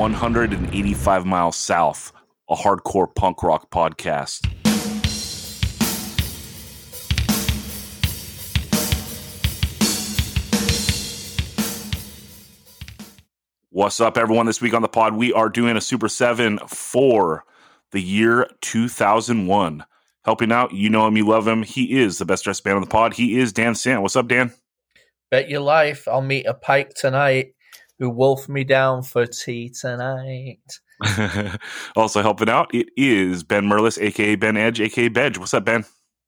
185 Miles South, a hardcore punk rock podcast. What's up, everyone? This week on the pod, we are doing a Super 7 for the year 2001. Helping out, you know him, you love him. He is the best dressed band on the pod. He is Dan Sant. What's up, Dan? Bet your life I'll meet a pike tonight who wolf me down for tea tonight. also helping out, it is Ben Merlis, aka Ben Edge, aka Bedge. What's up, Ben?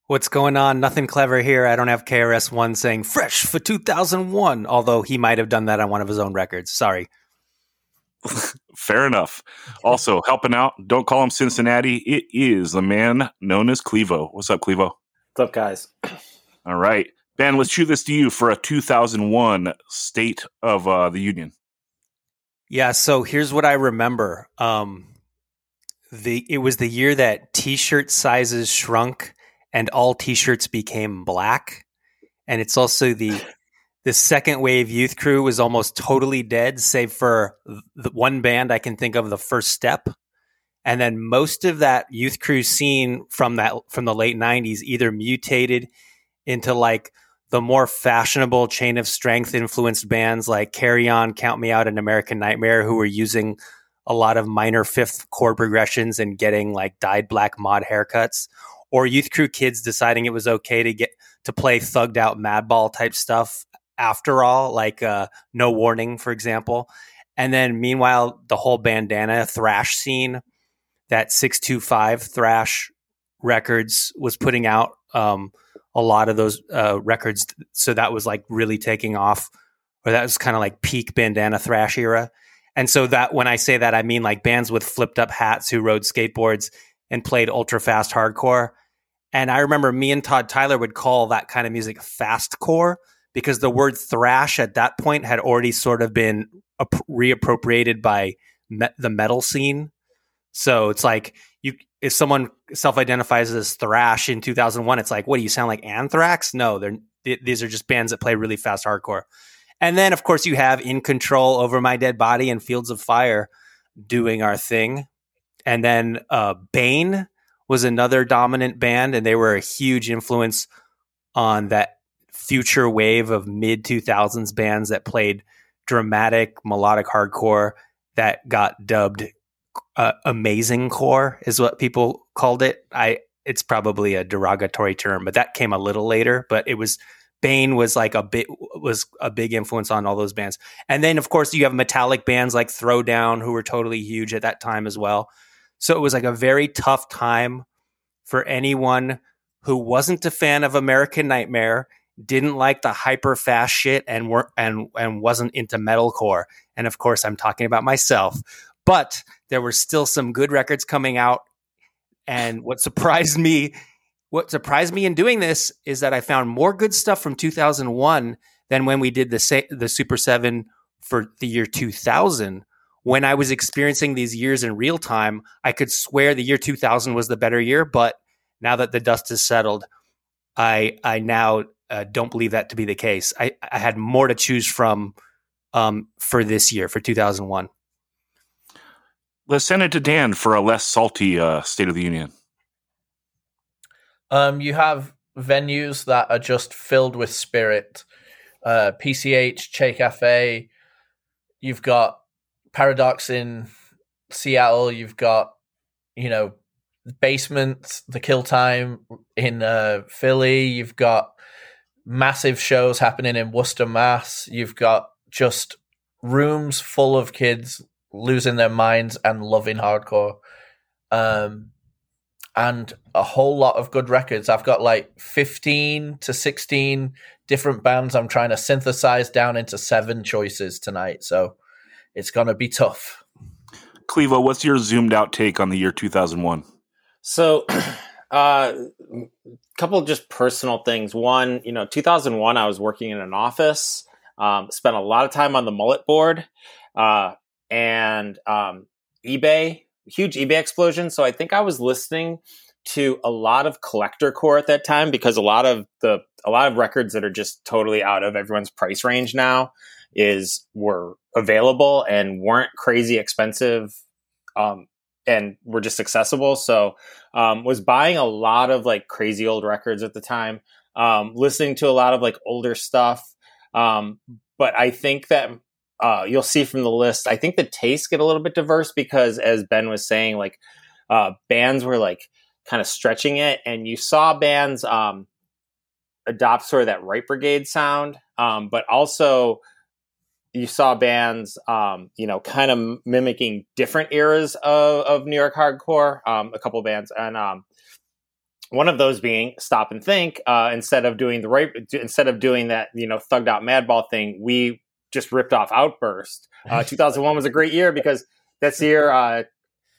What's going on? Nothing clever here. I don't have KRS One saying fresh for 2001, although he might have done that on one of his own records. Sorry. Fair enough. Also helping out, don't call him Cincinnati. It is the man known as Clevo. What's up, Clevo? What's up, guys? All right. Ben, let's shoot this to you for a 2001 State of uh, the Union. Yeah, so here's what I remember. Um, the it was the year that t-shirt sizes shrunk and all t-shirts became black, and it's also the the second wave youth crew was almost totally dead, save for the one band I can think of, the first step. And then most of that youth crew scene from that from the late '90s either mutated into like the more fashionable chain of strength influenced bands like Carry On, Count Me Out, and American Nightmare, who were using a lot of minor fifth chord progressions and getting like dyed black mod haircuts, or youth crew kids deciding it was okay to get to play thugged out madball type stuff after all, like uh, No Warning, for example. And then meanwhile, the whole bandana thrash scene that 625 thrash records was putting out um, a lot of those uh, records. So that was like really taking off, or that was kind of like peak bandana thrash era. And so that when I say that, I mean like bands with flipped up hats who rode skateboards and played ultra fast hardcore. And I remember me and Todd Tyler would call that kind of music fastcore because the word thrash at that point had already sort of been reappropriated by me- the metal scene. So it's like you if someone self-identifies as thrash in 2001, it's like, what do you sound like Anthrax? No, they're th- these are just bands that play really fast hardcore. And then of course you have In Control, Over My Dead Body, and Fields of Fire doing our thing. And then uh, Bane was another dominant band, and they were a huge influence on that future wave of mid 2000s bands that played dramatic melodic hardcore that got dubbed uh, amazing core is what people called it. I it's probably a derogatory term, but that came a little later, but it was Bane was like a bit was a big influence on all those bands. And then of course you have metallic bands like Throwdown who were totally huge at that time as well. So it was like a very tough time for anyone who wasn't a fan of American Nightmare didn't like the hyper fast shit and were and and wasn't into metalcore. And of course, I'm talking about myself. But there were still some good records coming out. And what surprised me, what surprised me in doing this is that I found more good stuff from 2001 than when we did the the Super 7 for the year 2000. When I was experiencing these years in real time, I could swear the year 2000 was the better year, but now that the dust has settled, I I now uh, don't believe that to be the case. I, I had more to choose from um, for this year, for 2001. Let's send it to Dan for a less salty uh, State of the Union. Um, you have venues that are just filled with spirit. Uh, PCH, Che Cafe. You've got Paradox in Seattle. You've got, you know, Basement, the Kill Time in uh, Philly. You've got massive shows happening in Worcester, Mass. You've got just rooms full of kids losing their minds and loving hardcore. Um, and a whole lot of good records. I've got like 15 to 16 different bands I'm trying to synthesize down into seven choices tonight. So it's going to be tough. Clevo, what's your zoomed out take on the year 2001? So A uh, couple just personal things. One, you know, 2001, I was working in an office, um, spent a lot of time on the mullet board, uh, and um, eBay, huge eBay explosion. So I think I was listening to a lot of collector core at that time because a lot of the a lot of records that are just totally out of everyone's price range now is were available and weren't crazy expensive um, and were just accessible. So um, was buying a lot of like crazy old records at the time, um, listening to a lot of like older stuff. Um, but I think that uh, you'll see from the list, I think the tastes get a little bit diverse because, as Ben was saying, like uh, bands were like kind of stretching it, and you saw bands um, adopt sort of that right brigade sound, um, but also you saw bands, um, you know, kind of mimicking different eras of, of New York hardcore. Um, a couple bands, and um, one of those being Stop and Think. Uh, instead of doing the right, instead of doing that, you know, thugged out Madball thing, we just ripped off Outburst. Uh, 2001 was a great year because that's the year uh,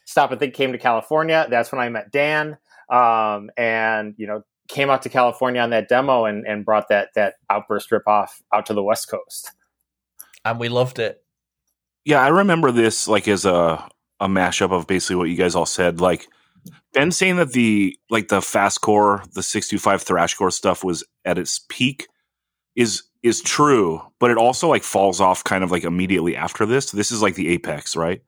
Stop and Think came to California. That's when I met Dan, um, and you know, came out to California on that demo and, and brought that that Outburst rip off out to the West Coast and we loved it. Yeah, I remember this like as a a mashup of basically what you guys all said. Like Ben saying that the like the fast core, the six two five thrash core stuff was at its peak is is true, but it also like falls off kind of like immediately after this. This is like the apex, right?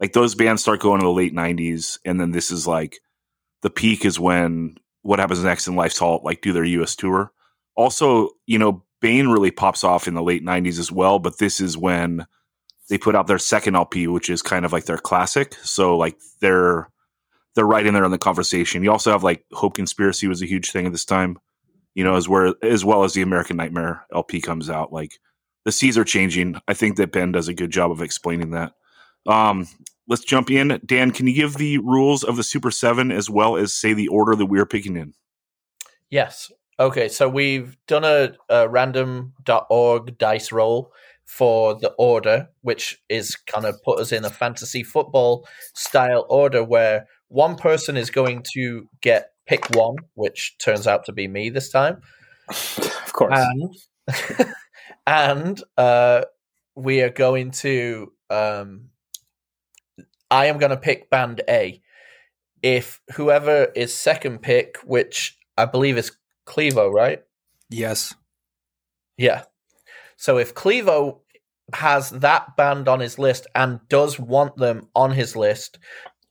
Like those bands start going to the late nineties, and then this is like the peak is when what happens next in Life's Halt, like do their US tour. Also, you know, Bane really pops off in the late 90s as well, but this is when they put out their second LP, which is kind of like their classic. So like they're they're right in there in the conversation. You also have like Hope Conspiracy was a huge thing at this time, you know, as where as well as the American Nightmare LP comes out. Like the seas are changing. I think that Ben does a good job of explaining that. Um, let's jump in. Dan, can you give the rules of the Super Seven as well as say the order that we're picking in? Yes. Okay, so we've done a, a random.org dice roll for the order, which is kind of put us in a fantasy football style order where one person is going to get pick one, which turns out to be me this time. Of course. And, and uh, we are going to. Um, I am going to pick band A. If whoever is second pick, which I believe is Clevo, right? Yes. Yeah. So if Clevo has that band on his list and does want them on his list,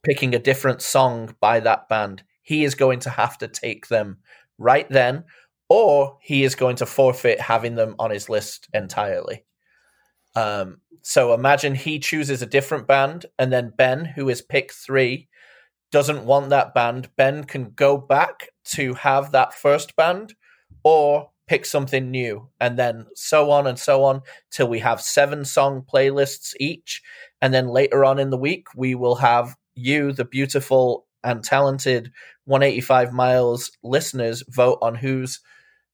picking a different song by that band, he is going to have to take them right then, or he is going to forfeit having them on his list entirely. Um, so imagine he chooses a different band, and then Ben, who is pick three, doesn't want that band, Ben can go back to have that first band or pick something new and then so on and so on till we have seven song playlists each and then later on in the week we will have you the beautiful and talented 185 miles listeners vote on whose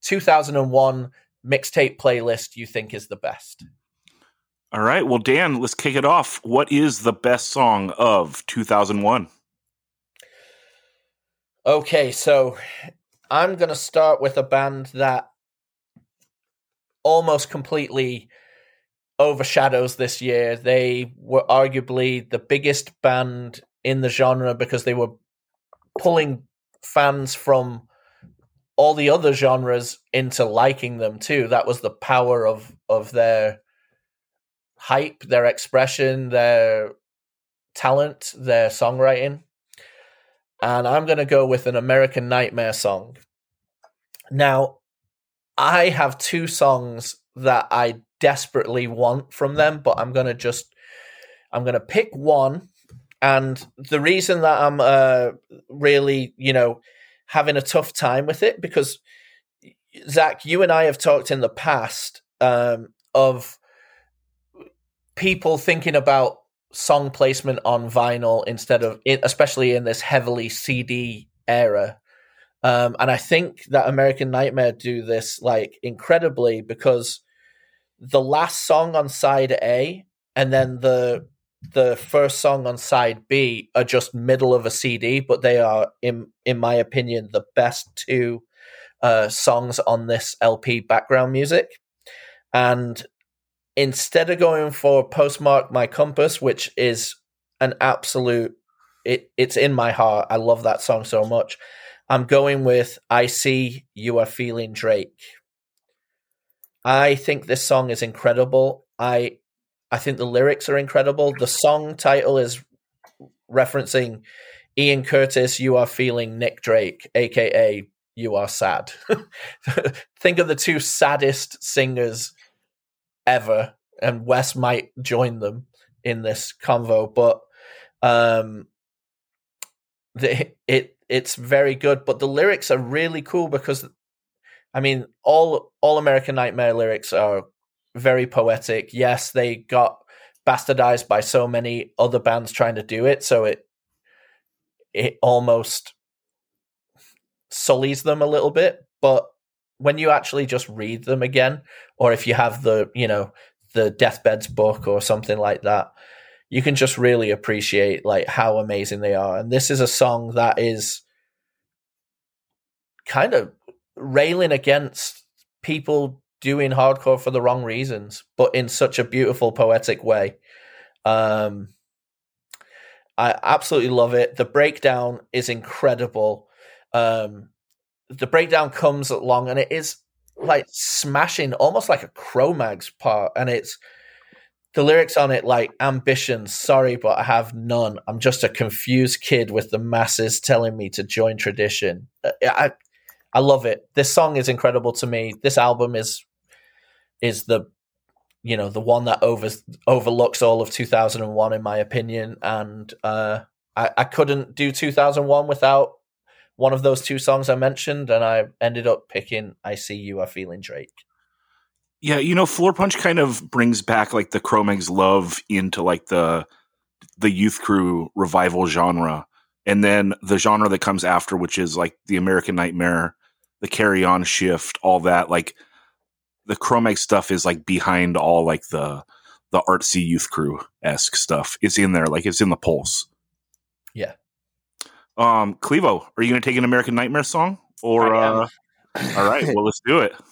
2001 mixtape playlist you think is the best. All right well dan let's kick it off. What is the best song of 2001 Okay, so I'm going to start with a band that almost completely overshadows this year. They were arguably the biggest band in the genre because they were pulling fans from all the other genres into liking them too. That was the power of of their hype, their expression, their talent, their songwriting and I'm going to go with an American Nightmare song. Now, I have two songs that I desperately want from them, but I'm going to just I'm going to pick one and the reason that I'm uh, really, you know, having a tough time with it because Zach, you and I have talked in the past um, of people thinking about song placement on vinyl instead of especially in this heavily CD era. Um, and I think that American Nightmare do this like incredibly because the last song on side A and then the the first song on side B are just middle of a CD, but they are in in my opinion the best two uh, songs on this LP background music. And instead of going for postmark my compass which is an absolute it it's in my heart i love that song so much i'm going with i see you are feeling drake i think this song is incredible I I think the lyrics are incredible. The song title is referencing Ian Curtis, you are feeling Nick Drake, aka you are sad. Think of the two saddest singers ever, and Wes might join them in this convo, but um the, it it's very good, but the lyrics are really cool because I mean all all American Nightmare lyrics are very poetic. Yes, they got bastardized by so many other bands trying to do it, so it it almost sullies them a little bit. But when you actually just read them again, or if you have the you know the deathbeds book or something like that, you can just really appreciate like how amazing they are. And this is a song that is kind of railing against people doing hardcore for the wrong reasons, but in such a beautiful, poetic way. Um, I absolutely love it. The breakdown is incredible. Um, the breakdown comes along and it is like smashing, almost like a Cro-Mags part, and it's the lyrics on it like ambition sorry but i have none i'm just a confused kid with the masses telling me to join tradition uh, i i love it this song is incredible to me this album is is the you know the one that over overlooks all of 2001 in my opinion and uh i i couldn't do 2001 without one of those two songs i mentioned and i ended up picking i see you are feeling drake yeah, you know, Floor Punch kind of brings back like the Cro-Mags love into like the the youth crew revival genre. And then the genre that comes after, which is like the American Nightmare, the Carry On shift, all that, like the Cro-Mag stuff is like behind all like the the artsy youth crew esque stuff. It's in there, like it's in the pulse. Yeah. Um, Clevo, are you gonna take an American Nightmare song? Or uh all right, well let's do it.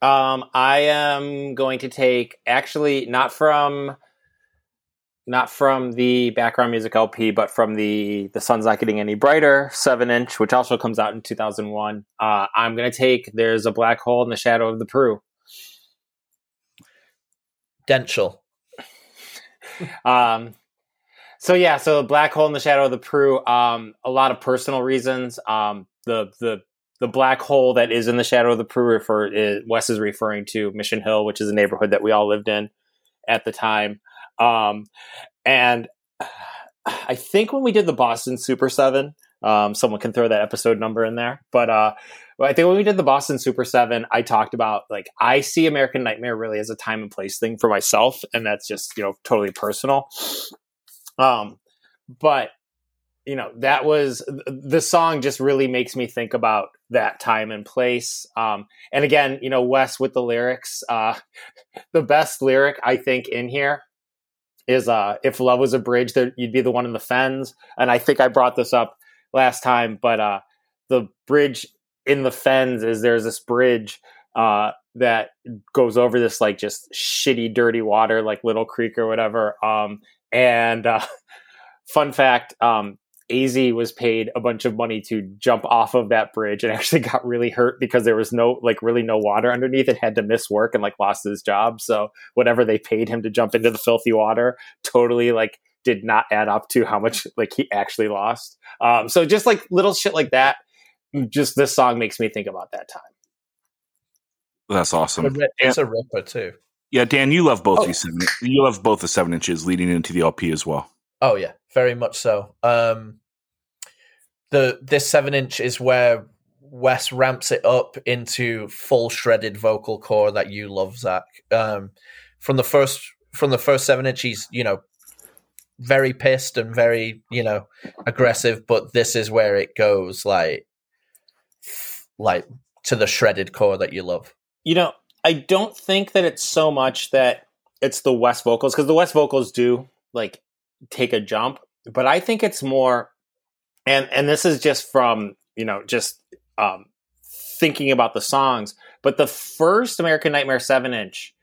Um, I am going to take actually not from not from the background music LP, but from the the sun's not getting any brighter seven inch, which also comes out in two thousand one. Uh, I'm going to take there's a black hole in the shadow of the Pru. Dential. um, so yeah, so black hole in the shadow of the Pru. Um, a lot of personal reasons. Um, the the the black hole that is in the shadow of the Pru refer is, Wes is referring to Mission Hill, which is a neighborhood that we all lived in at the time. Um, and I think when we did the Boston Super Seven, um, someone can throw that episode number in there. But uh, I think when we did the Boston Super Seven, I talked about like I see American Nightmare really as a time and place thing for myself, and that's just you know totally personal. Um, but you know that was the song just really makes me think about that time and place um, and again you know wes with the lyrics uh, the best lyric i think in here is uh, if love was a bridge that you'd be the one in the fens and i think i brought this up last time but uh, the bridge in the fens is there's this bridge uh, that goes over this like just shitty dirty water like little creek or whatever um, and uh, fun fact um, AZ was paid a bunch of money to jump off of that bridge and actually got really hurt because there was no like really no water underneath and had to miss work and like lost his job. So whatever they paid him to jump into the filthy water totally like did not add up to how much like he actually lost. Um, so just like little shit like that, just this song makes me think about that time. That's awesome. It's a ripper too. Yeah, Dan, you love both oh. these seven. You love both the seven inches leading into the LP as well. Oh yeah, very much so. Um, the this seven inch is where Wes ramps it up into full shredded vocal core that you love, Zach. Um, from the first from the first seven inch, he's you know very pissed and very you know aggressive, but this is where it goes like like to the shredded core that you love. You know, I don't think that it's so much that it's the Wes vocals because the Wes vocals do like take a jump, but I think it's more, and and this is just from you know just um, thinking about the songs. But the first American Nightmare seven inch,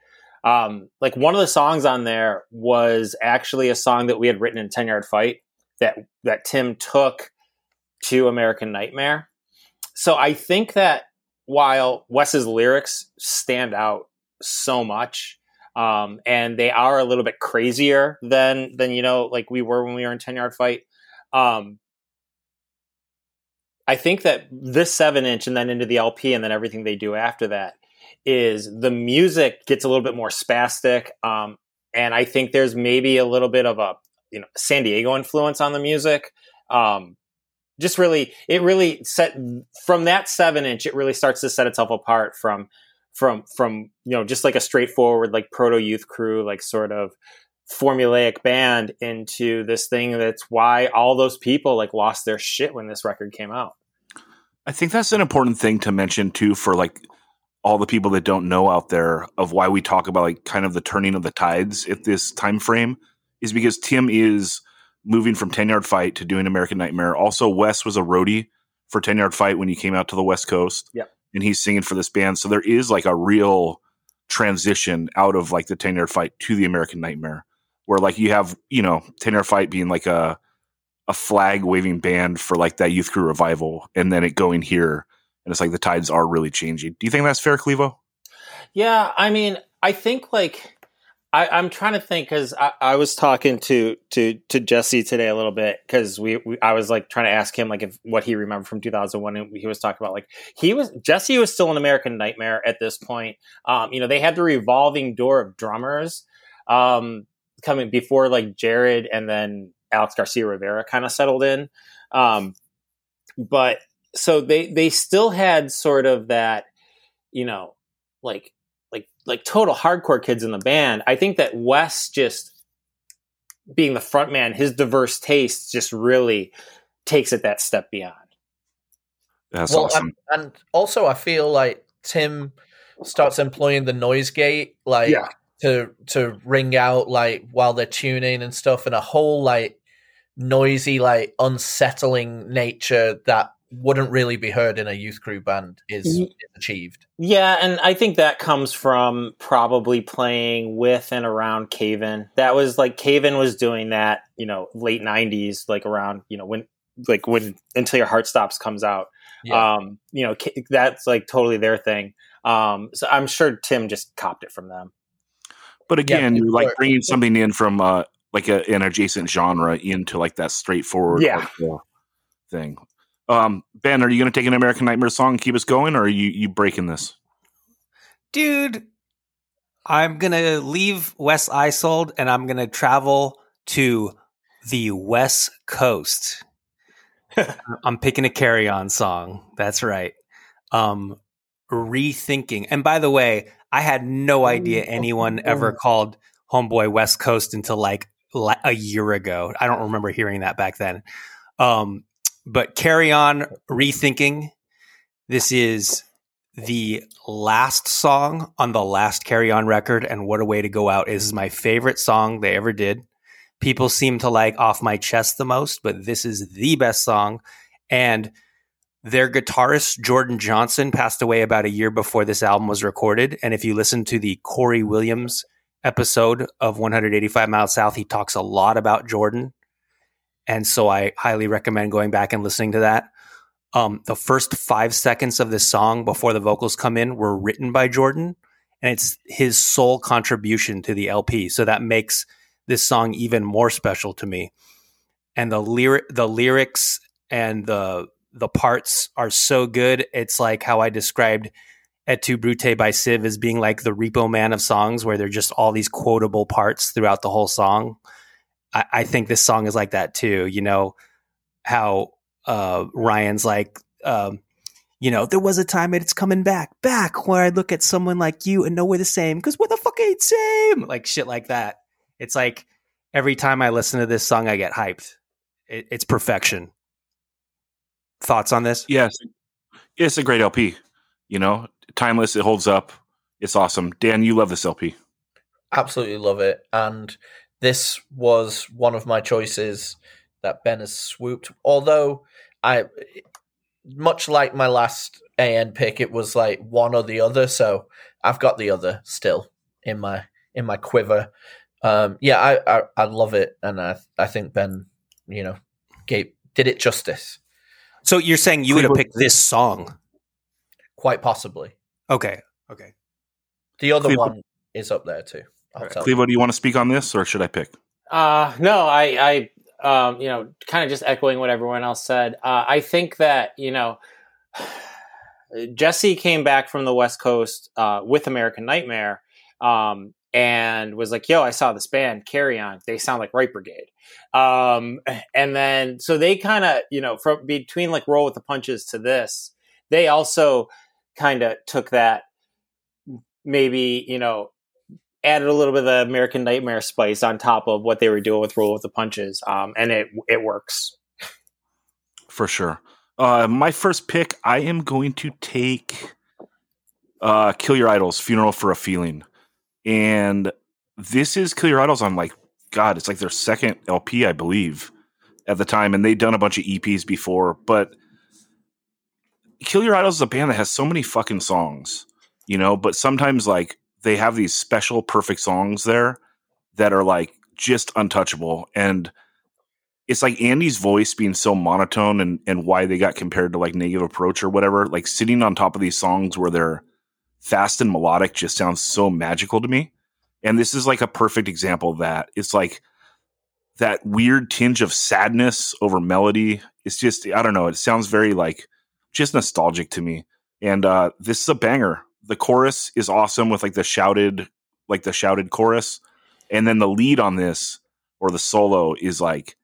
um, like one of the songs on there was actually a song that we had written in Ten Yard Fight that that Tim took to American Nightmare. So I think that while Wes's lyrics stand out so much, um, and they are a little bit crazier than than you know like we were when we were in ten yard fight. Um, I think that this seven inch and then into the LP and then everything they do after that is the music gets a little bit more spastic. Um, and I think there's maybe a little bit of a you know San Diego influence on the music. Um, just really, it really set from that seven inch. It really starts to set itself apart from from from you know just like a straightforward like proto youth crew like sort of formulaic band into this thing that's why all those people like lost their shit when this record came out. I think that's an important thing to mention too for like all the people that don't know out there of why we talk about like kind of the turning of the tides at this time frame is because Tim is moving from 10 yard fight to doing American Nightmare. Also, Wes was a roadie for 10 yard fight when he came out to the West Coast. Yep. And he's singing for this band. So there is like a real transition out of like the 10 yard fight to the American Nightmare where like you have, you know, 10 yard fight being like a, a flag waving band for like that youth crew revival and then it going here and it's like the tides are really changing. Do you think that's fair, Clevo? Yeah, I mean, I think like I, am trying to think because I, I, was talking to to to Jesse today a little bit because we, we, I was like trying to ask him like if what he remembered from 2001 and he was talking about like he was Jesse was still an American Nightmare at this point. Um, you know they had the revolving door of drummers um, coming before like Jared and then Alex Garcia Rivera kind of settled in, um, but so they they still had sort of that you know like like like total hardcore kids in the band i think that wes just being the front man his diverse tastes just really takes it that step beyond that's well, awesome and, and also i feel like tim starts employing the noise gate like Yeah. to to ring out like while they're tuning and stuff and a whole like noisy like unsettling nature that wouldn't really be heard in a youth crew band is, is achieved. yeah and i think that comes from probably playing with and around Cave In that was like Cave In was doing that you know late 90s like around you know when like when until your heart stops comes out Yeah. um you know that's like totally their thing um so i'm sure tim just copped it from them but again Yeah, you're like or- bringing something in from uh like a, an adjacent genre into like that straightforward Yeah. thing um ben are you going to take an american nightmare song and keep us going or are you you breaking this? Dude i'm gonna leave Wes Eisold and i'm gonna travel to the west coast. I'm picking a carry-on song. That's right. Um rethinking. And by the way i had no idea anyone ever called homeboy west coast until like a year ago. I don't remember hearing that back then. Um but carry on rethinking this is the last song on the last Carry On record, and what a way to go out. This is my favorite song they ever did. People seem to like Off My Chest the most, but this is the best song. And their guitarist, Jordan Johnson, passed away about a year before this album was recorded. And if you listen to the Corey Williams episode of 185 Miles South, he talks a lot about Jordan. And so I highly recommend going back and listening to that um, the first five seconds of this song before the vocals come in were written by Jordan, and it's his sole contribution to the LP. So that makes this song even more special to me. And the lyric, the lyrics, and the the parts are so good. It's like how I described Et tu Brute by Siv as being like the Repo Man of songs, where they're just all these quotable parts throughout the whole song. I, I think this song is like that too. You know how uh, Ryan's like, um, you know, there was a time and it's coming back, back where I look at someone like you and know we're the same because we're the fucking same, like shit like that. It's like every time I listen to this song, I get hyped. It, it's perfection. Thoughts on this? yes it's a great lp you know timeless it holds up it's awesome dan you love this lp Absolutely love it. And this was one of my choices that Ben has swooped. Although I much like my last AN pick, it was like one or the other, so I've got the other still in my in my quiver. Um, yeah, I, I I love it, and I I think Ben, you know, gave did it justice, So you're saying you would have picked this song? quite possibly. Okay. Okay. The other Cleveland- one is up there too. I'll tell Clevo, do you want to speak on this, or should I pick? Uh, no, I, I, um, you know, kind of just echoing what everyone else said. Uh, I think that you know, Jesse came back from the West Coast uh, with American Nightmare, um, and was like, "Yo, I saw this band, Carry On. They sound like Right Brigade." Um, and then so they kind of, you know, from between like Roll with the Punches to this, they also kind of took that maybe you know added a little bit of the American Nightmare spice on top of what they were doing with Roll with the Punches, um, and it it works for sure. Uh, my first pick, I am going to take uh, Kill Your Idols, Funeral for a Feeling, and this is Kill Your Idols on like God, it's like their second LP, I believe, at the time, and they'd done a bunch of EPs before, but. Kill Your Idols is a band that has so many fucking songs, you know, but sometimes like they have these special perfect songs there that are like just untouchable and it's like Andy's voice being so monotone and and why they got compared to like negative approach or whatever like sitting on top of these songs where they're fast and melodic just sounds so magical to me. And this is like a perfect example of that. It's like that weird tinge of sadness over melody. It's just i don't know it sounds very like just nostalgic to me. And uh this is a banger the chorus is awesome with like the shouted like the shouted chorus. And then the lead on this or the solo is like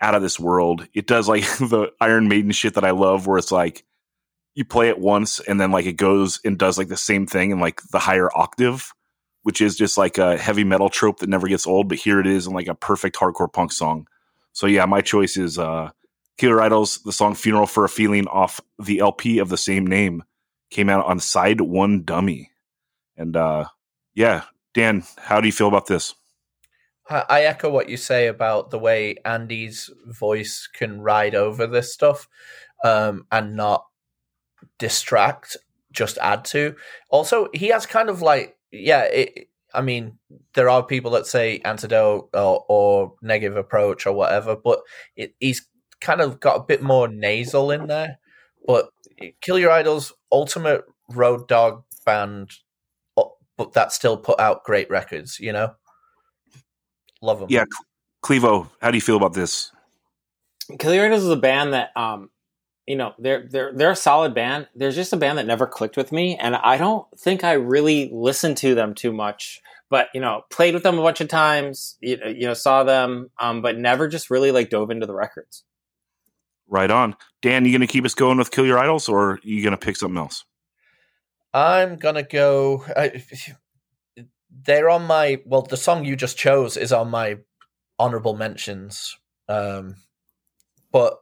out of this world. It does like the iron maiden shit that i love where it's like you play it once and then like it goes and does like the same thing in like the higher octave which is just like a heavy metal trope that never gets old but here it is in like a perfect hardcore punk song. So yeah my choice is uh Kill Your Idols the song funeral for a feeling off the lp of the same name came out on side one dummy. And uh yeah, Dan, how do you feel about this? I echo what you say about the way Andy's voice can ride over this stuff um, and not distract, just add to. Also, he has kind of like, yeah, it, I mean, there are people that say antidote or, or negative approach or whatever, but it, he's kind of got a bit more nasal in there. But Kill Your Idols, ultimate road dog band, but that still put out great records. You know, love them. Yeah, Clevo, how do you feel about this? Kill Your Idols is a band that, um, you know, they're they're they're a solid band. There's just a band that never clicked with me, and I don't think I really listened to them too much. But you know, played with them a bunch of times. You, you know, saw them, um, but never just really like dove into the records. Right on. Dan, you going to keep us going with Kill Your Idols or are you going to pick something else? I'm going to go. I, they're on my. Well, the song you just chose is on my honorable mentions. Um, but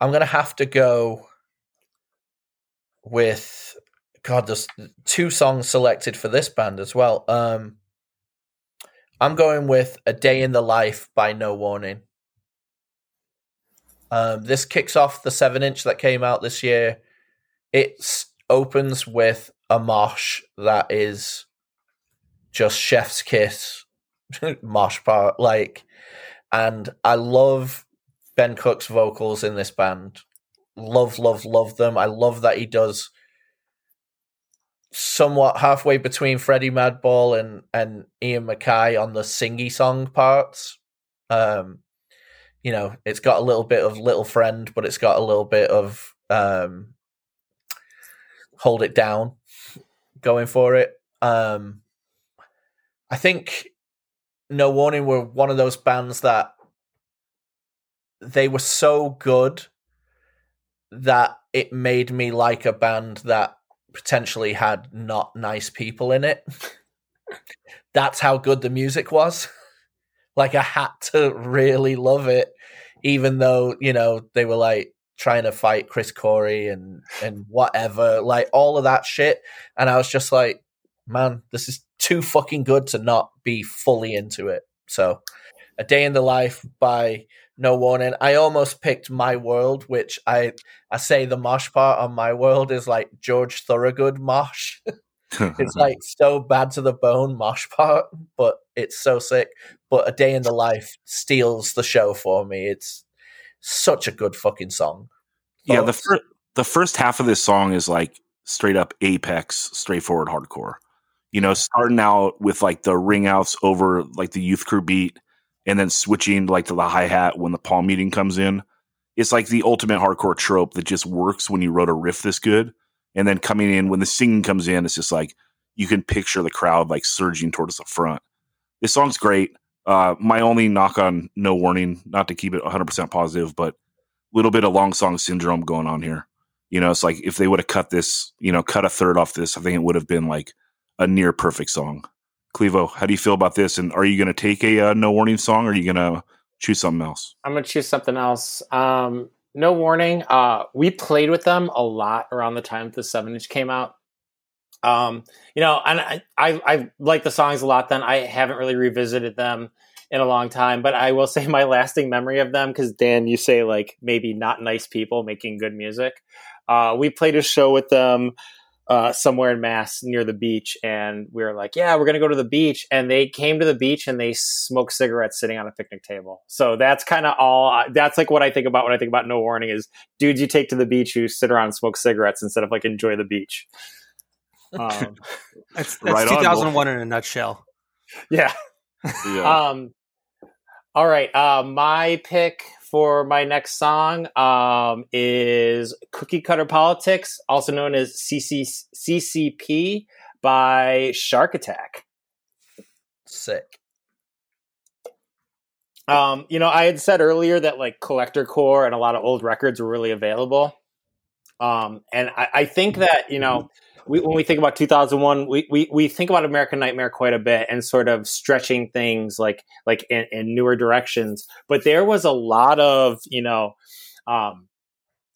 I'm going to have to go with. God, there's two songs selected for this band as well. Um, I'm going with A Day in the Life by No Warning. Um, this kicks off the seven inch that came out this year. It opens with a mosh that is just chef's kiss mosh part, like, and I love Ben Cook's vocals in this band. Love, love, love them. I love that he does somewhat halfway between Freddie Madball and and Ian MacKaye on the singy song parts. Um, you know, it's got a little bit of Little Friend, but it's got a little bit of um, Hold It Down going for it. Um, I think No Warning were one of those bands that they were so good that it made me like a band that potentially had not nice people in it. That's how good the music was. Like I had to really love it, even though you know they were like trying to fight Chris Corey and and whatever, like all of that shit. And I was just like, man, this is too fucking good to not be fully into it. So, a day in the life by no warning. I almost picked My World, which I I say the mosh part on My World is like George Thorogood mosh. it's like so bad to the bone mosh part, but it's so sick. But a day in the life steals the show for me. It's such a good fucking song. Yeah, the first the first half of this song is like straight up apex, straightforward hardcore. You know, starting out with like the ring outs over like the youth crew beat and then switching like to the hi hat when the palm muting comes in. It's like the ultimate hardcore trope that just works when you wrote a riff this good. And then coming in when the singing comes in, it's just like you can picture the crowd like surging towards the front. This song's great. Uh, my only knock on No Warning, not to keep it 100% positive, but a little bit of long song syndrome going on here. You know, it's like if they would have cut this, you know, cut a third off this, I think it would have been like a near perfect song. Clevo, how do you feel about this? And are you going to take a uh, No Warning song or are you going to choose something else? I'm going to choose something else. Um, no Warning. Uh, we played with them a lot around the time the 7 inch came out. Um, you know, and I, I, I like the songs a lot then. I haven't really revisited them in a long time, but I will say my lasting memory of them, because Dan, you say like maybe not nice people making good music. Uh, we played a show with them uh, somewhere in Mass near the beach, and we were like, "Yeah, we're gonna go to the beach." And they came to the beach and they smoked cigarettes sitting on a picnic table. So that's kind of all. That's like what I think about when I think about No Warning is dudes you take to the beach who sit around and smoke cigarettes instead of like enjoy the beach. Um, that's, that's right 2001 on, in a nutshell. Yeah. yeah. Um, all right. Uh, my pick for my next song um, is Cookie Cutter Politics, also known as CC- CCP by Shark Attack. Sick. Um, you know, I had said earlier that like collector core and a lot of old records were really available. Um, and I, I think that, you know, we, when we think about 2001, we, we, we think about American Nightmare quite a bit and sort of stretching things like like in, in newer directions. But there was a lot of you know, um,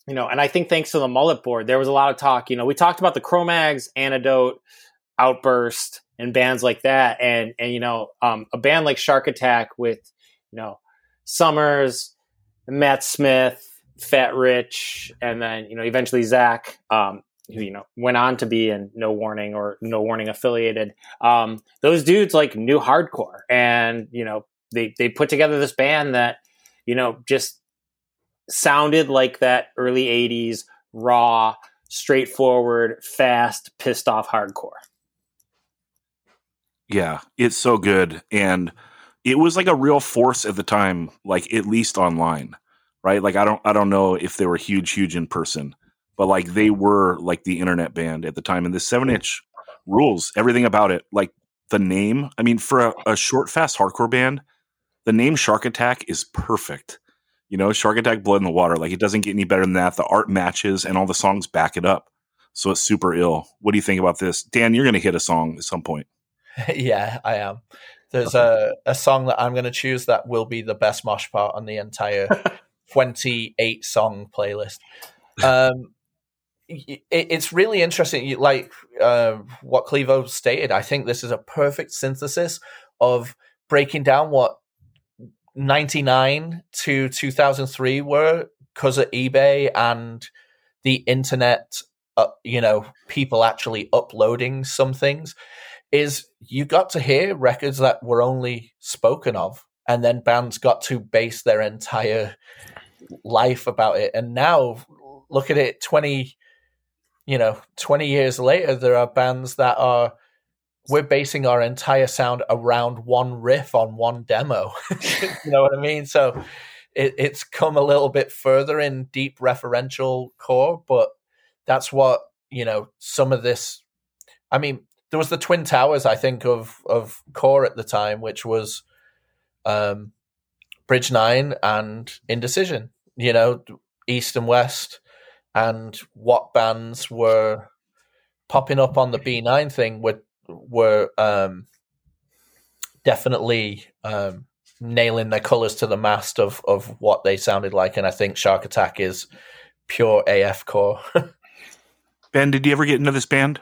you know, and I think thanks to the mullet board, there was a lot of talk. You know, we talked about the Cro-Mags, Antidote, Outburst, and bands like that, and and you know, um, a band like Shark Attack with you know Summers, Matt Smith, Fat Rich, and then you know eventually Zach. Um, who you know went on to be in No Warning or No Warning affiliated. Um, those dudes like knew hardcore, and you know they they put together this band that you know just sounded like that early '80s raw, straightforward, fast, pissed off hardcore. Yeah, it's so good, and it was like a real force at the time, like at least online, right? Like I don't I don't know if they were huge, huge in person but like they were like the internet band at the time. And the seven inch rules everything about it. Like the name, I mean, for a, a short, fast hardcore band, the name Shark Attack is perfect. You know, Shark Attack, Blood in the Water. Like it doesn't get any better than that. The art matches and all the songs back it up. So it's super ill. What do you think about this? Dan, you're going to hit a song at some point. yeah, I am. There's a, a song that I'm going to choose that will be the best mosh part on the entire 28 song playlist. Um, it's really interesting. Like uh, what Clevo stated, I think this is a perfect synthesis of breaking down what 99 to 2003 were because of eBay and the internet, uh, you know, people actually uploading some things. Is you got to hear records that were only spoken of, and then bands got to base their entire life about it. And now look at it 20 you know, 20 years later, there are bands that are, we're basing our entire sound around one riff on one demo. you know what I mean? So it, it's come a little bit further in deep referential core, but that's what, you know, some of this, I mean, there was the Twin Towers, I think, of, of core at the time, which was, um, Bridge Nine and Indecision, you know, East and West and what bands were popping up on the B9 thing were were um, definitely um, nailing their colors to the mast of of what they sounded like, and I think Shark Attack is pure AF core. ben, did you ever get into this band?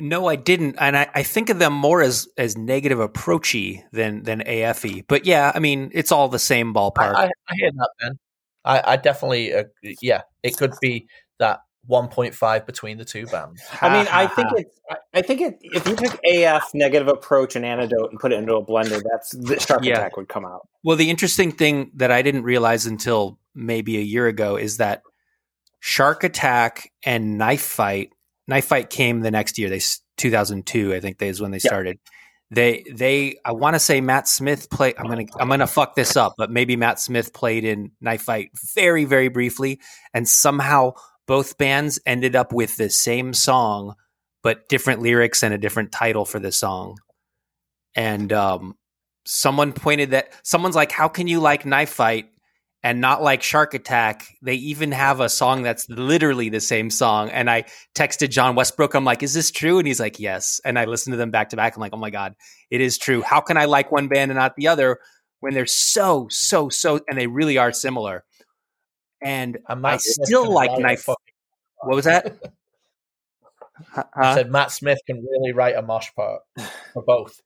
No, I didn't, and I, I think of them more as as negative approachy than than AFE. But yeah, I mean, it's all the same ballpark. I, I, I hear that, Ben. I, I definitely, uh, yeah, it could be that 1.5 between the two bands. I mean, I think it's, I think it, if you took AF negative approach and antidote and put it into a blender, that's the Shark yeah. Attack would come out. Well, the interesting thing that I didn't realize until maybe a year ago is that Shark Attack and Knife Fight, Knife Fight came the next year. They 2002, I think is when they Yeah. started. They they I want to say Matt Smith played. I'm gonna I'm gonna fuck this up, but maybe Matt Smith played in Knife Fight very very briefly, and somehow both bands ended up with the same song, but different lyrics and a different title for the song. And um, someone pointed that someone's like, "How can you like Knife Fight and not like Shark Attack?" They even have a song that's literally the same song. And I texted John Westbrook. I'm like, "Is this true?" And he's like, "Yes." And I listened to them back to back. I'm like, "Oh my god, it is true." How can I like one band and not the other when they're so so so and they really are similar? And I still like Knife. fucking- What was that? I Huh? said Matt Smith can really write a mosh part for both.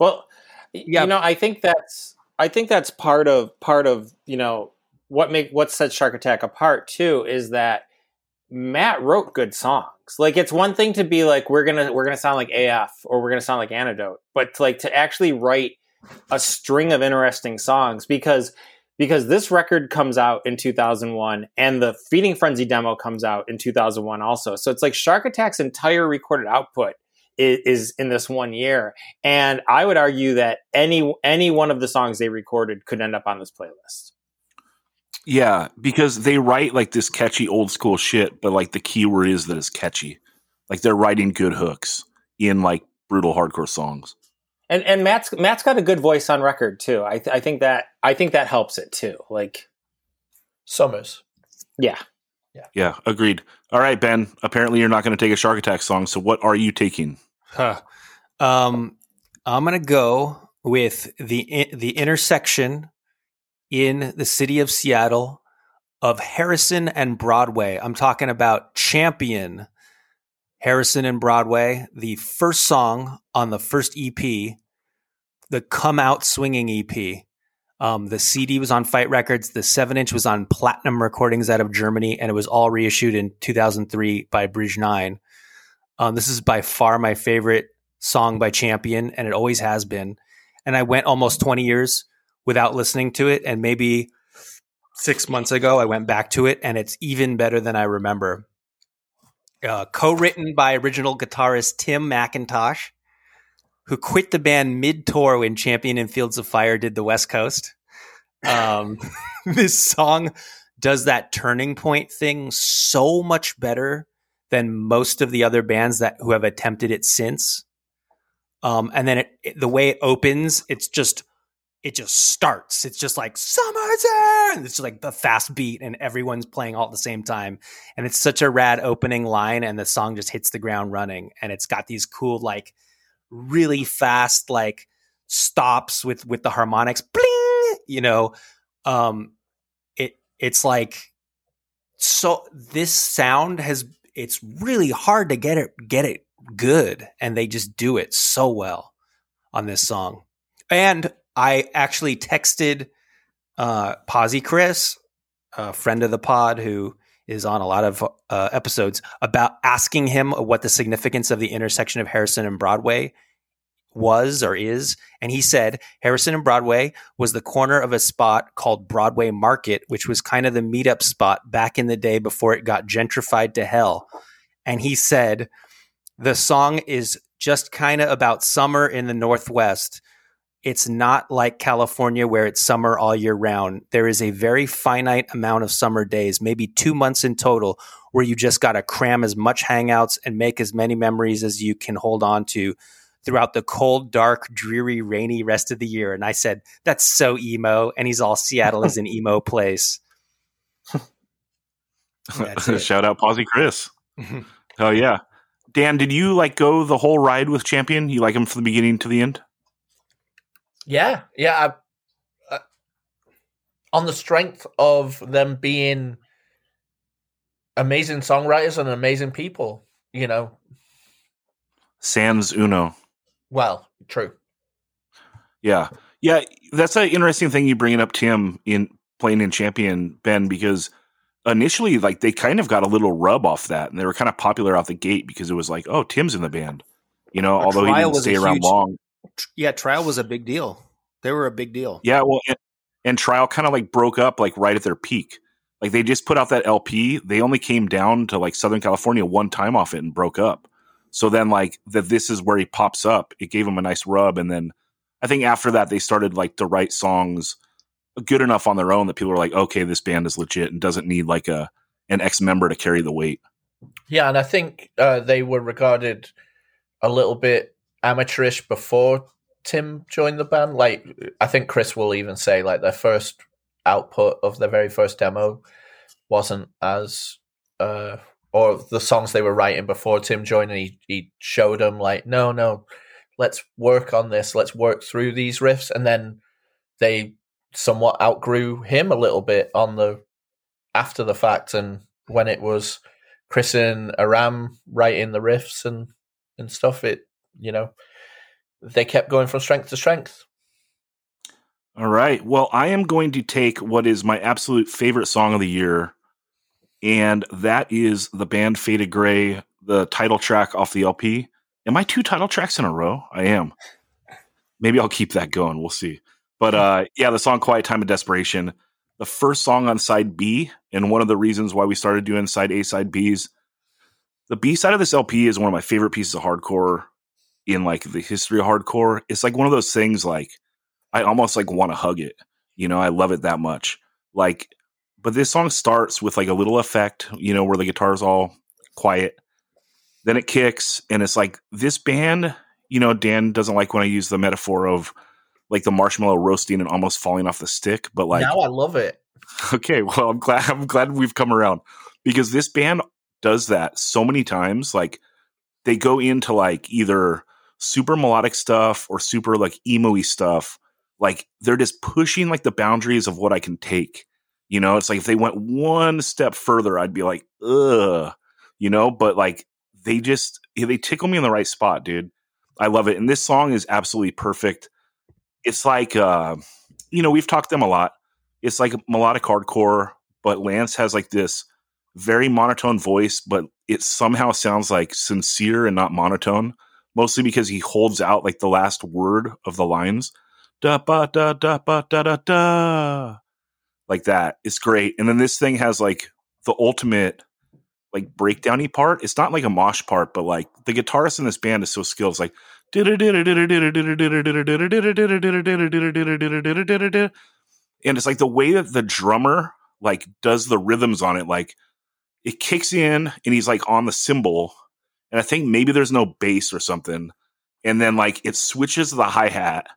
Well, Yeah. you know, I think that's I think that's part of part of you know what make what sets Shark Attack apart too is that Matt wrote good songs. Like it's one thing to be like we're gonna we're gonna sound like AF or we're gonna sound like Antidote, but to, like to actually write a string of interesting songs because because this record comes out in 2001 and the Feeding Frenzy demo comes out in 2001 also. So it's like Shark Attack's entire recorded output is, is in this one year. And I would argue that any any one of the songs they recorded could end up on this playlist. Yeah, because they write like this catchy old school shit, but like the keyword is that it's catchy. Like they're writing good hooks in like brutal hardcore songs. And and Matt's Matt's got a good voice on record too. I th- I think that I think that helps it too. Like Summers. yeah. Yeah, agreed. All right, Ben. Apparently, you're not going to take a Shark Attack song. So, what are you taking? Huh. Um, I'm gonna go with the the intersection in the city of Seattle of Harrison and Broadway. I'm talking about Champion, Harrison and Broadway, the first song on the first EP, the Come Out Swinging EP. Um, the CD was on Fight Records. The seven inch was on Platinum Recordings out of Germany, and it was all reissued in 2003 by Bridge Nine. Um, this is by far my favorite song by Champion, and it always has been. And I went almost 20 years without listening to it, and maybe six months ago I went back to it, and it's even better than I remember. Uh, co-written by original guitarist Tim McIntosh, who quit the band mid-tour when Champion and Fields of Fire did the West Coast. Um, this song does that turning point thing so much better than most of the other bands that who have attempted it since. Um, and then it, it- the way it opens, it's just it just starts. It's just like summer's in. It's just like the fast beat, and everyone's playing all at the same time. And it's such a rad opening line, and the song just hits the ground running. And it's got these cool, like really fast, like stops with with the harmonics, bling. You know, um, it it's like so. This sound has it's really hard to get it get it good, and they just do it so well on this song. And I actually texted uh, Posy Chris, a friend of the pod who is on a lot of uh, episodes, about asking him what the significance of the intersection of Harrison and Broadway was or is. And he said Harrison and Broadway was the corner of a spot called Broadway Market, which was kind of the meetup spot back in the day before it got gentrified to hell. And he said the song is just kind of about summer in the Northwest. It's not like California where it's summer all year round. There is a very finite amount of summer days, maybe two months in total, where you just got to cram as much hangouts and make as many memories as you can hold on to throughout the cold, dark, dreary, rainy rest of the year. And I said, that's so emo. And he's all Seattle is an emo place. Shout out Posy Chris. Mhm. Oh yeah, Dan. Did you like go the whole ride with Champion? You like him from the beginning to the end? Yeah, yeah. I, uh, on the strength of them being amazing songwriters and amazing people, you know. Sans Uno. Well, true. Yeah, yeah. That's an interesting thing you bringing up, Tim, in playing in Champion, Ben, because initially, like they kind of got a little rub off that, and they were kind of popular out the gate because it was like, oh, Tim's in the band, you know. Well, although he didn't stay around huge- long. Yeah, trial was a big deal. They were a big deal. Yeah, well, and, and Trial kind of like broke up like right at their peak. Like they just put out that LP. They only came down to like Southern California one time off it and broke up. So then like that this is where he pops up. It gave him a nice rub and then I think after that they started like to write songs good enough on their own that people were like, okay, this band is legit and doesn't need like a an ex member to carry the weight. Yeah, and I think uh, they were regarded a little bit amateurish before Tim joined the band. Like I think Chris will even say like their first output of their very first demo wasn't as uh or the songs they were writing before Tim joined and he, he showed them like no no let's work on this. Let's work through these riffs. And then they somewhat outgrew him a little bit on the after the fact and when it was Chris and Aram writing the riffs and and stuff it you know they kept going from strength to strength. All right. Well, I am going to take what is my absolute favorite song of the year, and that is the band Faded Gray, the title track off the LP. Am I two title tracks in a row? I am. Maybe I'll keep that going. We'll see. But uh, yeah, the song Quiet Time of Desperation, the first song on side B, and one of the reasons why we started doing side A, side Bs. The B side of this LP is one of my favorite pieces of hardcore in like the history of hardcore. It's like one of those things like I almost like want to hug it. You know, I love it that much. Like, but this song starts with like a little effect, you know, where the guitar's all quiet. Then it kicks, and it's like this band, you know, Dan doesn't like when I use the metaphor of like the marshmallow roasting and almost falling off the stick, but like now I love it. Okay, well, I'm glad I'm glad we've come around because this band does that so many times. Like they go into like either super melodic stuff or super like emo stuff like they're just pushing like the boundaries of what I can take. You know, it's like if they went one step further, I'd be like, ugh, you know, but like they just they tickle me in the right spot, dude. I love it. And this song is absolutely perfect. It's like uh, you know, we've talked them a lot. It's like melodic hardcore, but Lance has like this very monotone voice, but it somehow sounds like sincere and not monotone, mostly because he holds out like the last word of the lines da ba da da ba da da da like that. It's great. And then this thing has like the ultimate like breakdowny part. It's not like a mosh part, but like the guitarist in this band is so skilled. It's like and it's like the way that the drummer like does the rhythms on it, like it kicks in and he's like on the cymbal, and I think maybe there's no bass or something, and then like it switches the hi hat,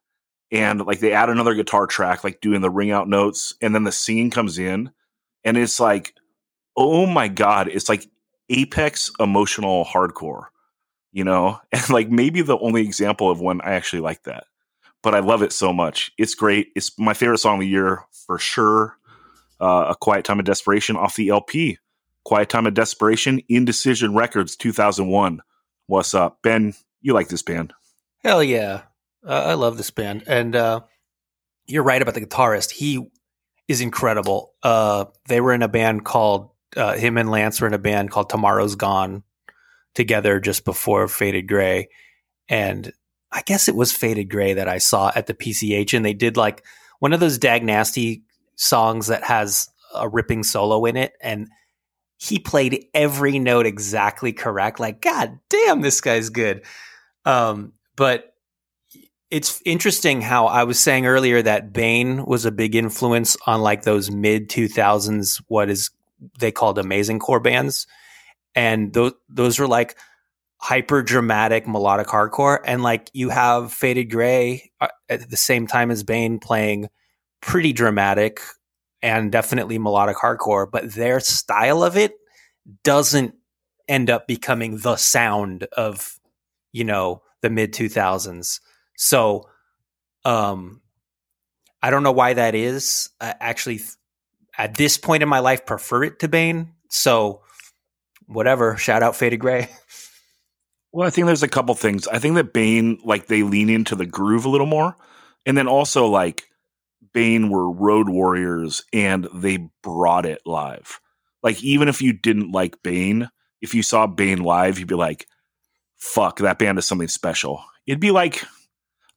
and like they add another guitar track, like doing the ring out notes, and then the singing comes in, and it's like, oh my god, it's like apex emotional hardcore, you know, and like maybe the only example of when I actually like that, but I love it so much. It's great. It's my favorite song of the year for sure. Uh, a Quiet Time of Desperation off the LP. Quiet Time of Desperation, Indecision Records, 2001. What's up, Ben? You like this band? Hell yeah! Uh, I love this band, and uh, you're right about the guitarist. He is incredible. Uh, they were in a band called uh, him and Lance were in a band called Tomorrow's Gone together just before Faded Gray, and I guess it was Faded Gray that I saw at the PCH, and they did like one of those Dag Nasty songs that has a ripping solo in it, and he played every note exactly correct. Like, God damn, this guy's good. Um, but it's interesting how I was saying earlier that Bane was a big influence on like those mid 2000s, what is they called amazing core bands. And those, those were like hyper dramatic melodic hardcore. And like you have Faded Gray uh, at the same time as Bane playing pretty dramatic and definitely melodic hardcore, but their style of it doesn't end up becoming the sound of, you know, the mid 2000s so, um, I don't know why that is. I actually, at this point in my life, prefer it to Bane. So, whatever. Shout out Faded Gray. Well, I think there's a couple things. I think that Bane, like, they lean into the groove a little more. And then also, like, Bane were road warriors and they brought it live. Like, even if you didn't like Bane, if you saw Bane live, you'd be like, fuck, that band is something special. It'd be like,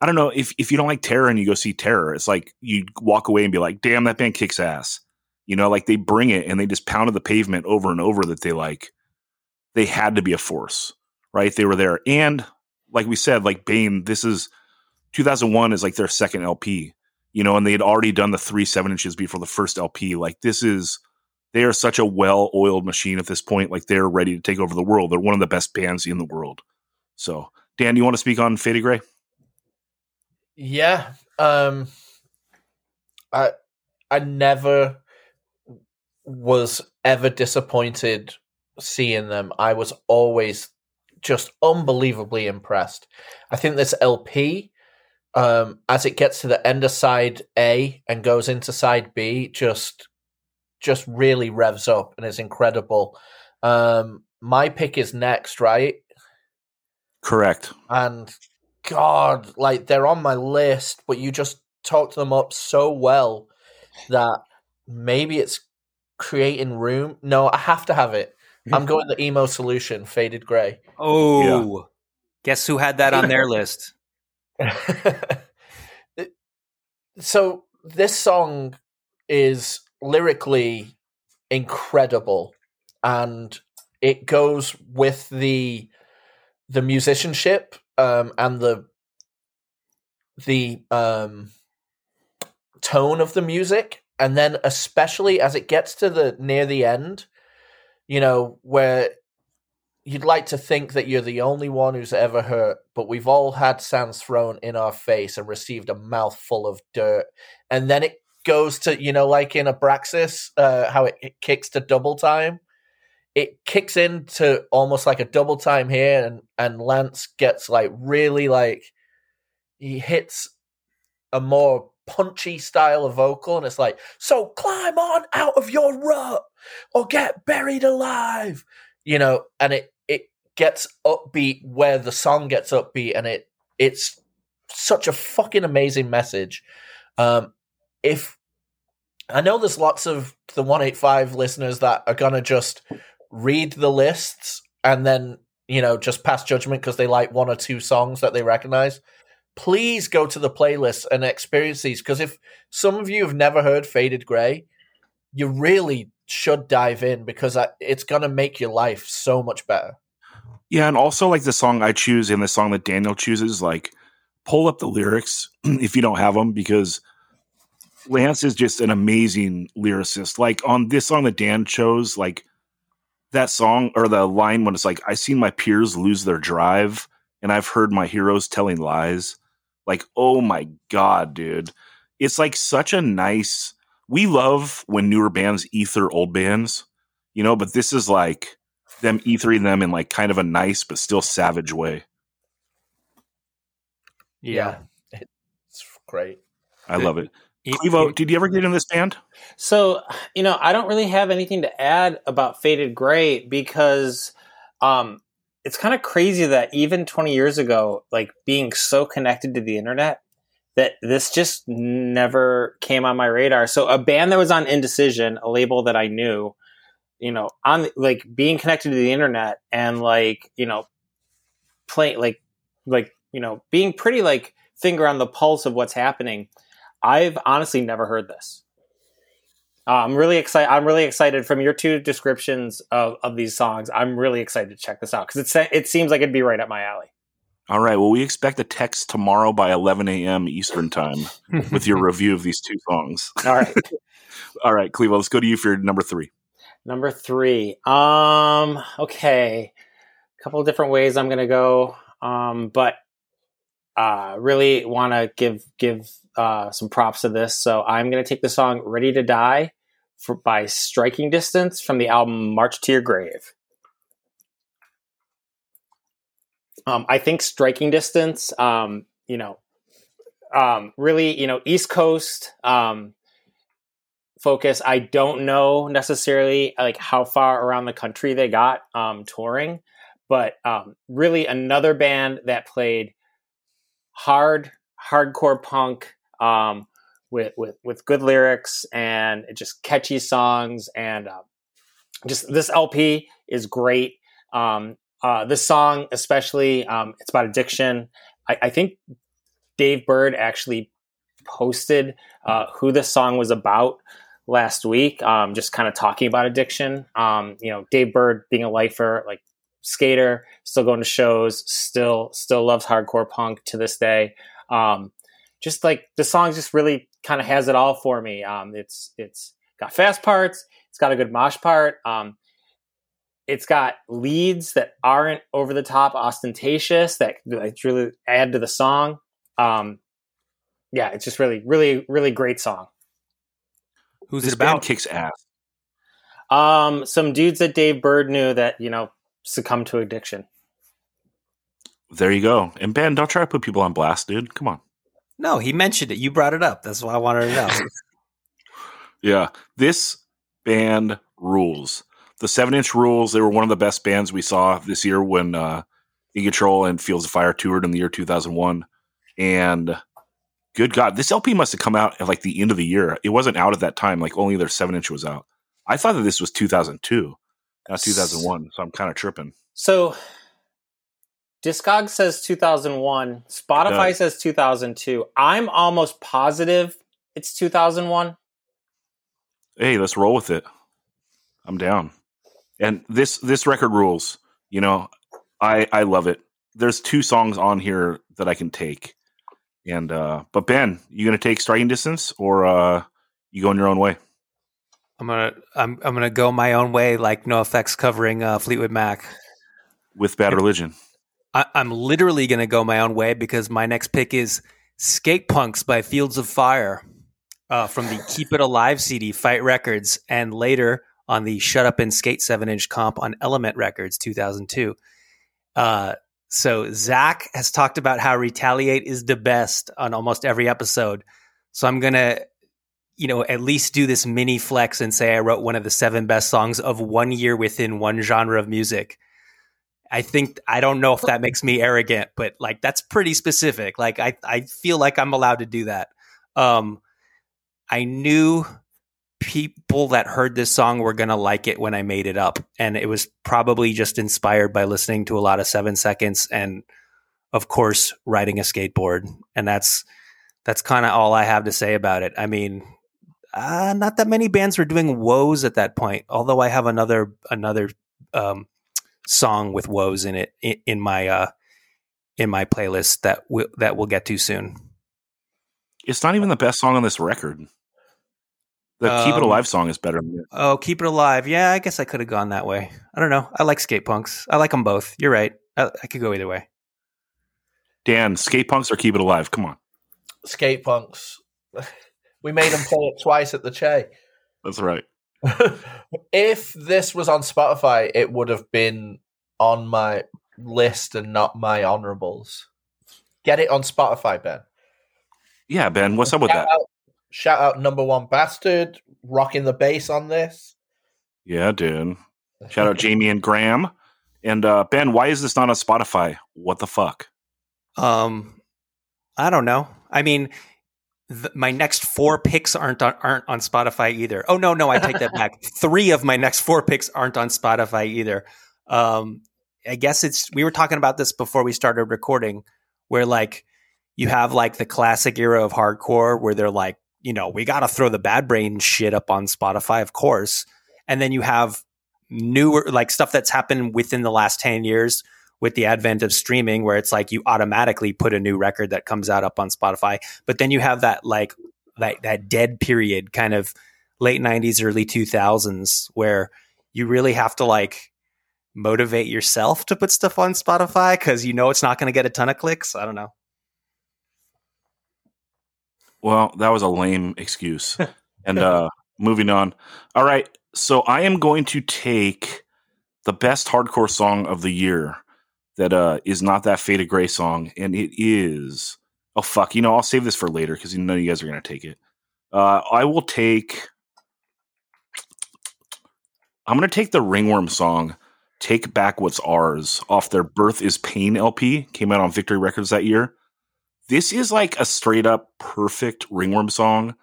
I don't know if if you don't like Terror and you go see Terror, it's like you walk away and be like, "Damn, that band kicks ass." You know, like they bring it and they just pounded the pavement over and over that they like they had to be a force, right? They were there. And like we said, like Bane, this is 2001 is like their second LP, you know, and they had already done the three seven inches before the first LP. Like this is, they are such a well oiled machine at this point. Like they're ready to take over the world. They're one of the best bands in the world. So, Dan, do you want to speak on Faded Gray? Yeah. Um, I, I never was ever disappointed seeing them. I was always just unbelievably impressed. I think this LP, um, as it gets to the end of side A and goes into side B, just just really revs up and is incredible. Um, my pick is next, right? Correct. And God, like they're on my list, but you just talked them up so well that maybe it's creating room. No, I have to have it. I'm going the emo solution, faded gray. Oh, yeah. guess who had that on their list? so this song is lyrically incredible, and it goes with the the musicianship um, and the the um, tone of the music, and then especially as it gets to the near the end, you know, where you'd like to think that you're the only one who's ever hurt, but we've all had sands thrown in our face and received a mouthful of dirt, and then it goes to you know, like in Abraxas, uh, how it, it kicks to double time it kicks into almost like a double time here and and Lance gets like really like he hits a more punchy style of vocal and it's like so climb on out of your rut or get buried alive you know and it it gets upbeat where the song gets upbeat and it it's such a fucking amazing message. Um if I know there's lots of the 185 listeners that are gonna just read the lists and then you know just pass judgment because they like one or two songs that they recognize. Please go to the playlist and experience these because if some of you have never heard faded gray you really should dive in because it's going to make your life so much better. Yeah and also like the song i choose and the song that daniel chooses like pull up the lyrics if you don't have them because lance is just an amazing lyricist. Like on this song that dan chose like that song or the line when it's like, I've seen my peers lose their drive and I've heard my heroes telling lies. Like, oh my God, dude. It's like such a nice. We love when newer bands ether old bands, you know, but this is like them ethering them in like kind of a nice but still savage way. Yeah. yeah. It's great. I love it. Clevo, did you ever get in this band? So, you know, I don't really have anything to add about Faded Gray because um, it's kind of crazy that even 20 years ago, like being so connected to the internet, that this just never came on my radar. So, a band that was on Indecision, a label that I knew, you know, on like being connected to the internet and like, you know, playing like, like, you know, being pretty like finger on the pulse of what's happening I've honestly never heard this. Uh, I'm really excited. I'm really excited from your two descriptions of, of these songs. I'm really excited to check this out because it it seems like it'd be right up my alley. All right. Well, we expect a text tomorrow by 11 a.m. Eastern time with your review of these two songs. All right. All right, Cleveland. Let's go to you for number three. Number three. Um. Okay. A couple of different ways I'm going to go. Um. But uh, really want to give give uh, some props to this. So I'm going to take the song "Ready to Die" for, by Striking Distance from the album "March to Your Grave." Um, I think Striking Distance, um, you know, um, really, you know, East Coast um, focus. I don't know necessarily like how far around the country they got um, touring, but um, really another band that played hard hardcore punk um, with with with good lyrics and just catchy songs and uh, just this LP is great. Um, uh, this song especially um, it's about addiction. I, I, think Dave Bird actually posted uh, who this song was about last week, um, just kind of talking about addiction. Um, you know, Dave Bird being a lifer, like skater, still going to shows, still still loves hardcore punk to this day. Um, just like the song just really kind of has it all for me. Um, it's it's got fast parts, it's got a good mosh part. Um, it's got leads that aren't over the top ostentatious that, that really add to the song. Um, yeah, it's just really, really, really great song. Who's this it about? band kicks ass. Um, some dudes that Dave Bird knew that you know succumbed to addiction. There you go. And Ben, don't try to put people on blast, dude. Come on. No, he mentioned it. You brought it up. That's why I wanted to know. Yeah, this band rules. The Seven Inch Rules. They were one of the best bands we saw this year when uh, In Control and Fields of Fire toured in the year 2001. And good God, this LP must have come out at like the end of the year. It wasn't out at that time. Like only their Seven Inch was out. I thought that this was 2002, not 2001. So I'm kind of tripping. So Discog says 2001. Spotify says 2002. I'm almost positive it's 2001. Hey, let's roll with it. I'm down. And this this record rules. You know, I I love it. There's two songs on here that I can take. And uh but Ben, you gonna take striking distance or uh you going your own way? I'm gonna I'm I'm gonna go my own way, like NOFX covering uh, Fleetwood Mac. With bad religion. I, I'm literally gonna go my own way because my next pick is Skate Punks by Fields of Fire uh, from the Keep It Alive CD, Fight Records, and later on the Shut Up and Skate seven inch comp on Element Records, 2002. Uh, so Zach has talked about how Retaliate is the best on almost every episode. So I'm gonna, you know, at least do this mini flex and say I wrote one of the seven best songs of one year within one genre of music. I think I don't know if that makes me arrogant, but like that's pretty specific. Like I, I feel like I'm allowed to do that. Um, I knew people that heard this song were going to like it when I made it up. And it was probably just inspired by listening to a lot of seven seconds and, of course, riding a skateboard. And that's, that's kind of all I have to say about it. I mean, uh, not that many bands were doing woes at that point, although I have another, another, um, song with woes in it in, in my, uh, in my playlist that we, that we'll get to soon. It's not even the best song on this record. The Keep It Um, Alive song is better than. Oh, keep it alive. Yeah, I guess I could have gone that way. I don't know. I like skate punks. I like them both. You're right. I, I could go either way. Dan, skate punks or keep it alive? Come on. Skate punks. we made them play it twice at the Che. That's right. if this was on Spotify, it would have been on my list and not my honorables. Get it on Spotify, Ben. Yeah, Ben, what's up with that? Out, shout out number one bastard, rocking the bass on this. Yeah, dude. Shout out Jamie and Graham. And uh, Ben, why is this not on Spotify? What the fuck? Um, I don't know. I mean, th- my next four picks aren't on, aren't on Spotify either. Oh no, no, I take that back. Three of my next four picks aren't on Spotify either. Um, I guess it's we were talking about this before we started recording, where like you have like the classic era of hardcore where they're like, you know, we got to throw the bad brain shit up on Spotify, of course, and then you have newer like stuff that's happened within the last 10 years with the advent of streaming where it's like you automatically put a new record that comes out up on Spotify but then you have that like that that dead period kind of late 90s early 2000s where you really have to like motivate yourself to put stuff on Spotify cuz you know it's not going to get a ton of clicks i don't know Well, that was a lame excuse. and uh, moving on. All right. So I am going to take the best hardcore song of the year that uh, is not that Faded Gray song. And it is. Oh, fuck. You know, I'll save this for later because you know you guys are to take it. Uh, I will take. I'm to take the Ringworm song, Take Back What's Ours, off their Birth is Pain LP. Came out on Victory Records that year. This is like a straight up perfect Ringworm song.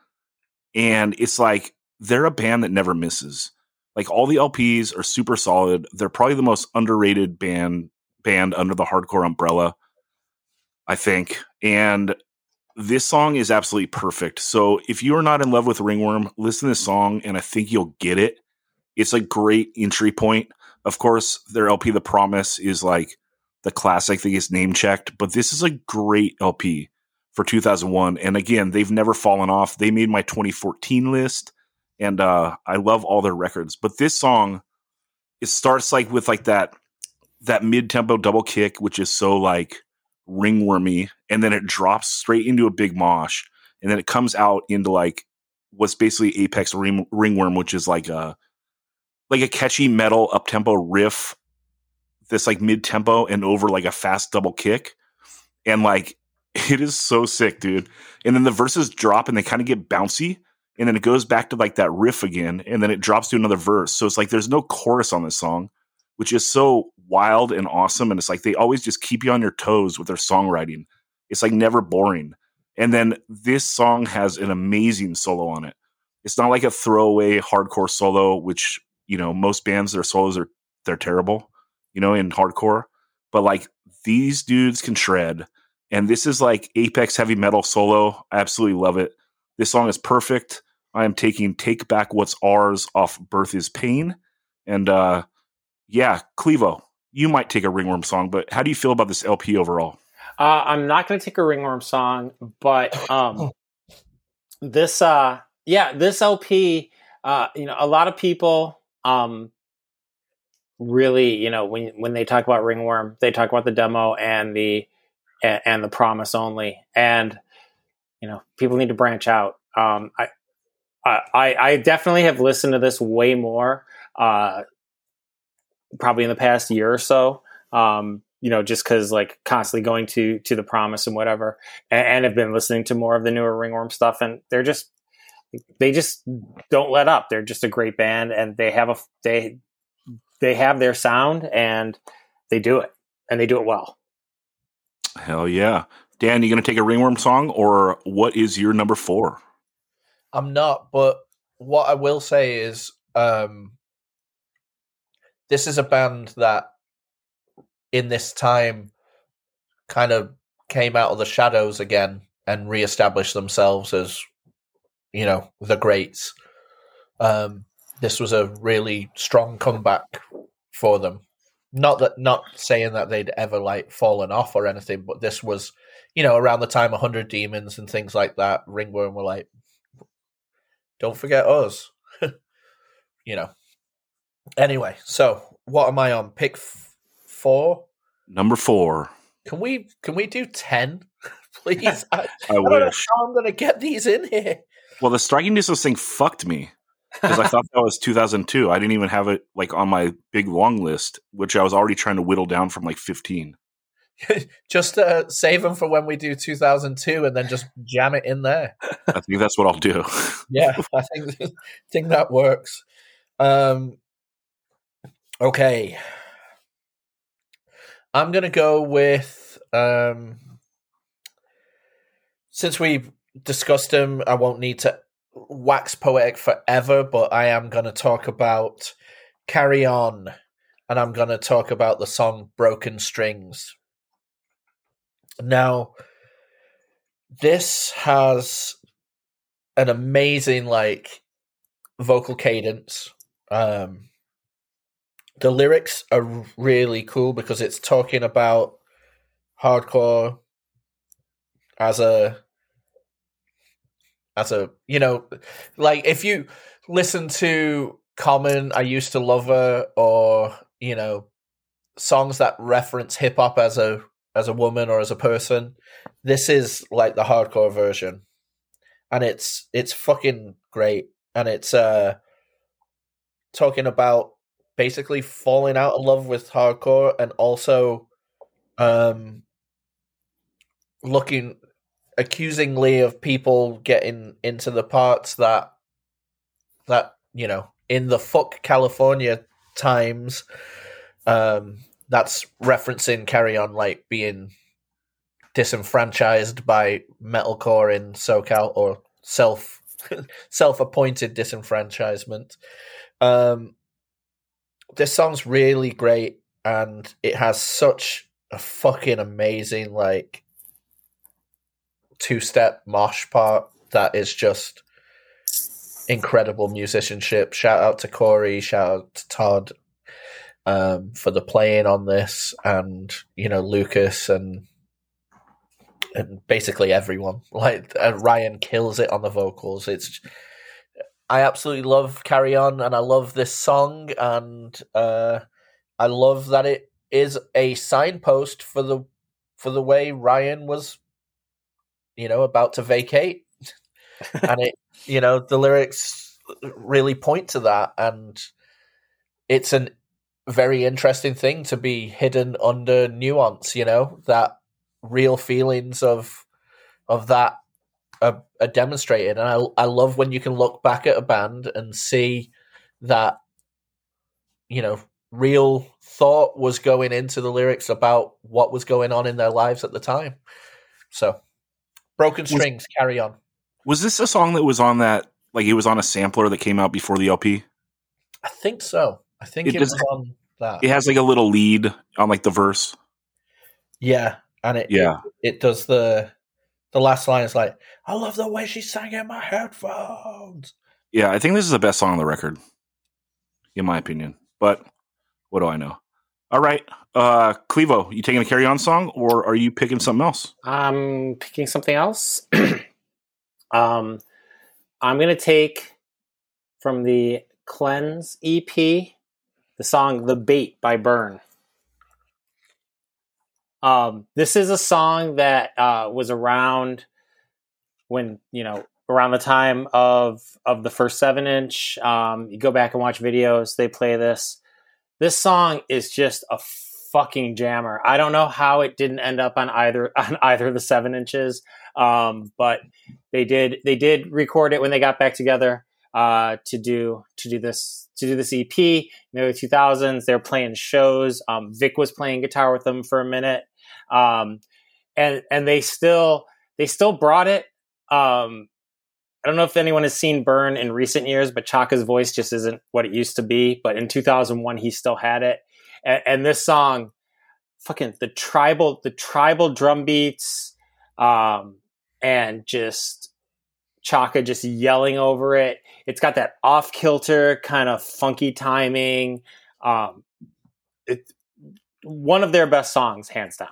And it's like they're a band that never misses. Like all the LPs are super solid. They're probably the most underrated band band under the hardcore umbrella, I think. And this song is absolutely perfect. So if you are not in love with Ringworm, listen to this song and I think you'll get it. It's a great entry point. Of course, their LP, The Promise, is like the classic that gets name checked, but this is a great LP for 2001. And again, they've never fallen off. They made my 2014 list, and uh, I love all their records. But this song, it starts like with like that that mid tempo double kick, which is so like ringwormy, and then it drops straight into a big mosh, and then it comes out into like what's basically Apex ring, ringworm, which is like a like a catchy metal up tempo riff, this like mid tempo and over like a fast double kick, and like it is so sick, dude. And then the verses drop and they kind of get bouncy, and then it goes back to like that riff again, and then it drops to another verse. So it's like there's no chorus on this song, which is so wild and awesome. And it's like they always just keep you on your toes with their songwriting. It's like never boring. And then this song has an amazing solo on it. It's not like a throwaway hardcore solo, which, you know, most bands, their solos are they're terrible, you know, in hardcore. But like these dudes can shred. And this is like Apex heavy metal solo. I absolutely love it. This song is perfect. I am taking Take Back What's Ours off Birth is Pain. And uh yeah, Clevo, you might take a ringworm song, but how do you feel about this LP overall? Uh, I'm not going to take a ringworm song, but um, this, uh, yeah, this LP, uh, you know, a lot of people um, really, you know, when when they talk about ringworm, they talk about the demo and the and, and the promise only, and you know, people need to branch out. Um, I, I, I definitely have listened to this way more. Uh, probably in the past year or so. Um, you know, just because like constantly going to to the promise and whatever, and, and have been listening to more of the newer Ringworm stuff, and they're just they just don't let up. They're just a great band, and they have a they they have their sound, and they do it, and they do it well. Hell yeah, Dan! You gonna take a Ringworm song, or what is your number four? I'm not, but what I will say is, um, this is a band that in this time kind of came out of the shadows again and reestablished themselves as you know the greats. Um, this was a really strong comeback for them. Not that not saying that they'd ever like fallen off or anything but this was you know around the time 100 demons and things like that ringworm were like don't forget us. You know anyway so what am I on? Pick f- four. Number four. Can we can we do ten, please? I, I, I wish. I'm gonna get these in here. Well, the striking distance thing fucked me because I thought that was 2002. I didn't even have it like on my big long list, which I was already trying to whittle down from like 15. just uh, save them for when we do 2002, and then just jam it in there. I think that's what I'll do. yeah, I think think that works. Um, Okay. I'm going to go with. Um, since we've discussed him, I won't need to wax poetic forever, but I am going to talk about Carry On, and I'm going to talk about the song Broken Strings. Now, this has an amazing, like, vocal cadence. Um, the lyrics are really cool because it's talking about hardcore as a as a you know like if you listen to common i used to love her or you know songs that reference hip hop as a as a woman or as a person this is like the hardcore version. And it's it's fucking great. And it's uh talking about basically falling out of love with hardcore and also um looking accusingly of people getting into the parts that that you know in the fuck California times um that's referencing carry on like being disenfranchised by metalcore in SoCal or self self appointed disenfranchisement. Um this song's really great and it has such a fucking amazing like two step mosh part that is just incredible musicianship. Shout out to Corey, shout out to Todd. um, for the playing on this, and you know Lucas and and basically everyone. Like uh, Ryan kills it on the vocals. It's I absolutely love Carry On, and I love this song, and uh, I love that it is a signpost for the for the way Ryan was, you know, about to vacate, and it, you know, the lyrics really point to that, and it's a very interesting thing to be hidden under nuance. You know that real feelings of of that are, are demonstrated, and I I love when you can look back at a band and see that you know real thought was going into the lyrics about what was going on in their lives at the time. So, broken strings, was, carry on. Was this a song that was on that? Like it was on a sampler that came out before the LP. I think so. I think it, it was on that. It has like a little lead on like the verse. Yeah, and it yeah it, it does the the last line is like, "I love the way she sang in my headphones." Yeah, I think this is the best song on the record, in my opinion. But what do I know? All right, uh, Clevo, you taking a carry on song, or are you picking something else? I'm picking something else. um, I'm gonna take from the Cleanse EP the song "The Bait" by Burn. Um, this is a song that uh, was around when you know around the time of of the first seven inch. Um, you go back and watch videos; they play this. This song is just a fucking jammer. I don't know how it didn't end up on either on either of the seven inches, um, but they did they did record it when they got back together uh, to do to do this to do this EP in the early 2000s. They're playing shows. Um, Vic was playing guitar with them for a minute, um, and and they still they still brought it. Um, I don't know if anyone has seen Burn in recent years, but Chaka's voice just isn't what it used to be. But in 2001, he still had it, and, and this song, fucking the tribal the tribal drum beats, um, and just Chaka just yelling over it. It's got that off kilter kind of funky timing. Um, it, one of their best songs, hands down.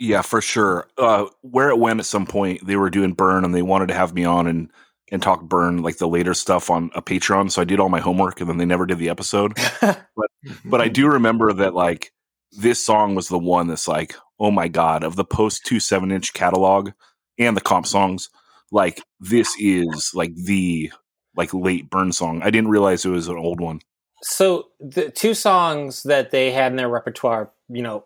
Yeah, for sure. Uh, where it went at some point, they were doing Burn, and they wanted to have me on and and talk Burn like the later stuff on a Patreon. So I did all my homework, and then they never did the episode. but but I do remember that like this song was the one that's like, oh my god, of the post two seven inch catalog and the comp songs, like this is like the like late Burn song. I didn't realize it was an old one. So the two songs that they had in their repertoire, you know,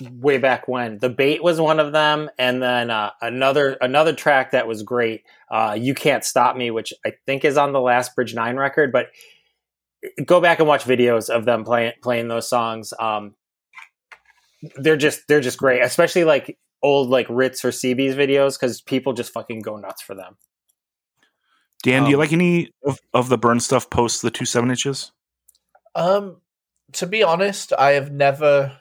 way back when. The bait was one of them, and then uh, another another track that was great. Uh, you can't stop me, which I think is on the last Bridge Nine record. But go back and watch videos of them playing playing those songs. Um, they're just they're just great, especially like old like Ritz or CB's videos because people just fucking go nuts for them. Dan, um, do you um, like any of, of the burn stuff post the two seven inches? Um, to be honest, I have never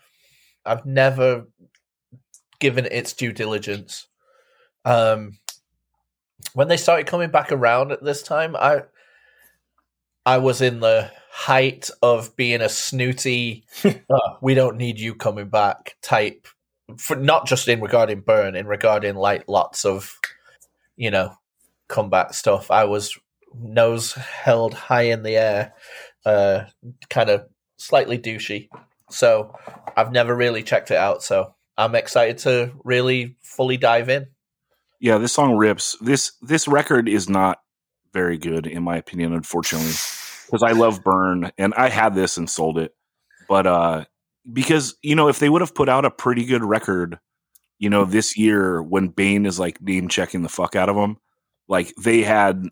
I've never given its due diligence. Um, when they started coming back around at this time, I I was in the height of being a snooty, oh, we don't need you coming back type. For not just in regarding burn, in regarding like lots of, you know, comeback stuff. I was nose held high in the air, uh, kind of slightly douchey. So I've never really checked it out. So I'm excited to really fully dive in. Yeah, this song rips. This this record is not very good in my opinion, unfortunately, because I love Burn and I had this and sold it, but uh, because you know if they would have put out a pretty good record, you know this year when Bane is like name checking the fuck out of them, like they had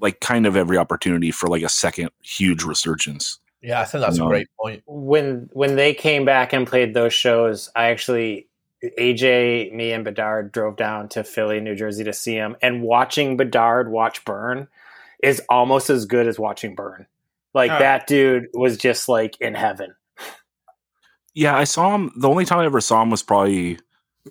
like kind of every opportunity for like a second huge resurgence. Yeah, I think that's a great point. When when they came back and played those shows, I actually AJ, me, and Bedard drove down to Philly, New Jersey to see him. And watching Bedard watch Burn is almost as good as watching Burn. Like oh. that dude was just like in heaven. Yeah, I saw him. The only time I ever saw him was probably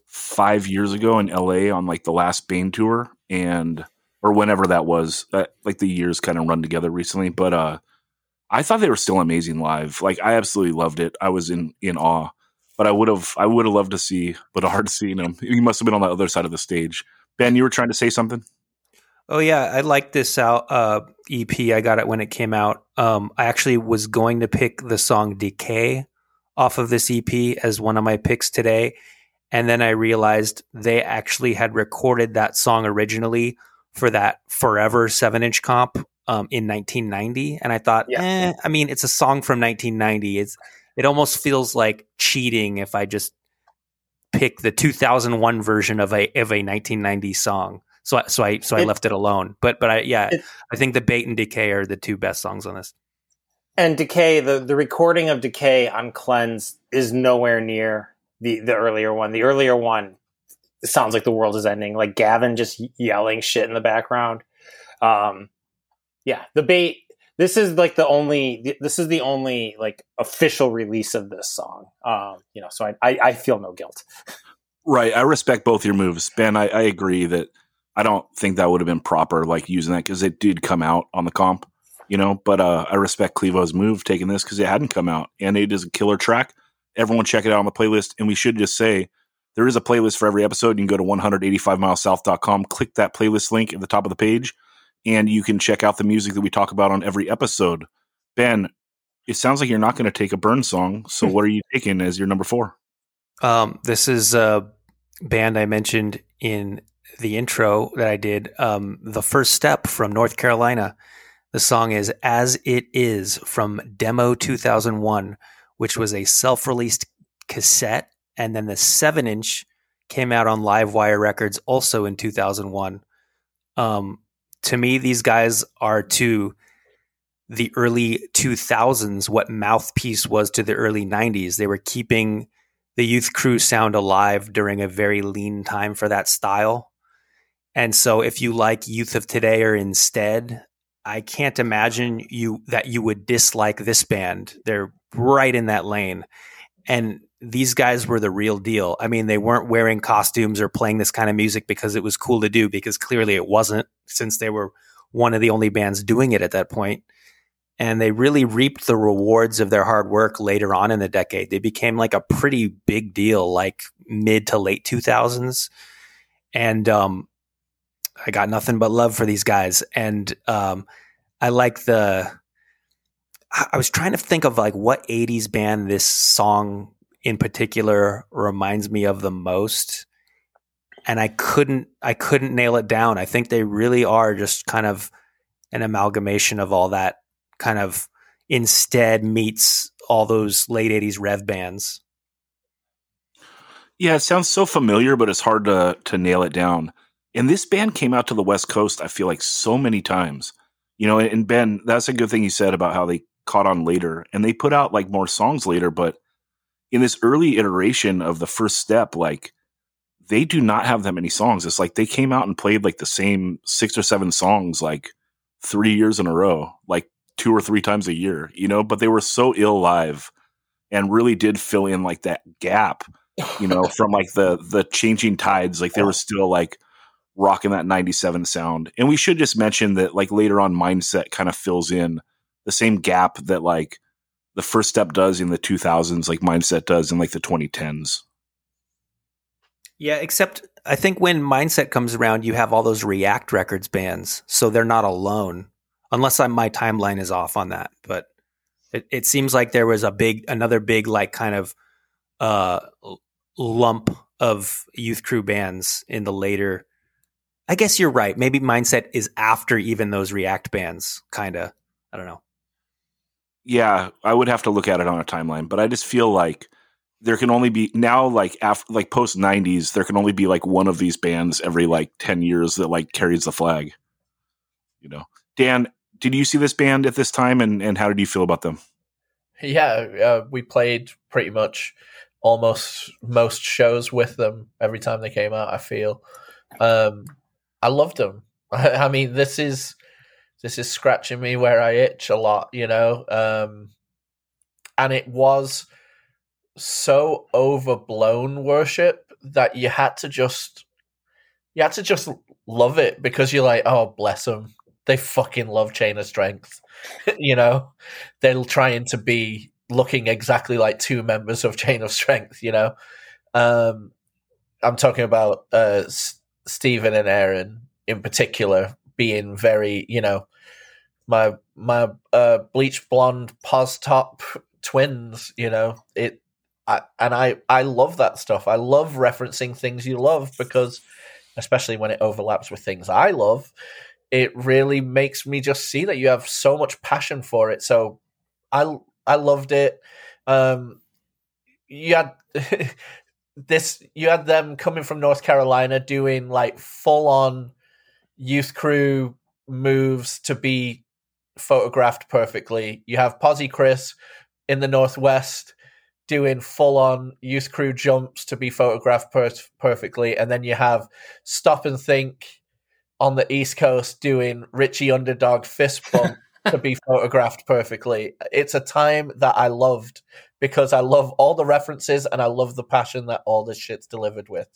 five years ago in LA on like the last Bane tour, and or whenever that was. That like the years kind of run together recently, but uh I thought they were still amazing live. Like I absolutely loved it. I was in in awe. But I would have I would have loved to see, but hard seeing him. He must have been on the other side of the stage. Ben, you were trying to say something. Oh yeah, I like this out uh, EP. I got it when it came out. Um, I actually was going to pick the song "Decay" off of this EP as one of my picks today, and then I realized they actually had recorded that song originally for that Forever seven inch comp um, in 1990, and I thought, yeah. eh, I mean, it's a song from 1990. It's it almost feels like cheating if I just pick the 2001 version of a of a 1990 song. So so I so I left it alone. But but I yeah, it, I think the Bait and Decay are the two best songs on this. And Decay, the the recording of Decay on Cleanse is nowhere near the the earlier one. The earlier one sounds like the world is ending, like Gavin just yelling shit in the background. Um, yeah, the Bait. This is like the only. This is the only like official release of this song. Um, you know, so I I, I feel no guilt. Right, I respect both your moves, Ben. I, I agree that I don't think that would have been proper, like using that because it did come out on the comp, you know. But uh, I respect Clevo's move taking this because it hadn't come out, and it is a killer track. Everyone check it out on the playlist, and we should just say there is a playlist for every episode. You can go to 185milesouth.com, click that playlist link at the top of the page, and you can check out the music that we talk about on every episode. Ben, it sounds like you're not going to take a burn song. So what are you taking as your number four? Um, this is a band I mentioned in the intro that I did, um, the first step from North Carolina. The song is As It Is from Demo 2001, which was a self released cassette. And then the seven inch came out on Livewire Records also in 2001. Um, to me, these guys are to the early 2000s what Mouthpiece was to the early 90s. They were keeping the youth crew sound alive during a very lean time for that style. And so if you like Youth of Today or instead, I can't imagine you that you would dislike this band. They're right in that lane. And these guys were the real deal. I mean, they weren't wearing costumes or playing this kind of music because it was cool to do, because clearly it wasn't, since they were one of the only bands doing it at that point. And they really reaped the rewards of their hard work later on in the decade. They became like a pretty big deal, like mid to late 2000s. And um, I got nothing but love for these guys, and um, I like the. I was trying to think of like what '80s band this song in particular reminds me of the most, and I couldn't. I couldn't nail it down. I think they really are just kind of an amalgamation of all that kind of instead meets all those late 80s rev bands. Yeah, it sounds so familiar, but it's hard to to nail it down. And this band came out to the West Coast, I feel like, so many times. You know, and Ben, that's a good thing you said about how they caught on later. And they put out like more songs later, but in this early iteration of the first step, like they do not have that many songs. It's like they came out and played like the same six or seven songs like three years in a row, like two or three times a year, you know, but they were so ill live and really did fill in like that gap, you know, from like the the changing tides. Like they were still like rocking that 97 sound. And we should just mention that like later on mindset kind of fills in the same gap that like the first step does in the 2000s like mindset does in like the 2010s. Yeah, except I think when mindset comes around you have all those React Records bands, so they're not alone unless I'm, my timeline is off on that, but it, it seems like there was a big another big like kind of uh lump of youth crew bands in the later I guess you're right. Maybe mindset is after even those React bands, kind of. I don't know. Yeah, I would have to look at it on a timeline, but I just feel like there can only be now, like after, like post '90s, there can only be like one of these bands every like ten years that like carries the flag. You know, Dan, did you see this band at this time, and and how did you feel about them? Yeah, uh, we played pretty much almost most shows with them every time they came out. I feel. Um, I loved them. I mean, this is this is scratching me where I itch a lot, you know. Um, and it was so overblown worship that you had to just you had to just love it because you're like, oh, bless them, they fucking love Chain of Strength. you know, they're trying to be looking exactly like two members of Chain of Strength. You know, um, I'm talking about uh, S- Stephen and Aaron in particular being very, you know, my my uh, bleach blonde pos top twins. You know, it. I, and I, I love that stuff. I love referencing things you love because, especially when it overlaps with things I love, it really makes me just see that you have so much passion for it. So, I I loved it. Um, you had this. You had them coming from North Carolina doing like full on youth crew moves to be photographed perfectly. You have Posy Chris in the Northwest doing full on youth crew jumps to be photographed per- perfectly. And then you have Stop and Think on the East Coast doing Richie Underdog fist bump to be photographed perfectly. It's a time that I loved because I love all the references and I love the passion that all this shit's delivered with.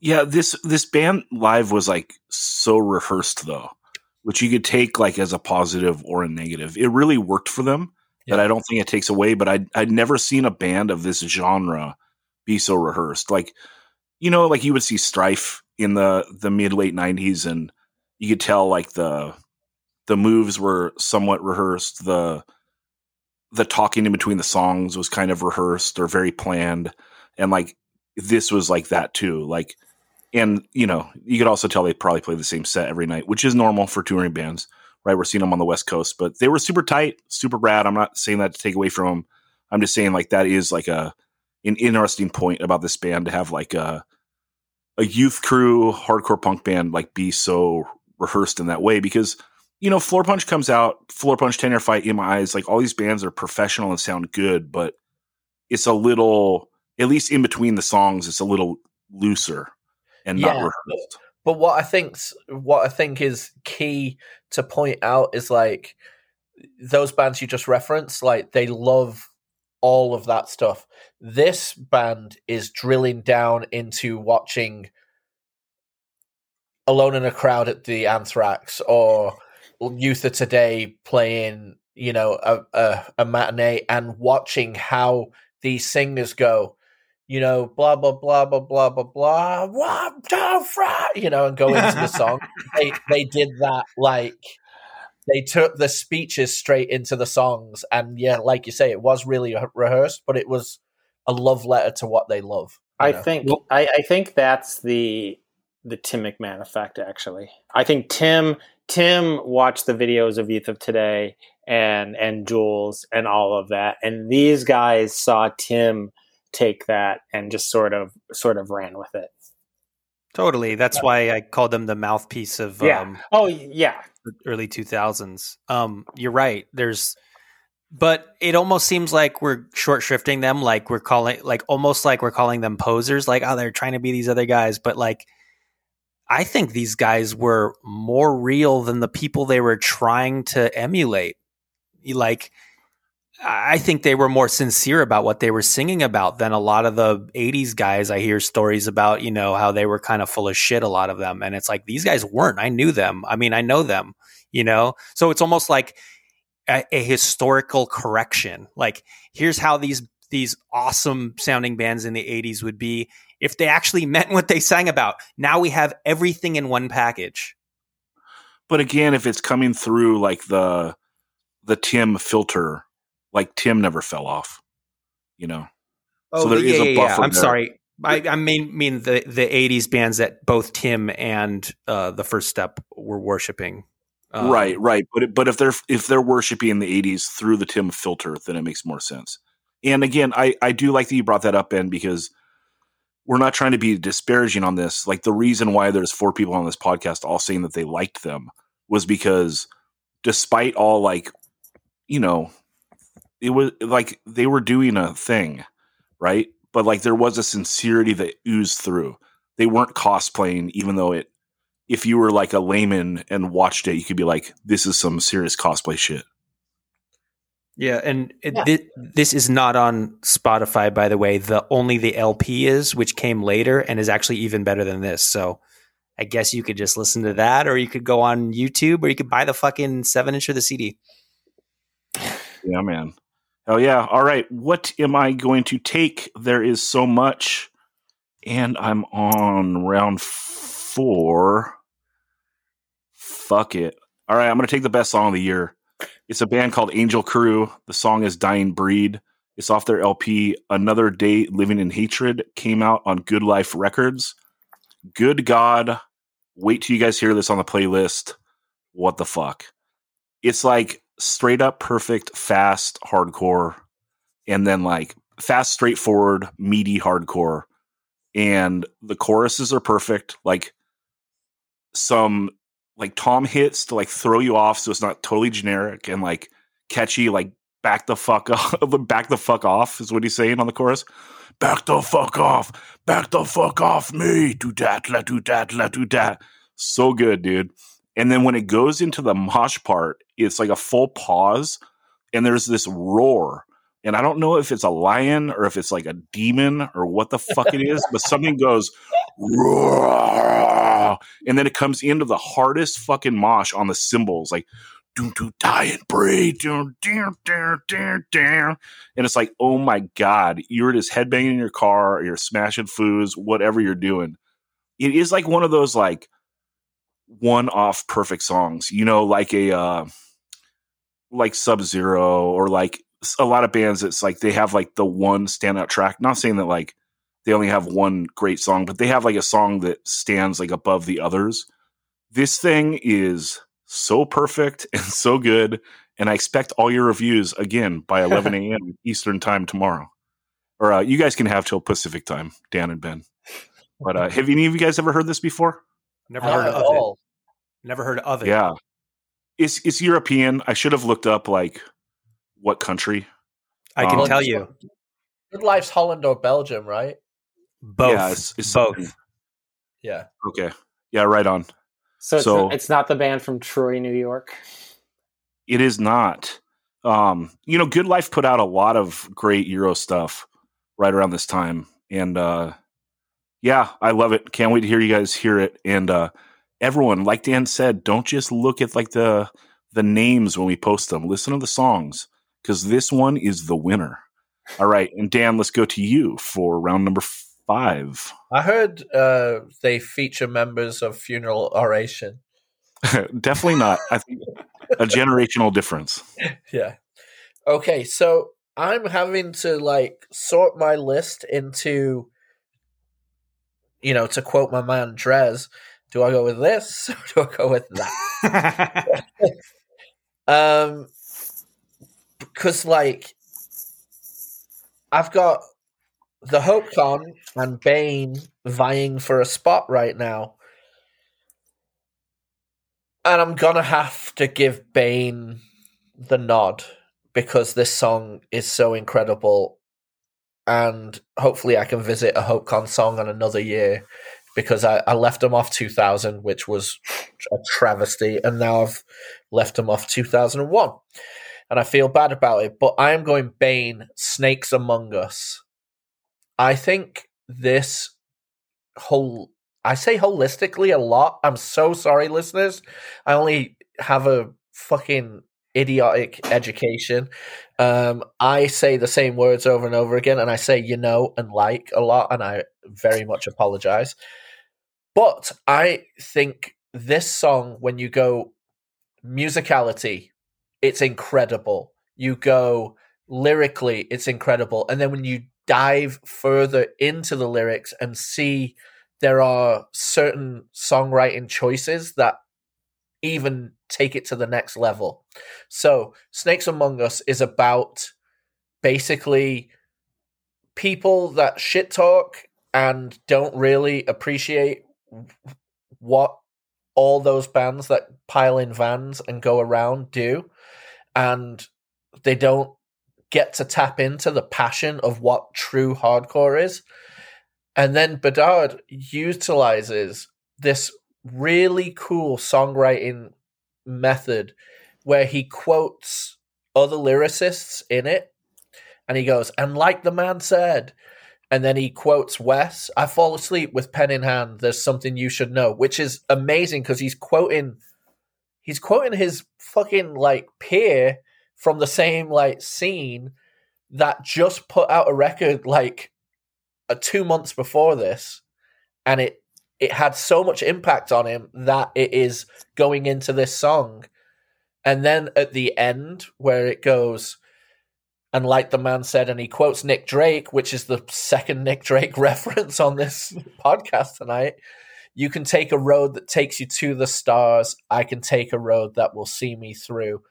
Yeah, this this band live was like so rehearsed though, which you could take like as a positive or a negative. It really worked for them that I don't think it takes away, but I I'd never seen a band of this genre be so rehearsed. Like, you know, like you would see Strife in the the mid late nineties and you could tell like the the moves were somewhat rehearsed. The the talking in between the songs was kind of rehearsed or very planned. And like this was like that too. Like and you know, you could also tell they probably play the same set every night, which is normal for touring bands right? We're seeing them on the West Coast, but they were super tight, super rad. I'm not saying that to take away from them. I'm just saying like that is like a an interesting point about this band to have like a a youth crew hardcore punk band like be so rehearsed in that way because you know Floorpunch comes out, Floorpunch Ten Yard Fight in my eyes, like all these bands are professional and sound good, but it's a little at least in between the songs, it's a little looser and not Yeah. rehearsed. But what I think what I think is key to point out is like those bands you just referenced, like they love all of that stuff. This band is drilling down into watching Alone in a Crowd at the Anthrax or Youth of Today playing, you know, a, a, a matinee and watching how these singers go, you know, blah blah blah blah blah blah blah, one, two, three, you know, and go into the song. They they did that like they took the speeches straight into the songs, and yeah, like you say, it was really rehearsed, but it was a love letter to what they love. I know? think I, I think that's the the Tim McMahon effect. Actually, I think Tim Tim watched the videos of Youth of Today and and Jules and all of that, and these guys saw Tim take that and just sort of sort of ran with it. Totally. That's why I called them the mouthpiece of Yeah. um, Oh yeah, early 2000s. Um, you're right. There's, but it almost seems like we're short shrifting them. Like we're calling, like almost like we're calling them posers. Like, oh, they're trying to be these other guys. But like, I think these guys were more real than the people they were trying to emulate. Like, I think they were more sincere about what they were singing about than a lot of the 80s guys I hear stories about, you know, how they were kind of full of shit, a lot of them. And it's like, these guys weren't. I knew them. I mean, I know them, you know? So it's almost like a, a historical correction. Like, here's how these these awesome sounding bands in the 80s would be if they actually meant what they sang about. Now we have everything in one package. but again if it's coming through like the the tim filter like tim never fell off you know So there is a buffer I'm there. sorry. I, I mean, mean the the '80s bands that both Tim and uh, the First Step were worshiping. Um, right right but it, but if they're if they're worshiping the 80s through the tim filter then it makes more sense and again i i do like that you brought that up ben because we're not trying to be disparaging on this like the reason why there's four people on this podcast all saying that they liked them was because despite all like you know it was like they were doing a thing right but like there was a sincerity that oozed through they weren't cosplaying even though it if you were like a layman and watched it you could be like this is some serious cosplay shit Yeah, and it, Yeah. thi- this is not on Spotify, by the way. The only the LP is, which came later and is actually even better than this. So I guess you could just listen to that, or you could go on YouTube, or you could buy the fucking seven inch of the CD. Yeah, man. Oh yeah. All right. What am I going to take? There is so much, and I'm on round four. Fuck it. All right. I'm going to take the best song of the year. It's a band called Angel Crew. The song is "Dying Breed." It's off their LP "Another Day Living in Hatred." Came out on Good Life Records. Good God! Wait till you guys hear this on the playlist. What the fuck? It's like straight up perfect fast hardcore and then like fast straightforward meaty hardcore. And the choruses are perfect. Like some like tom hits to like throw you off so it's not totally generic and like catchy like back the fuck off back the fuck off is what he's saying on the chorus. Back the fuck off back the fuck off me do that let do that let do that. So good dude. And then when it goes into the mosh part, it's like a full pause and there's this roar. And I don't know if it's a lion or if it's like a demon or what the fuck it is, but something goes roar. And then it comes into the hardest fucking mosh on the cymbals, like do do die and breathe. And it's like, oh my god, you're just headbanging in your car, or you're smashing foods, whatever you're doing. It is like one of those like one off perfect songs, you know, like a uh like Sub Zero or like a lot of bands it's like they have like the one standout track. Not saying that like they only have one great song, but they have like a song that stands like above the others. This thing is so perfect and so good. And I expect all your reviews again by 11 a.m. Eastern time tomorrow. Or uh, you guys can have till Pacific time, Dan and Ben. But uh, have any of you guys ever heard this before? Never heard of all. it. Never heard of it. Yeah. It's it's European. I should have looked up like what country. I can um, tell you. Good Life's Holland or Belgium, right? Both. Yeah, it's, it's both. Yeah. Okay. Yeah, right on. So, it's, so not, it's not the band from Troy, New York. It is not. Um, you know, Good Life put out a lot of great Euro stuff right around this time, and uh, yeah, I love it. Can't wait to hear you guys hear it. And uh, everyone, like Dan said, don't just look at like the the names when we post them. Listen to the songs because this one is the winner. All right, and Dan, let's go to you for round number five. I heard uh, they feature members of Funeral Oration. Definitely not. I think a generational difference. Yeah. Okay, so I'm having to like sort my list into you know, to quote my man Dres, do I go with this or do I go with that? um, because like I've got the Hope Con and Bane vying for a spot right now. And I'm gonna have to give Bane the nod because this song is so incredible and hopefully I can visit a HopeCon song in another year because I, I left them off 2000, which was a travesty, and now I've left them off 2001. And I feel bad about it, but I am going Bane, Snakes Among Us. I think this whole, I say holistically a lot. I'm so sorry, listeners. I only have a fucking idiotic education. Um, I say the same words over and over again, and I say you know and like a lot, and I very much apologize. But I think this song, when you go musicality, it's incredible. You go lyrically, it's incredible. And then when you dive further into the lyrics and see there are certain songwriting choices that even take it to the next level. So, Snakes Among Us is about basically people that shit talk and don't really appreciate what all those bands that pile in vans and go around do. And they don't get to tap into the passion of what true hardcore is. And then Bedard utilizes this really cool songwriting method where he quotes other lyricists in it and he goes and like the man said and then he quotes Wes. I fall asleep with pen in hand. There's something you should know, which is amazing because he's quoting, he's quoting his fucking like peer from the same like scene that just put out a record like uh, two months before this, and it it had so much impact on him that it is going into this song. And then at the end, where it goes, and like the man said, and he quotes Nick Drake, which is the second Nick Drake reference on this podcast tonight. You can take a road that takes you to the stars. I can take a road that will see me through.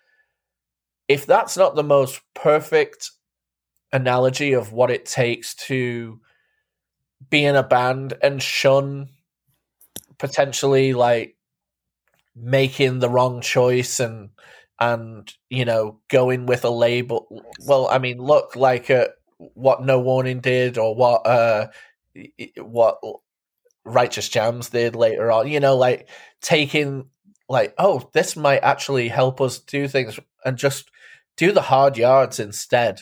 If that's not the most perfect analogy of what it takes to be in a band and shun potentially like making the wrong choice and and you know going with a label well i mean look like uh, what no warning did or what uh what righteous jams did later on you know like taking like oh this might actually help us do things and just do the hard yards instead.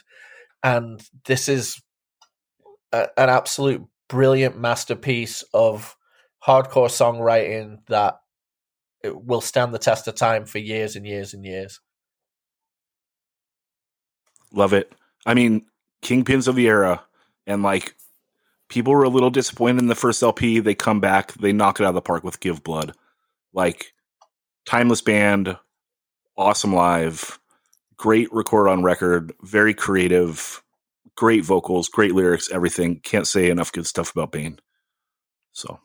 And this is a, an absolute brilliant masterpiece of hardcore songwriting that will stand the test of time for years and years and years. Love it. I mean, Kingpins of the Era, and like people were a little disappointed in the first LP. They come back, they knock it out of the park with Give Blood. Like, timeless band, awesome live, great record on record, very creative, great vocals, great lyrics, everything. Can't say enough good stuff about Bane. So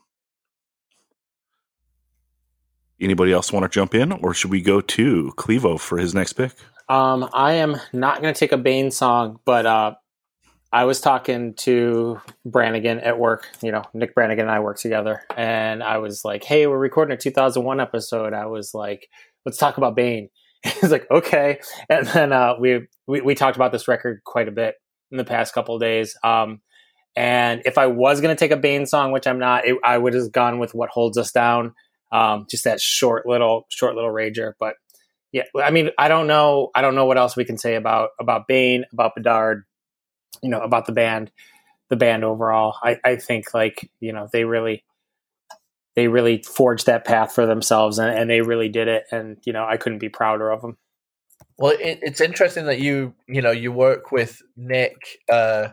Anybody else want to jump in, or should we go to Clevo for his next pick? Um, I am not going to take a Bane song, but uh, I was talking to Brannigan at work. You know, Nick Brannigan and I work together, and I was like, "Hey, we're recording a 2001 episode." I was like, "Let's talk about Bane." He's like, "Okay," and then uh, we, we, we talked about this record quite a bit in the past couple days. Um, and if I was going to take a Bane song, which I'm not, it, I would have gone with "What Holds Us Down." Um, just that short little short little rager. But yeah, I mean, I don't know. I don't know what else we can say about about Bane, about Bedard, you know, about the band, the band overall. I, I think like you know they really they really forged that path for themselves and, and they really did it. And you know, I couldn't be prouder of them. Well, it, it's interesting that you you know you work with Nick uh,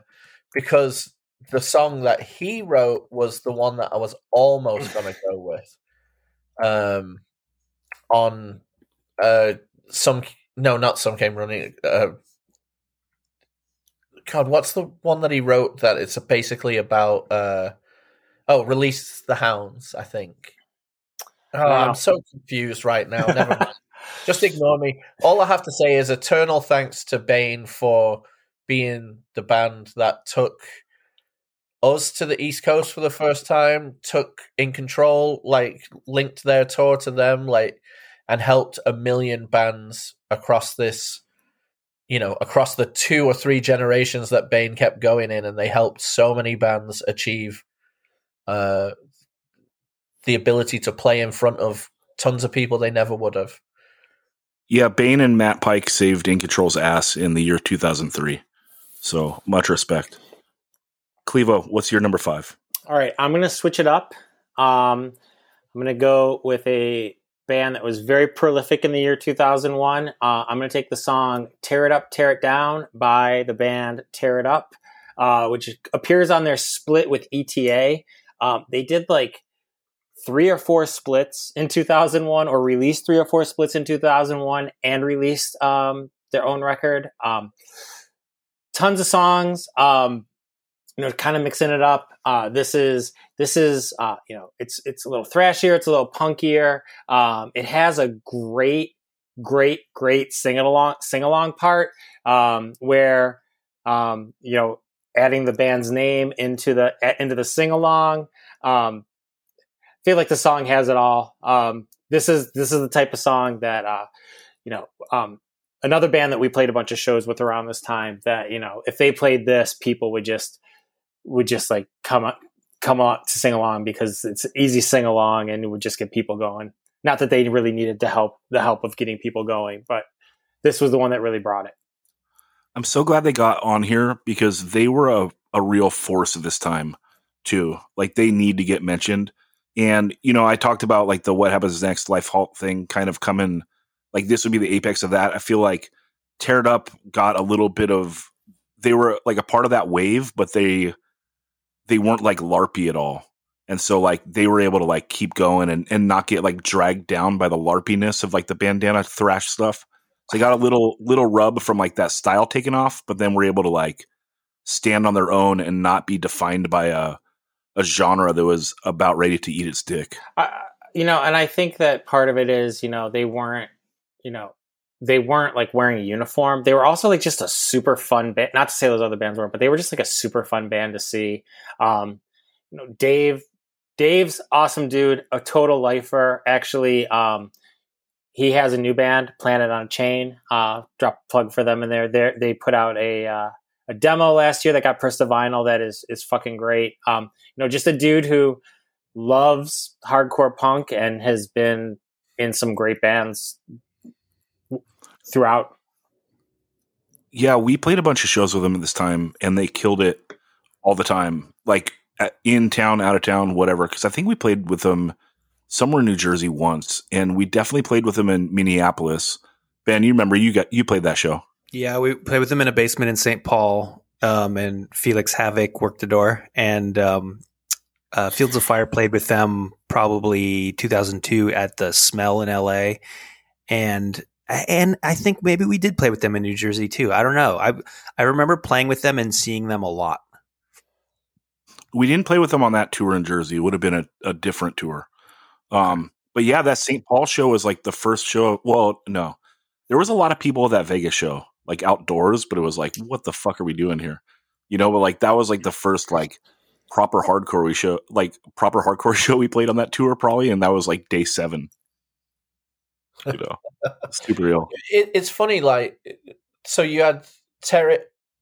because the song that he wrote was the one that I was almost going to go with um, on uh, some no, not some came running. Uh, God, what's the one that he wrote that it's basically about? Uh, oh, release the hounds. I think. Oh, wow. I'm so confused right now. Never mind. Just ignore me. All I have to say is eternal thanks to Bane for being the band that took us to the East Coast for the first time, took in control, like linked their tour to them, like and helped a million bands across this, you know, across the two or three generations that Bane kept going in, and they helped so many bands achieve uh the ability to play in front of tons of people they never would have. Yeah, Bane and Matt Pike saved In Control's ass in the year 2003. So much respect. Clevo, what's your number five? All right, I'm going to switch it up. Um, I'm going to go with a band that was very prolific in the year 2001. Uh, I'm going to take the song Tear It Up, Tear It Down by the band Tear It Up, uh, which appears on their split with ETA. Um, they did like three or four splits in 2001 or released three or four splits in 2001 and released um, their own record. Um, tons of songs. Um, you know, kind of mixing it up. Uh, this is this is uh, you know, it's it's a little thrashier, it's a little punkier. Um, it has a great, great, great sing along sing along part um, where um, you know, adding the band's name into the into the sing along. Um, I feel like the song has it all. Um, this is this is the type of song that uh, you know um, another band that we played a bunch of shows with around this time that you know if they played this people would just would just like come up, come out to sing along because it's easy sing along and it would just get people going. Not that they really needed to help the help of getting people going, but this was the one that really brought it. I'm so glad they got on here because they were a a real force at this time too. Like they need to get mentioned. And you know, I talked about like the what happens next life halt thing kind of coming. Like this would be the apex of that. I feel like Tear It Up got a little bit of. They were like a part of that wave, but they they weren't like larpy at all. And so like they were able to like keep going and, and not get like dragged down by the larpiness of like the bandana thrash stuff. So they got a little little rub from like that style taken off but then were able to like stand on their own and not be defined by a a genre that was about ready to eat its dick. You know and i think that part of it is you know they weren't you know they weren't like wearing a uniform they were also like just a super fun band not to say those other bands weren't but they were just like a super fun band to see um you know dave Dave's awesome dude, a total lifer. Actually, um, he has a new band, Planet on a Chain. Uh, drop plug for them in there. They they put out a uh, a demo last year that got pressed to vinyl. That is is fucking great. Um, you know, just a dude who loves hardcore punk and has been in some great bands throughout. Yeah, we played a bunch of shows with them at this time, and they killed it all the time. Like in town, out of town, whatever. Because I think we played with them somewhere in New Jersey once, and we definitely played with them in Minneapolis. Ben, you remember you got you played that show? Yeah, we played with them in a basement in St. Paul, um, and Felix Havoc worked the door, and um, uh, Fields of Fire played with them probably 2002 at the Smell in LA, and and I think maybe we did play with them in New Jersey too. I don't know. I I remember playing with them and seeing them a lot we didn't play with them on that tour in Jersey. It would have been a, a different tour. Um, but yeah, that St. Paul show was like the first show. Well, no, there was a lot of people at that Vegas show, like outdoors, but it was like, what the fuck are we doing here? You know, but like that was like the first like proper hardcore we show, like proper hardcore show we played on that tour probably, and that was like day seven. You know, super real. It, it's funny, like so you had Terry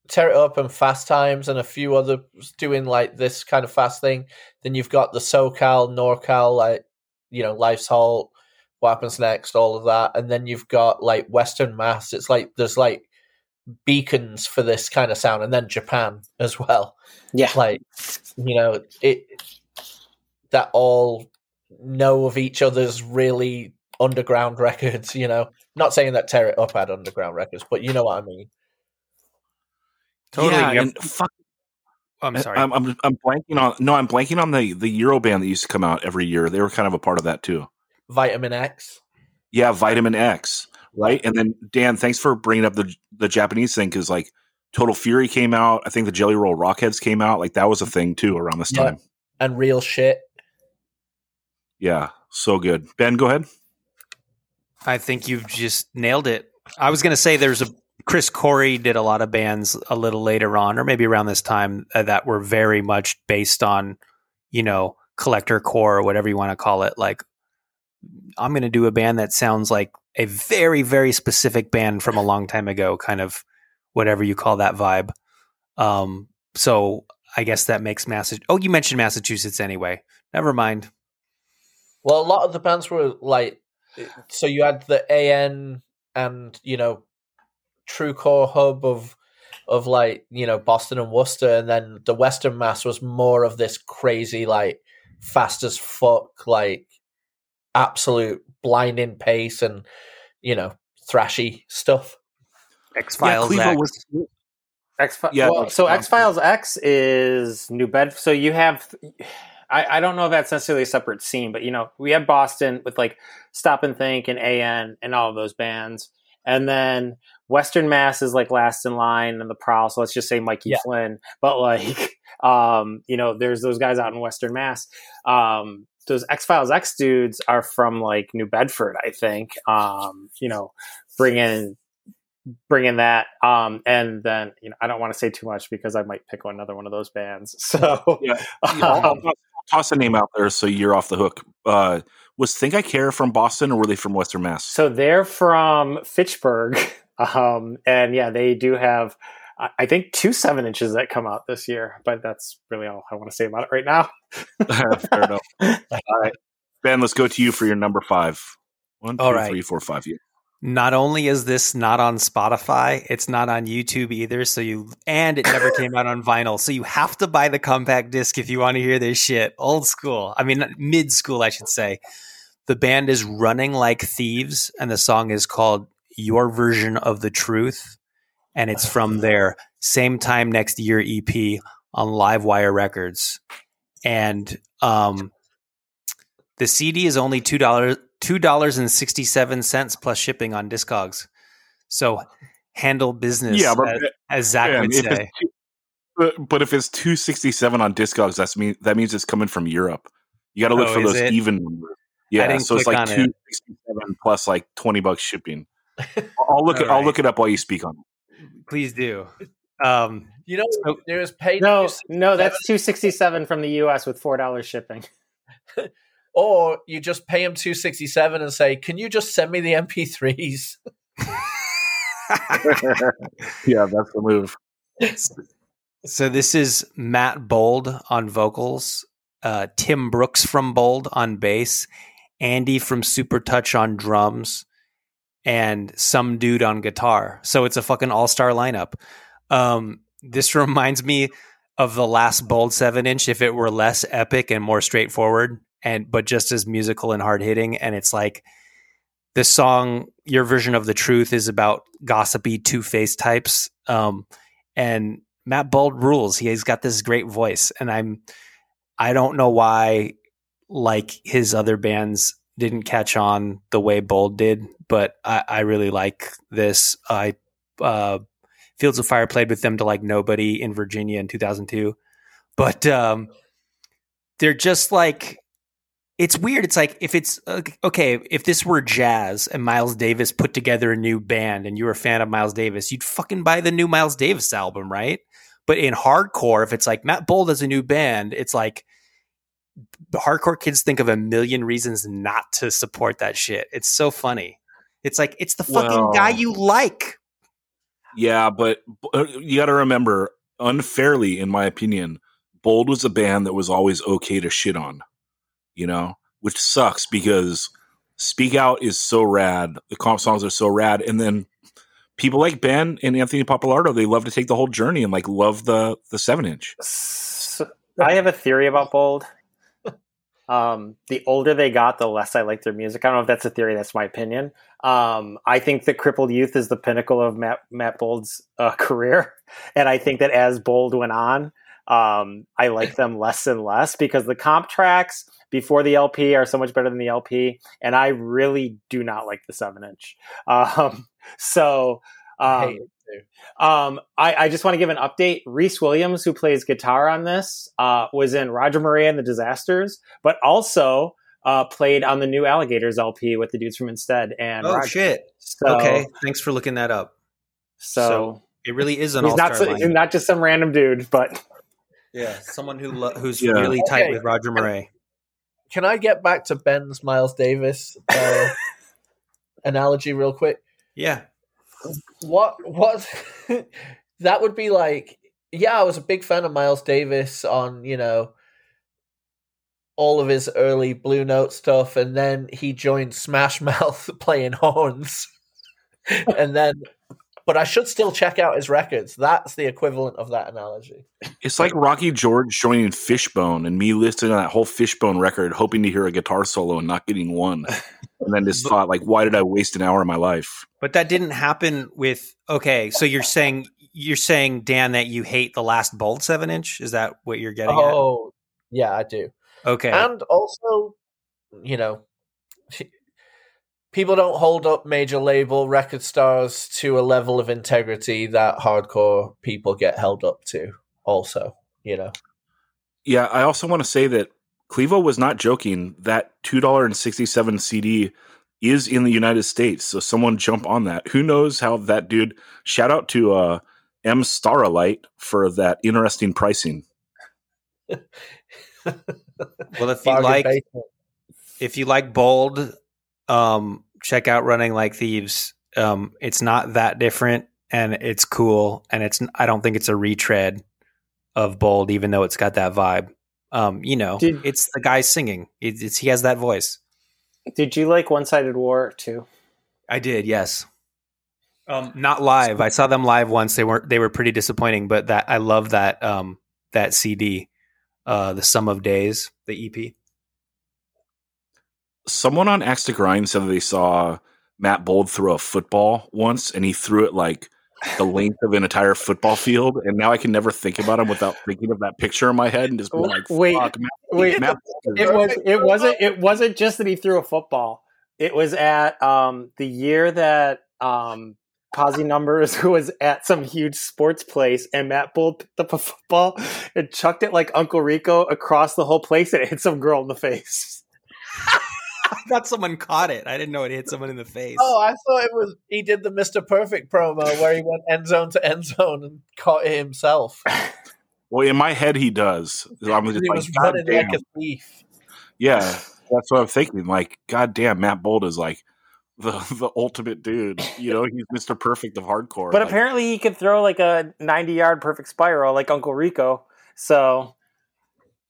tear it up and fast times and a few others doing like this kind of fast thing. Then you've got the socal norcal like you know life's halt what happens next all of that. And then you've got like western mass. It's like there's like beacons for this kind of sound. And then japan as well. Yeah. Like you know it that all know of each other's really underground records you know not saying that tear it up had underground records but you know what i mean Totally. Yeah, and fuck. Oh, I'm eh, sorry. I'm, I'm, I'm blanking on no. I'm blanking on the the Euro band that used to come out every year. They were kind of a part of that too. Vitamin X. Yeah, Vitamin X. Right, and then Dan, thanks for bringing up the the Japanese thing because like Total Fury came out. I think the Jelly Roll Rockheads came out. Like that was a thing too around this time. And real shit. Yeah, so good. Ben, go ahead. I think you've just nailed it. I was going to say there's a Chris Corey did a lot of bands a little later on, or maybe around this time, uh, that were very much based on, you know, collector core or whatever you want to call it. Like, I'm going to do a band that sounds like a very, very specific band from a long time ago, kind of whatever you call that vibe. Um, so I guess that makes Massachusetts. Oh, you mentioned Massachusetts anyway. Never mind. Well, a lot of the bands were like, so you had the AN and you know true core hub of of like you know Boston and Worcester, and then the Western Mass was more of this crazy like fast as fuck like absolute blinding pace and you know thrashy stuff. X Files yeah, X. X yeah, well, so X Files X is New Bedford. So you have. I, I don't know if that's necessarily a separate scene, but you know, we have Boston with like Stop and Think and AN and all of those bands. And then Western Mass is like last in line and the Prowl. So let's just say Mikey yeah. Flynn. But like, um, you know, there's those guys out in Western Mass. Um, those X Files X dudes are from like New Bedford, I think. Um, you know, bringing bringing that um and then you know i don't want to say too much because i might pick another one of those bands so yeah, um, toss a name out there so you're off the hook uh was think i care from boston or were they from western mass so they're from fitchburg Um, and yeah, they do have, I think, two seven inches that come out this year, but that's really all I want to say about it right now. Fair enough. All right. Ben, let's go to you for your number five. One, two, all right. three, four, five. Yeah. Not only is this not on Spotify, it's not on YouTube either. So you and it never came out on vinyl. So you have to buy the compact disc if you want to hear this shit. Old school. I mean mid school, I should say. The band is running like thieves, and the song is called Your Version of the Truth. And it's from their same time next year EP on Livewire Records. And um the CD is only two dollars two dollars and sixty seven cents plus shipping on Discogs. So handle business, Yeah, but- as, as Zach Man, would if say. it's two- but, but if it's two sixty seven on Discogs, that's mean that means it's coming from Europe. You got to look Oh, for those it? even numbers. Yeah, so it's like on two it. plus like twenty bucks shipping. I'll look. It, All I'll look it up while you speak on it. Please do. Um, You know, So- there's paid No, no, that's two sixty seven from the U.S. with four dollars shipping. or you just pay him two sixty seven and say, "Can you just send me the MP3s?" Yeah, that's the move. so this is Matt Bold on vocals, uh, Tim Brooks from Bold on bass, Andy from Supertouch on drums, and some dude on guitar. So it's a fucking all star lineup. Um, this reminds me of the last Bold seven inch if it were less epic and more straightforward, and but just as musical and hard hitting. And it's like this song, your version of the truth, is about gossipy two face types. Um, and Matt Bold rules. He, he's got this great voice, and I'm I don't know why like his other bands didn't catch on the way Bold did, but I, I really like this. I uh, Fields of Fire played with them to like nobody in Virginia in 2002, but um, they're just like it's weird. It's like if it's uh, okay, if this were jazz and Miles Davis put together a new band and you were a fan of Miles Davis, you'd fucking buy the new Miles Davis album, right? But in hardcore, if it's like Matt Bold has a new band, it's like the hardcore kids think of a million reasons not to support that shit. It's so funny. It's like it's the fucking Well- guy you like. Yeah, but uh, you got to remember, unfairly, in my opinion, Bold was a band that was always okay to shit on, you know, which sucks because Speak Out is so rad. The comp songs are so rad. And then people like Ben and Anthony Pappalardo, they love to take the whole journey and like love the, the seven inch. So, I have a theory about Bold. Um, the older they got, the less I like their music. I don't know if that's a theory. That's my opinion. Um, I think that Crippled Youth is the pinnacle of Matt, Matt Bold's uh, career, and I think that as Bold went on, um, I like them less and less because the comp tracks before the LP are so much better than the LP, and I really do not like the seven inch. Um, so. I Um, hate um, I, I just want to give an update. Reese Williams, who plays guitar on this, uh, was in Roger Miret and the Disasters, but also uh, played on the new Alligators LP with the dudes from Instead. And Oh Roger. shit. So, okay, thanks for looking that up. so, So, It really is an he's not all-star so- he's line. not just some random dude, but Yeah, someone who lo- who's Yeah. really tight with Roger Miret. Can I get back to Ben's Miles Davis uh, analogy real quick? Yeah. What what that would be like? Yeah, I was a big fan of Miles Davis on you know all of his early Blue Note stuff, and then he joined Smash Mouth playing horns, and then. But I should still check out his records. That's the equivalent of that analogy. It's like Rocky George joining Fishbone and me listening to that whole Fishbone record, hoping to hear a guitar solo and not getting one. And then just thought, like, why did I waste an hour of my life? But that didn't happen with okay, so you're saying you're saying, Dan, that you hate the last bold seven inch? Is that what you're getting Oh, yeah, I do. Okay. And also, you know, people don't hold up major label record stars to a level of integrity that hardcore people get held up to. Also, you know, Yeah, I also want to say that Clevo was not joking. That $2.67 CD is in the United States. So someone jump on that. Who knows how that dude, shout out to uh, M Starlight for that interesting pricing. well, if you bargain like basement. if you like bold, um, check out Running Like Thieves. Um, it's not that different, and it's cool, and it's I don't think it's a retread of bold, even though it's got that vibe. Um, you know, Did- it's the guy singing. It's, it's he has that voice. did you like One Sided War too? I did, yes. Um, not live. I saw them live once. They weren't. They were pretty disappointing. But that I love that um, that CD, uh, the Sum of Days, the EP. Someone on Axe to Grind said that they saw Matt Bold throw a football once, and he threw it like the length of an entire football field. And now I can never think about him without thinking of that picture in my head and just be like, Wait, "Fuck, Matt, Wait, Matt Bold it was it wasn't it wasn't just that he threw a football. It was at um, the year that um, Posi Numbers was at some huge sports place, and Matt Bull picked up a football and chucked it like Uncle Rico across the whole place, and it hit some girl in the face. I thought someone caught it. I didn't know it hit someone in the face. Oh, I thought it was he did the Mr. Perfect promo where he went end zone to end zone and caught it himself. Well, in my head, he does. I'm just he like, was "God running damn." like a thief. Yeah, that's what I'm thinking. Like, God damn, Matt Bold is like the the ultimate dude. You know, he's Mr. Perfect of hardcore. But Like, apparently, he could throw like a ninety-yard perfect spiral like Uncle Rico. So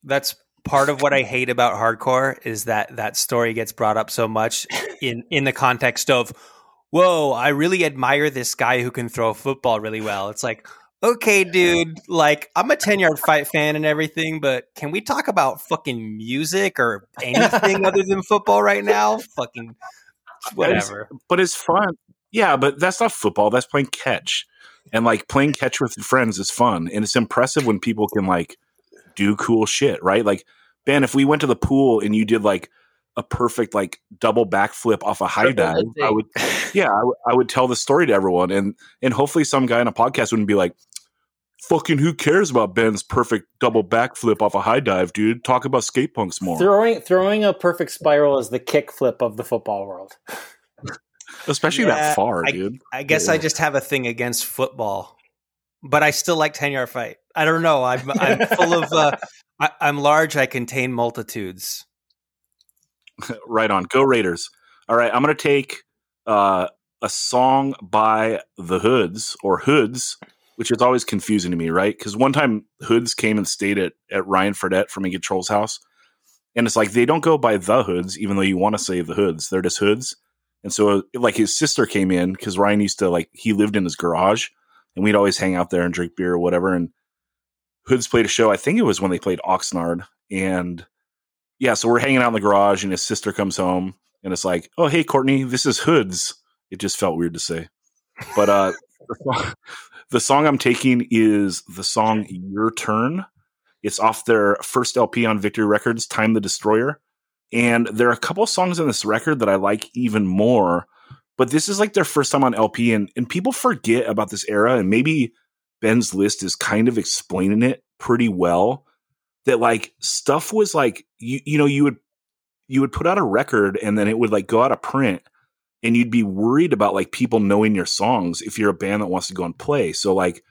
that's part of what I hate about hardcore is that that story gets brought up so much in in the context of, whoa, I really admire this guy who can throw football really well. It's like, okay, dude, like I'm a ten yard fight fan and everything, but can we talk about fucking music or anything other than football right now? Fucking whatever. but it's fun. Yeah, but that's not football. That's playing catch, and like playing catch with friends is fun, and it's impressive when people can like do cool shit, right? Like Ben, if we went to the pool and you did like a perfect like double backflip off a high dive. I would, yeah, I, would- tell the story to everyone, and and hopefully some guy in a podcast wouldn't be like. Fucking who cares about Ben's perfect double backflip off a high dive, dude? Talk about skate punks more. throwing throwing a perfect spiral is the kick flip of the football world. Especially Yeah, that far, I- dude. I guess I just have a thing against football, but I still like ten yard fight. I don't know. I'm I'm full of. Uh, I, I'm large. I contain multitudes. right on. Go Raiders. All right, I'm to take uh, a song by the Hoods or Hoods, which is always confusing to me, right? Because one time Hoods came and stayed at, at Ryan Fredette from Inget Troll's house. And it's like they don't go by the Hoods, even though you want to say the Hoods. They're just Hoods. And so, like, his sister came in because Ryan used to, like, he lived in his garage and we'd always hang out there and drink beer or whatever. And Hoods played a show. I think it was when they played Oxnard. And yeah, so we're hanging out in the garage, and his sister comes home, and it's like, "Oh, hey, Courtney, this is Hoods." It just felt weird to say, but uh, the, song, the song I'm taking is the song "Your Turn." It's off their first LP on Victory Records, "Time the Destroyer," and there are a couple songs on this record that I like even more. But this is like their first time on LP, and and people forget about this era, and maybe Ben's list is kind of explaining it pretty well that like stuff was like you you know you would you would put out a record and then it would like go out of print and you'd be worried about like people knowing your songs if you're a band that wants to go and play. So like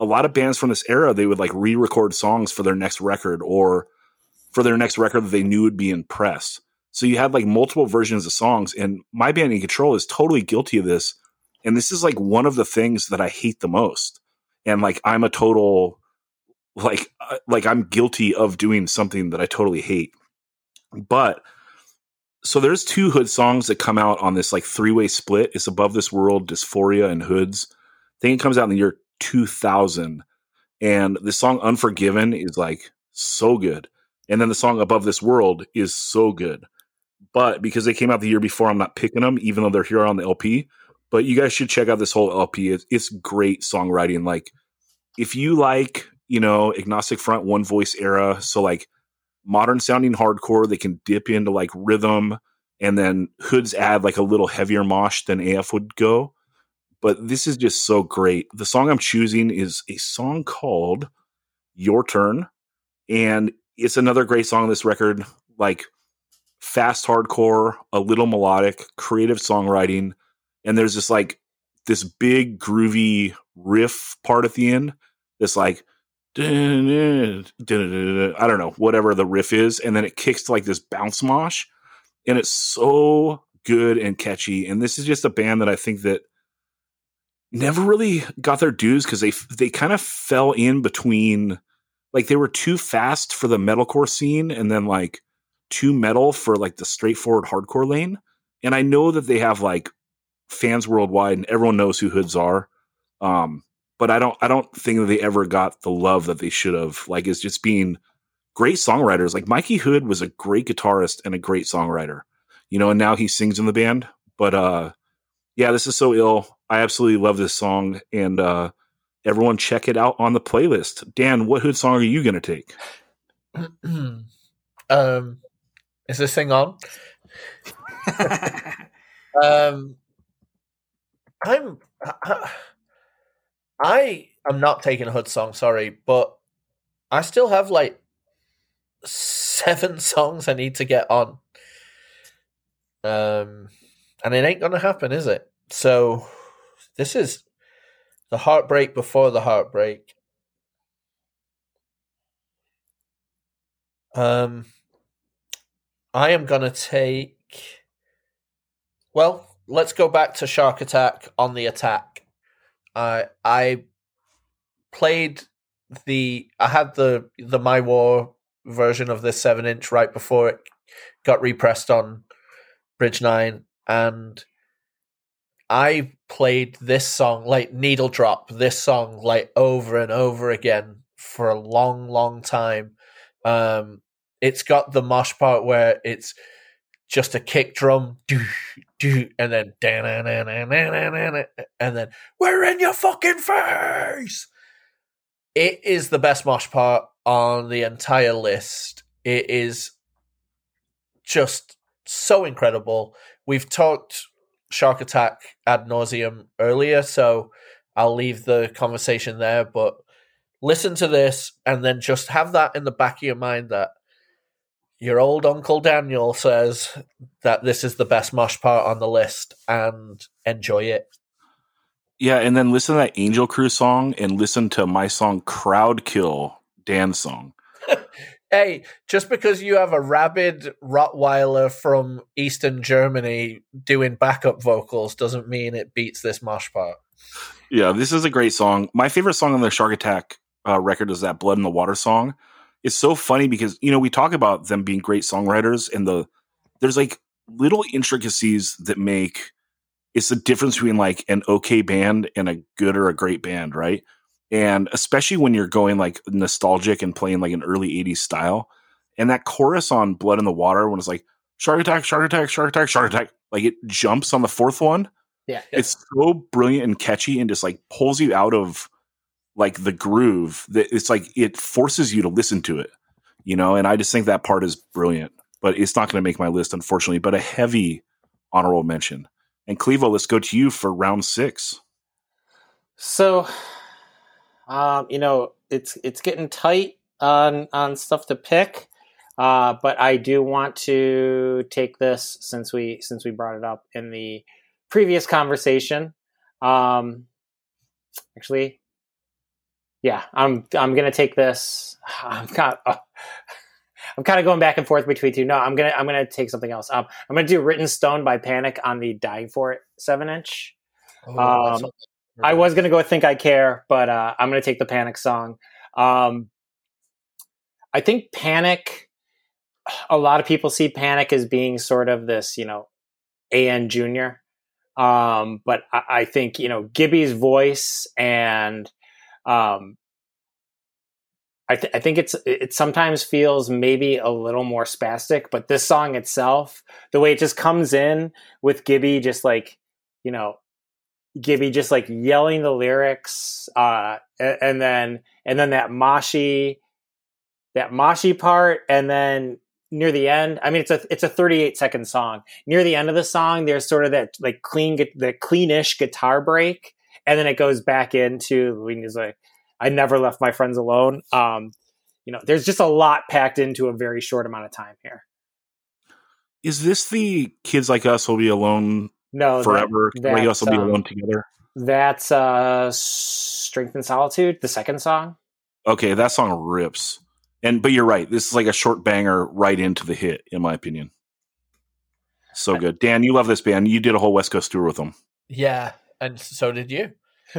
a lot of bands from this era they would like re-record songs for their next record or for their next record that they knew would be in press so you had like multiple versions of songs and my band in control is totally guilty of this and this is like one of the things that i hate the most and like i'm a total like uh, like I'm guilty of doing something that I totally hate. But so there's two Hood songs that come out on this like three way split. It's Above This World, Dysphoria, and Hoods. I think it comes out in the year 2000. And the song Unforgiven is like so good. And then the song Above This World is so good. But because they came out the year before, I'm not picking them, even though they're here on the LP. But you guys should check out this whole LP. It's, it's great songwriting. Like, if you like, you know, agnostic front one voice era, so like modern sounding hardcore, they can dip into like rhythm and then hoods add like a little heavier mosh than AF would go. But this is just so great. The song I'm choosing is a song called Your Turn. And it's another great song on this record. Like fast hardcore, a little melodic, creative songwriting. And there's this like this big groovy riff part at the end that's like I don't know, whatever the riff is, and then it kicks to like this bounce mosh, and it's so good and catchy. And this is just a band that I think that never really got their dues because they they kind of fell in between, like they were too fast for the metalcore scene, and then like too metal for like the straightforward hardcore lane. And I know that they have like fans worldwide, and everyone knows who Hoods are. Um, but I don't I don't think that they ever got the love that they should have. Like it's just being great songwriters. Like Mikey Hood was a great guitarist and a great songwriter, you know, and now he sings in the band. But uh, yeah, this is so ill. I absolutely love this song, and uh, everyone check it out on the playlist. Dan, what Hood song are you to take? um, is this thing on? um, I'm. I, I am not taking a Hood song, sorry, but I still have like seven songs I need to get on. Um, and it ain't gonna happen, is it? So this is the heartbreak before the heartbreak. Um, I am gonna take. Well, let's go back to Shark Attack on the attack. I I played the I had the the My War version of this seven inch right before it got repressed on Bridge Nine, and I played this song like Needle Drop, this song like over and over again for a long, long time. Um, it's got the mosh part where it's just a kick drum, do do, and then and then we're in your fucking face. It is the best mosh part on the entire list. It is just so incredible. We've talked Shark Attack ad nauseum earlier, so I'll leave the conversation there. But listen to this and then just have that in the back of your mind that your old Uncle Daniel says that this is the best mosh part on the list and enjoy it. Yeah, and then listen to that Angel Crew song and listen to my song Crowd Kill, Dan's song. hey, just because you have a rabid Rottweiler from Eastern Germany doing backup vocals doesn't mean it beats this mosh part. Yeah, this is a great song. My favorite song on the Shark Attack uh, record is that Blood in the Water song it's so funny because you know we talk about them being great songwriters and the there's like little intricacies that make it's the difference between like an okay band and a good or a great band, right? And especially when you're going like nostalgic and playing like an early 80s style. And that chorus on Blood in the Water when it's like Shark Attack, Shark Attack, Shark Attack, Shark Attack, like it jumps on the fourth one. Yeah. It's so brilliant and catchy and just like pulls you out of like the groove that it's like it forces you to listen to it, you know. And I just think that part is brilliant, but it's not going to make my list, unfortunately. But a heavy honorable mention. And Clevo, let's go to you for round six. So, um, you know, it's it's getting tight on on stuff to pick, uh, but I do want to take this since we since we brought it up in the previous conversation. Um, actually, yeah, I'm I'm gonna take this. I'm kind of, uh, I'm kind of going back and forth between two. No, I'm gonna I'm gonna take something else. Um, I'm gonna do "Written Stone" by Panic on the "Dying for It" seven inch. Oh, um, I was gonna go "Think I Care," but uh, I'm gonna take the Panic song. Um, I think Panic. A lot of people see Panic as being sort of this, you know, AN Junior. Um, but I, I think you know Gibby's voice and um, I, th- I, think it's it sometimes feels maybe a little more spastic, but this song itself, the way it just comes in with Gibby, just like you know, Gibby just like yelling the lyrics, uh, and, and then and then that moshy, that moshy part, and then near the end, I mean, it's a it's a 38 second song. Near the end of the song, there's sort of that like clean, the cleanish guitar break and then it goes back into when he's like, "I never left my friends alone." Um, you know, there's just a lot packed into a very short amount of time here. Is this the kids like us will be alone? No, forever. That, like us will be um, alone together. That's uh, "Strength and Solitude," the second song. Okay, that song rips. And but you're right. This is like a short banger right into the hit, in my opinion. So good, Dan. You love this band. You did a whole West Coast tour with them. Yeah, and so did you.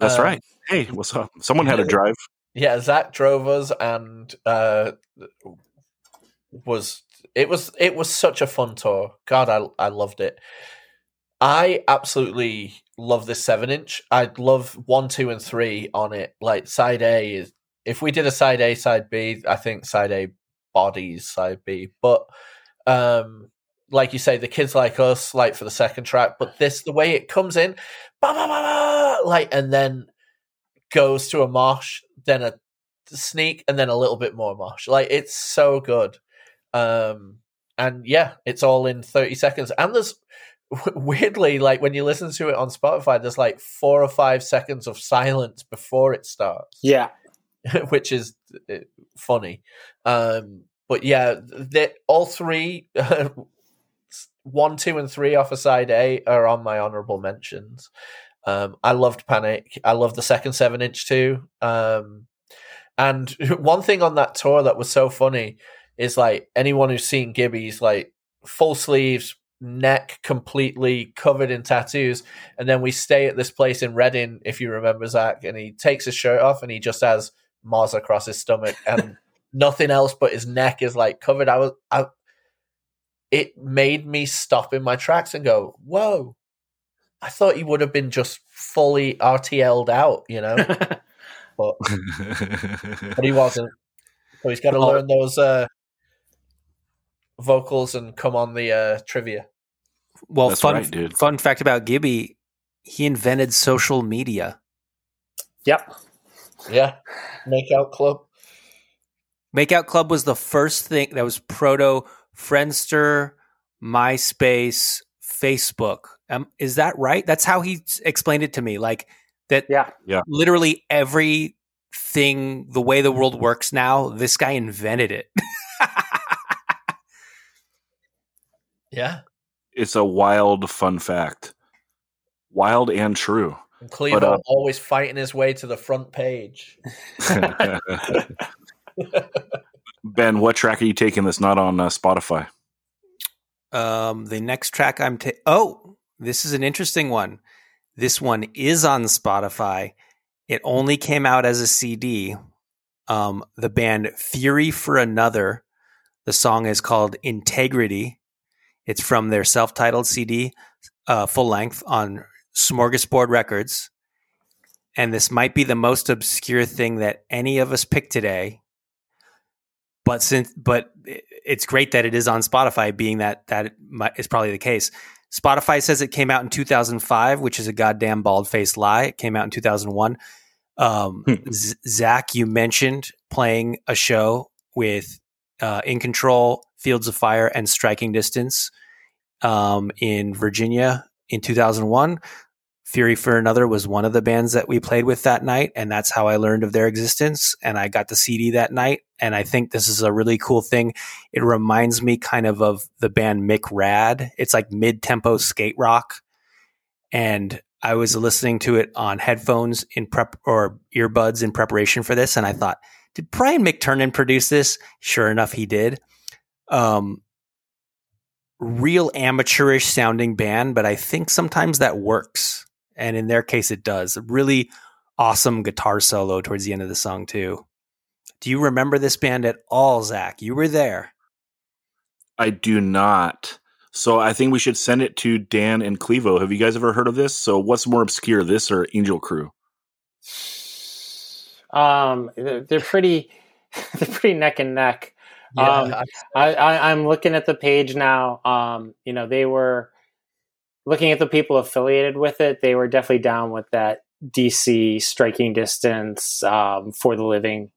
That's um, right. Hey, what's up? Someone had to drive. Yeah, Zach drove us, and uh, was it was it was such a fun tour. God, I I loved it. I absolutely love this seven inch. I'd love one, two, and three on it. Like side A is if we did a side A, side B, I think side A bodies side B. But um like you say, the kids like us, like for the second track, but this the way it comes in, bah, bah, bah, like and then goes to a mosh, then a sneak, and then a little bit more mosh. Like it's so good. Um and yeah, it's all in 30 seconds. And there's weirdly, like when you listen to it on Spotify, there's like four or five seconds of silence before it starts. Yeah. which is uh, funny. Um, but yeah, all three, one, two, and three off a of side A are on my honorable mentions. Um, I loved Panic. I love the second seven inch too. Um, and one thing on that tour that was so funny is like anyone who's seen Gibby's like full sleeves, neck completely covered in tattoos. And then we stay at this place in Reading, if you remember Zach, and he takes his shirt off and he just has Mars across his stomach and nothing else but his neck is like covered. I was I it made me stop in my tracks and go, Whoa. I thought he would have been just fully RTL'd out, you know. but but he wasn't. So he's got to learn those uh, vocals and come on the uh, trivia. Well, That's fun right, fun fact about Gibby, he invented social media. Yep. Yeah. Makeout Club. Makeout Club was the first thing that was proto Friendster, MySpace, Facebook. Um, is that right? That's how he explained it to me. Like that. Yeah. Yeah. Literally everything, the way the world works now, this guy invented it. yeah it's a wild fun fact. Wild and true. And Clevo but, uh, always fighting his way to the front page. ben, what track are you taking that's not on uh, Spotify? Um, the next track I'm taking. Oh, this is an interesting one. This one is on Spotify. It only came out as a CD. Um, the band Fury for Another. The song is called Integrity. It's from their self titled CD, uh, full length on Smorgasbord Records. And this might be the most obscure thing that any of us picked today. But since, but it's great that it is on Spotify, being that that is probably the case. Spotify says it came out in 2005, which is a goddamn bald faced lie. It came out in 2001. Um, hmm. Z- Zach, you mentioned playing a show with uh, In Control, Fields of Fire, and Striking Distance um, in Virginia in 2001. Fury for Another was one of the bands that we played with that night, and that's how I learned of their existence. And I got the CD that night, and I think this is a really cool thing. It reminds me kind of of the band McRad. It's like mid tempo skate rock, and I was listening to it on headphones in prep or earbuds in preparation for this, and I thought, did Brian McTernan produce this? Sure enough, he did. Um, real amateurish sounding band, but I think sometimes that works. And in their case, it does. A really awesome guitar solo towards the end of the song, too. Do you remember this band at all, Zach? You were there. I do not. So I think we should send it to Dan and Clevo. Have you guys ever heard of this? So what's more obscure, this or Angel Crew? Um, they're pretty, they're pretty neck and neck. Yeah, um, I, I, I'm looking at the page now. Um, you know, they were looking at the people affiliated with it. They were definitely down with that DC striking distance um, for the living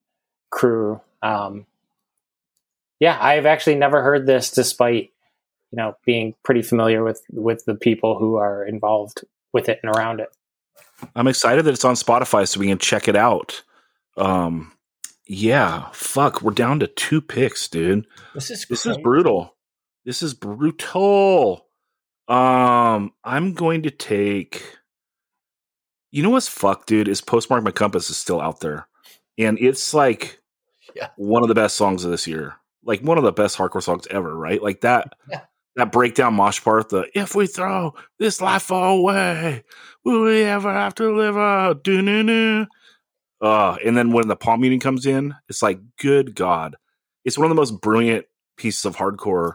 crew. Um, yeah, I've actually never heard this, despite you know being pretty familiar with with the people who are involved with it and around it. I'm excited that it's on Spotify, so we can check it out. Um, yeah, fuck, we're down to two picks, dude. This is this is brutal. This is brutal. Um, I'm going to take. You know what's fuck, dude? Is Postmark My Compass is still out there, and it's like yeah. one of the best songs of this year. Like one of the best hardcore songs ever, right? Like that. Yeah. That breakdown mosh part, the if we throw this life away, will we ever have to live out? Do uh, and then when the palm muting comes in, it's like, good God. It's one of the most brilliant pieces of hardcore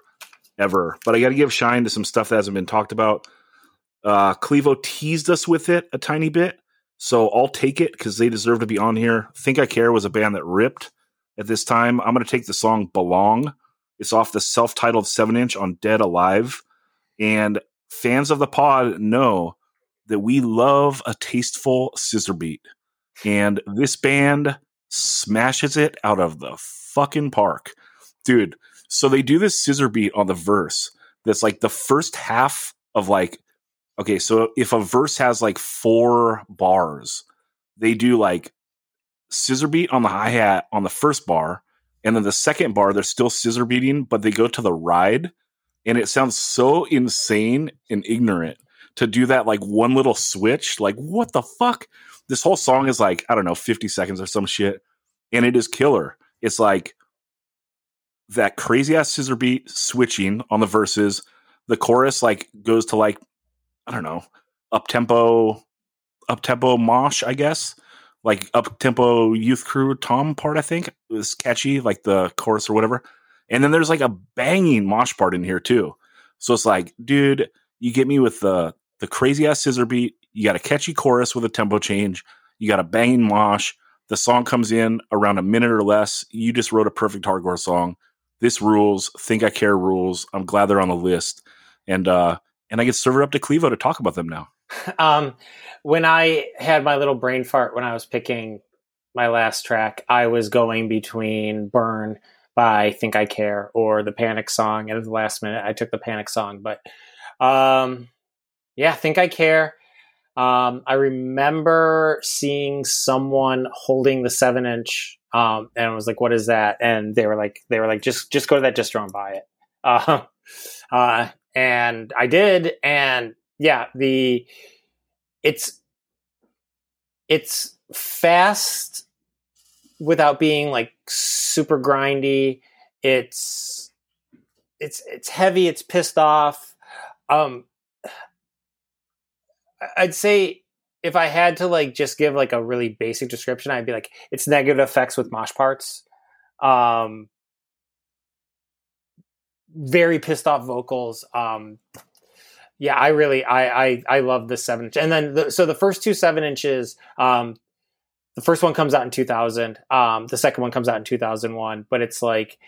ever. But I got to give shine to some stuff that hasn't been talked about. Uh, Clevo teased us with it a tiny bit, so I'll take it because they deserve to be on here. Think I Care was a band that ripped at this time. I'm going to take the song Belong. It's off the self titled 7 inch on Dead Alive. And fans of the pod know that we love a tasteful scissor beat. And this band smashes it out of the fucking park. Dude, so they do this scissor beat on the verse that's like the first half of like okay, so if a verse has like four bars, they do like scissor beat on the hi hat on the first bar, and then the second bar they're still scissor beating, but they go to the ride, and it sounds so insane and ignorant to do that like one little switch. Like what the fuck? This whole song is like I don't know, fifty seconds or some shit, and it is killer. It's like that crazy ass scissor beat switching on the verses. The chorus like goes to like I don't know up tempo, up tempo mosh, I guess? Like up tempo youth crew tom part i think it was catchy like the chorus or whatever. And then there's like a banging mosh part in here too. So it's like dude you get me with the the crazy ass scissor beat you got a catchy chorus with a tempo change you got a banging mosh the song comes in around a minute or less you just wrote a perfect hardcore song this rules think i care rules i'm glad they're on the list and uh and i get served up to clevo to talk about them now um, when I had my little brain fart when I was picking my last track, I was going between Burn by Think I Care or the Panic song. And at the last minute, I took the Panic song. But um, yeah, Think I Care. Um, I remember seeing someone holding the seven inch, um, and I was like, "What is that?" And they were like, "They were like, just just go to that distro and buy it." Uh, uh, and I did, and yeah, the it's it's fast without being like super grindy. It's it's it's heavy. It's pissed off. Um, I'd say if I had to like just give like a really basic description, I'd be like it's negative effects with mosh parts. Um, very pissed off vocals. Um, yeah, I really I I, I love the seven inch, and then the, so the first two seven inches. Um, the first one comes out in 2000. Um, the second one comes out in 2001. But it's like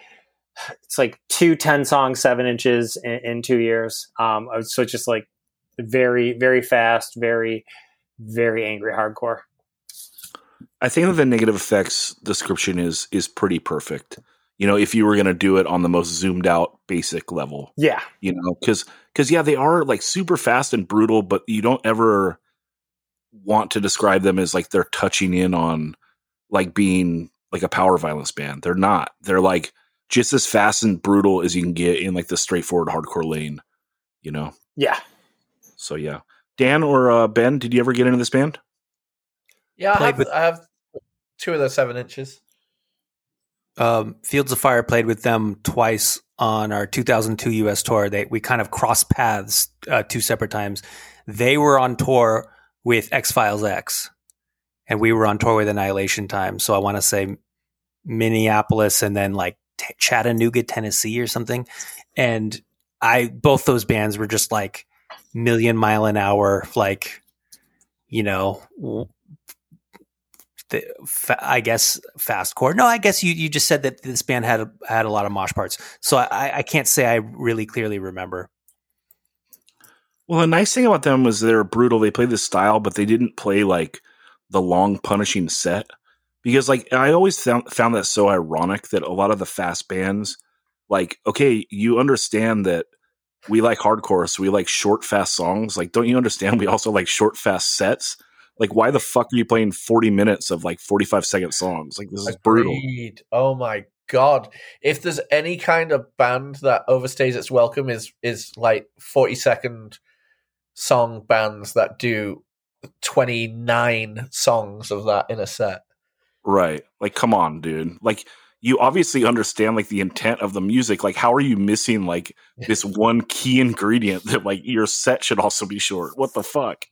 it's like two 10 songs, seven inches in, in two years. Um, so it's just like very very fast, very very angry hardcore. I think that the negative effects description is is pretty perfect. You know, if you were going to do it on the most zoomed out basic level. Yeah. You know, cuz cuz yeah, they are like super fast and brutal, but you don't ever want to describe them as like they're touching in on like being like a power violence band. They're not. They're like just as fast and brutal as you can get in like the straightforward hardcore lane, you know. Yeah. So yeah. Dan or uh, Ben, did you ever get into this band? Yeah, I have, with- I have two of the seven inches. um, Fields of Fire played with them twice on our 2002 US tour. They we kind of crossed paths uh, two separate times. They were on tour with X Files X, and we were on tour with Annihilation Time. So I want to say Minneapolis and then like T- Chattanooga, Tennessee, or something. And I both those bands were just like million mile an hour, like you know. the, fa- I guess fast core. No, I guess you, you just said that this band had a, had a lot of mosh parts, so I, I can't say I really clearly remember. Well, the nice thing about them was they're brutal. They played this style, but they didn't play like the long punishing set. Because like I always found found that so ironic that a lot of the fast bands, like, okay, you understand that we like hardcore, so we like short, fast songs. Like, don't you understand we also like short, fast sets? Like, why the fuck are you playing 40 minutes of like 45 second songs? Like, this is brutal. Oh my god! If there's any kind of band that overstays its welcome, is is like forty second song bands that do twenty nine songs of that in a set. Right. Like, come on, dude. Like, you obviously understand like the intent of the music. Like, how are you missing like this one key ingredient that like your set should also be short? What the fuck?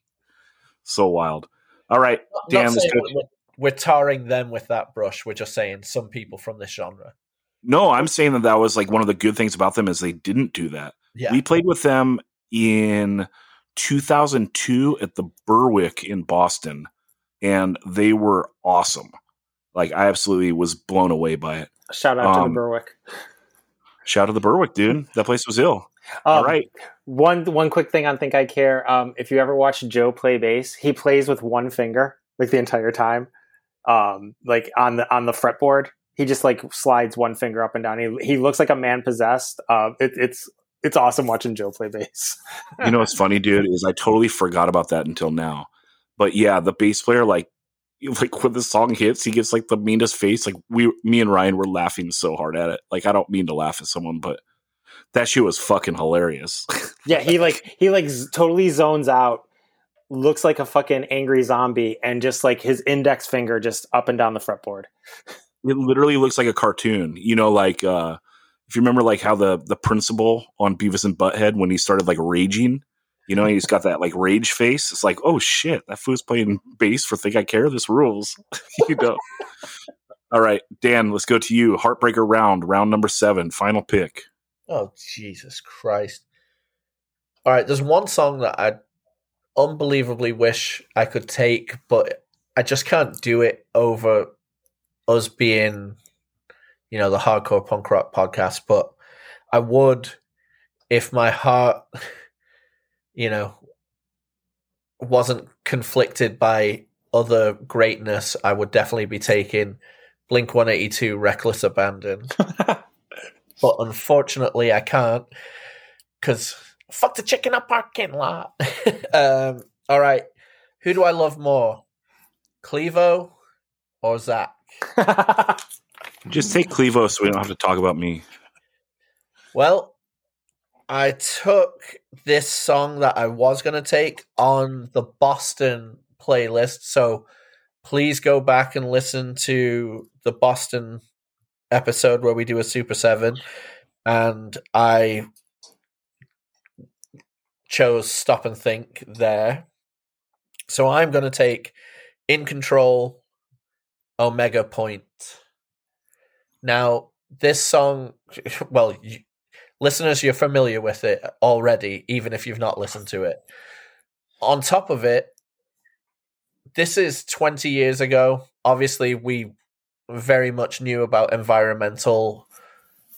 So wild. All right, Not Dan. Let's saying go. we're, we're tarring them with that brush. We're just saying some people from this genre. No, I'm saying that that was like one of the good things about them is they didn't do that. Yeah, We played with them in 2002 at the Berwick in Boston, and they were awesome. Like I absolutely was blown away by it. Shout out to Um, the Berwick. Shout out to the Berwick, dude. That place was ill. All Um, right. One one quick thing on Think I Care. Um, if you ever watch Joe play bass, he plays with one finger like the entire time. Um, like on the on the fretboard, he just like slides one finger up and down. He he looks like a man possessed. Uh, it, it's it's awesome watching Joe play bass. You know what's funny, dude, is I totally forgot about that until now. But yeah, the bass player, like, like when the song hits, he gets like the meanest face. Like we, me and Ryan were laughing so hard at it. Like I don't mean to laugh at someone, but that shit was fucking hilarious. Yeah, he like he like z- totally zones out, looks like a fucking angry zombie, and just like his index finger just up and down the fretboard. it literally looks like a cartoon. You know, like uh if you remember like how the the principal on Beavis and Butthead when he started like raging, you know, he's got that like rage face. It's like, oh shit, that fool's playing bass for Think I Care. This rules. you know. All right, Dan, let's go to you. Heartbreaker round, round number seven, final pick. Oh Jesus Christ! All right, there's one song that I unbelievably wish I could take, but I just can't do it over us being, you know, the hardcore punk rock podcast. But I would if my heart, you know, wasn't conflicted by other greatness. I would definitely be taking Blink 182 Reckless Abandon but unfortunately I can't because fuck the chicken up parking lot. um, all right, who do I love more, Clevo or Zach? Just take Clevo so we don't have to talk about me. Well, I took this song that I was going to take on the Boston playlist, so please go back and listen to the Boston episode where we do a Super 7 and I chose Stop and Think there. So I'm going to take In Control Omega Point. Now, this song, well, you, listeners, you're familiar with it already, even if you've not listened to it. On top of it, this is 20 years ago. Obviously, we very much knew about environmental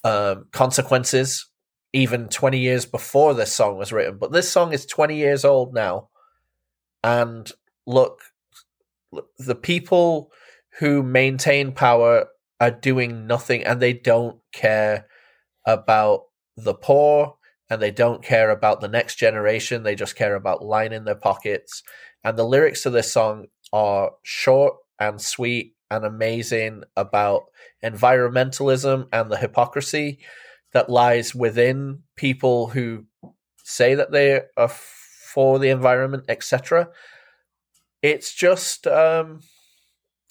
um, consequences even 20 years before this song was written. But this song is 20 years old now. And look, the people who maintain power are doing nothing and they don't care about the poor and they don't care about the next generation. They just care about lining their pockets. And the lyrics to this song are short and sweet and amazing about environmentalism and the hypocrisy that lies within people who say that they are for the environment, etc. It's just um,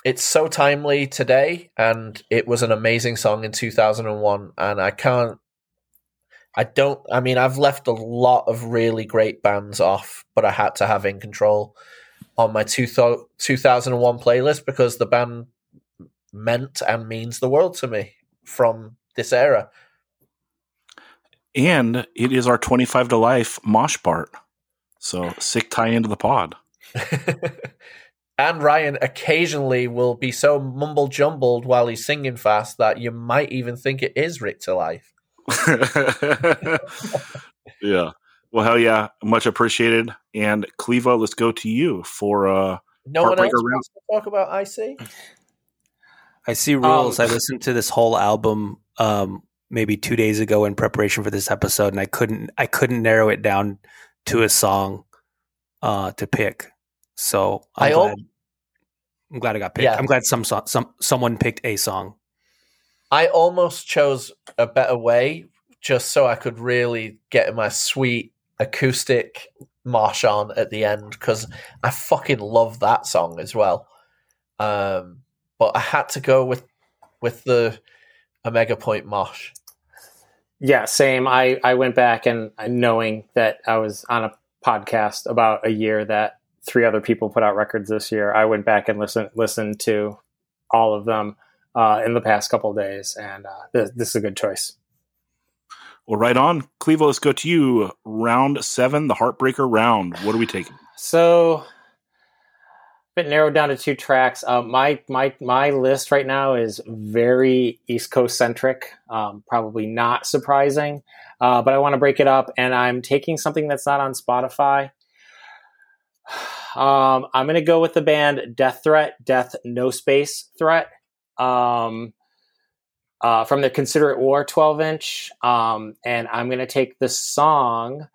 it's so timely today, and it was an amazing song in two thousand and one, and I can't. I don't. I mean, I've left a lot of really great bands off, but I had to have In Control on my two thou- 2001 playlist because the band meant and means the world to me from this era. And it is our 25 to life mosh part. So sick tie into the pod. and Ryan occasionally will be so mumble jumbled while he's singing fast that you might even think it is Rick to life. yeah. Well, hell yeah. Much appreciated. And Clevo, let's go to you for uh No one Heartbreaker else wants to talk about IC? I see rules. Um, I listened to this whole album um, maybe two days ago in preparation for this episode, and I couldn't I couldn't narrow it down to a song uh, to pick. So I'm I al- glad. I'm glad I got picked. Yeah. I'm glad some so- some someone picked a song. I almost chose a better way just so I could really get my sweet acoustic marsh on at the end because I fucking love that song as well. Um, but I had to go with with the Omega Point mosh. Yeah, same. I, I went back and uh, knowing that I was on a podcast about a year that three other people put out records this year. I went back and listened listened to all of them uh, in the past couple of days, and uh, this, this is a good choice. Well, right on. Clevo, let's go to you. Round seven, the Heartbreaker round. What are we taking? So, bit narrowed down to two tracks. Uh, my my my list right now is very East Coast centric. Um, probably not surprising, uh, but I want to break it up, and I'm taking something that's not on Spotify. Um, I'm going to go with the band Death Threat, Death No Space Threat. Um, uh, from the Consider It War 12 inch. Um, and I'm going to take the song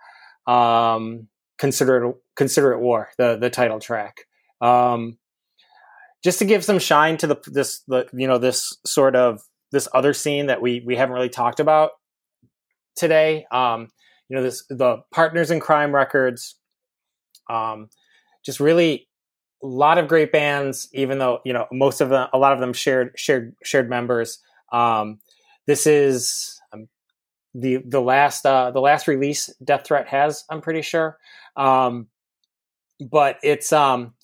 um, Consider It Consider It War, the the title track. Um, just to give some shine to the this the, you know this sort of this other scene that we we haven't really talked about today. Um, you know this the Partners in Crime records. Um, just really a lot of great bands, even though you know most of them, a lot of them shared shared shared members. Um, this is um, the the last uh, the last release Death Threat has. I'm pretty sure, um, but it's um,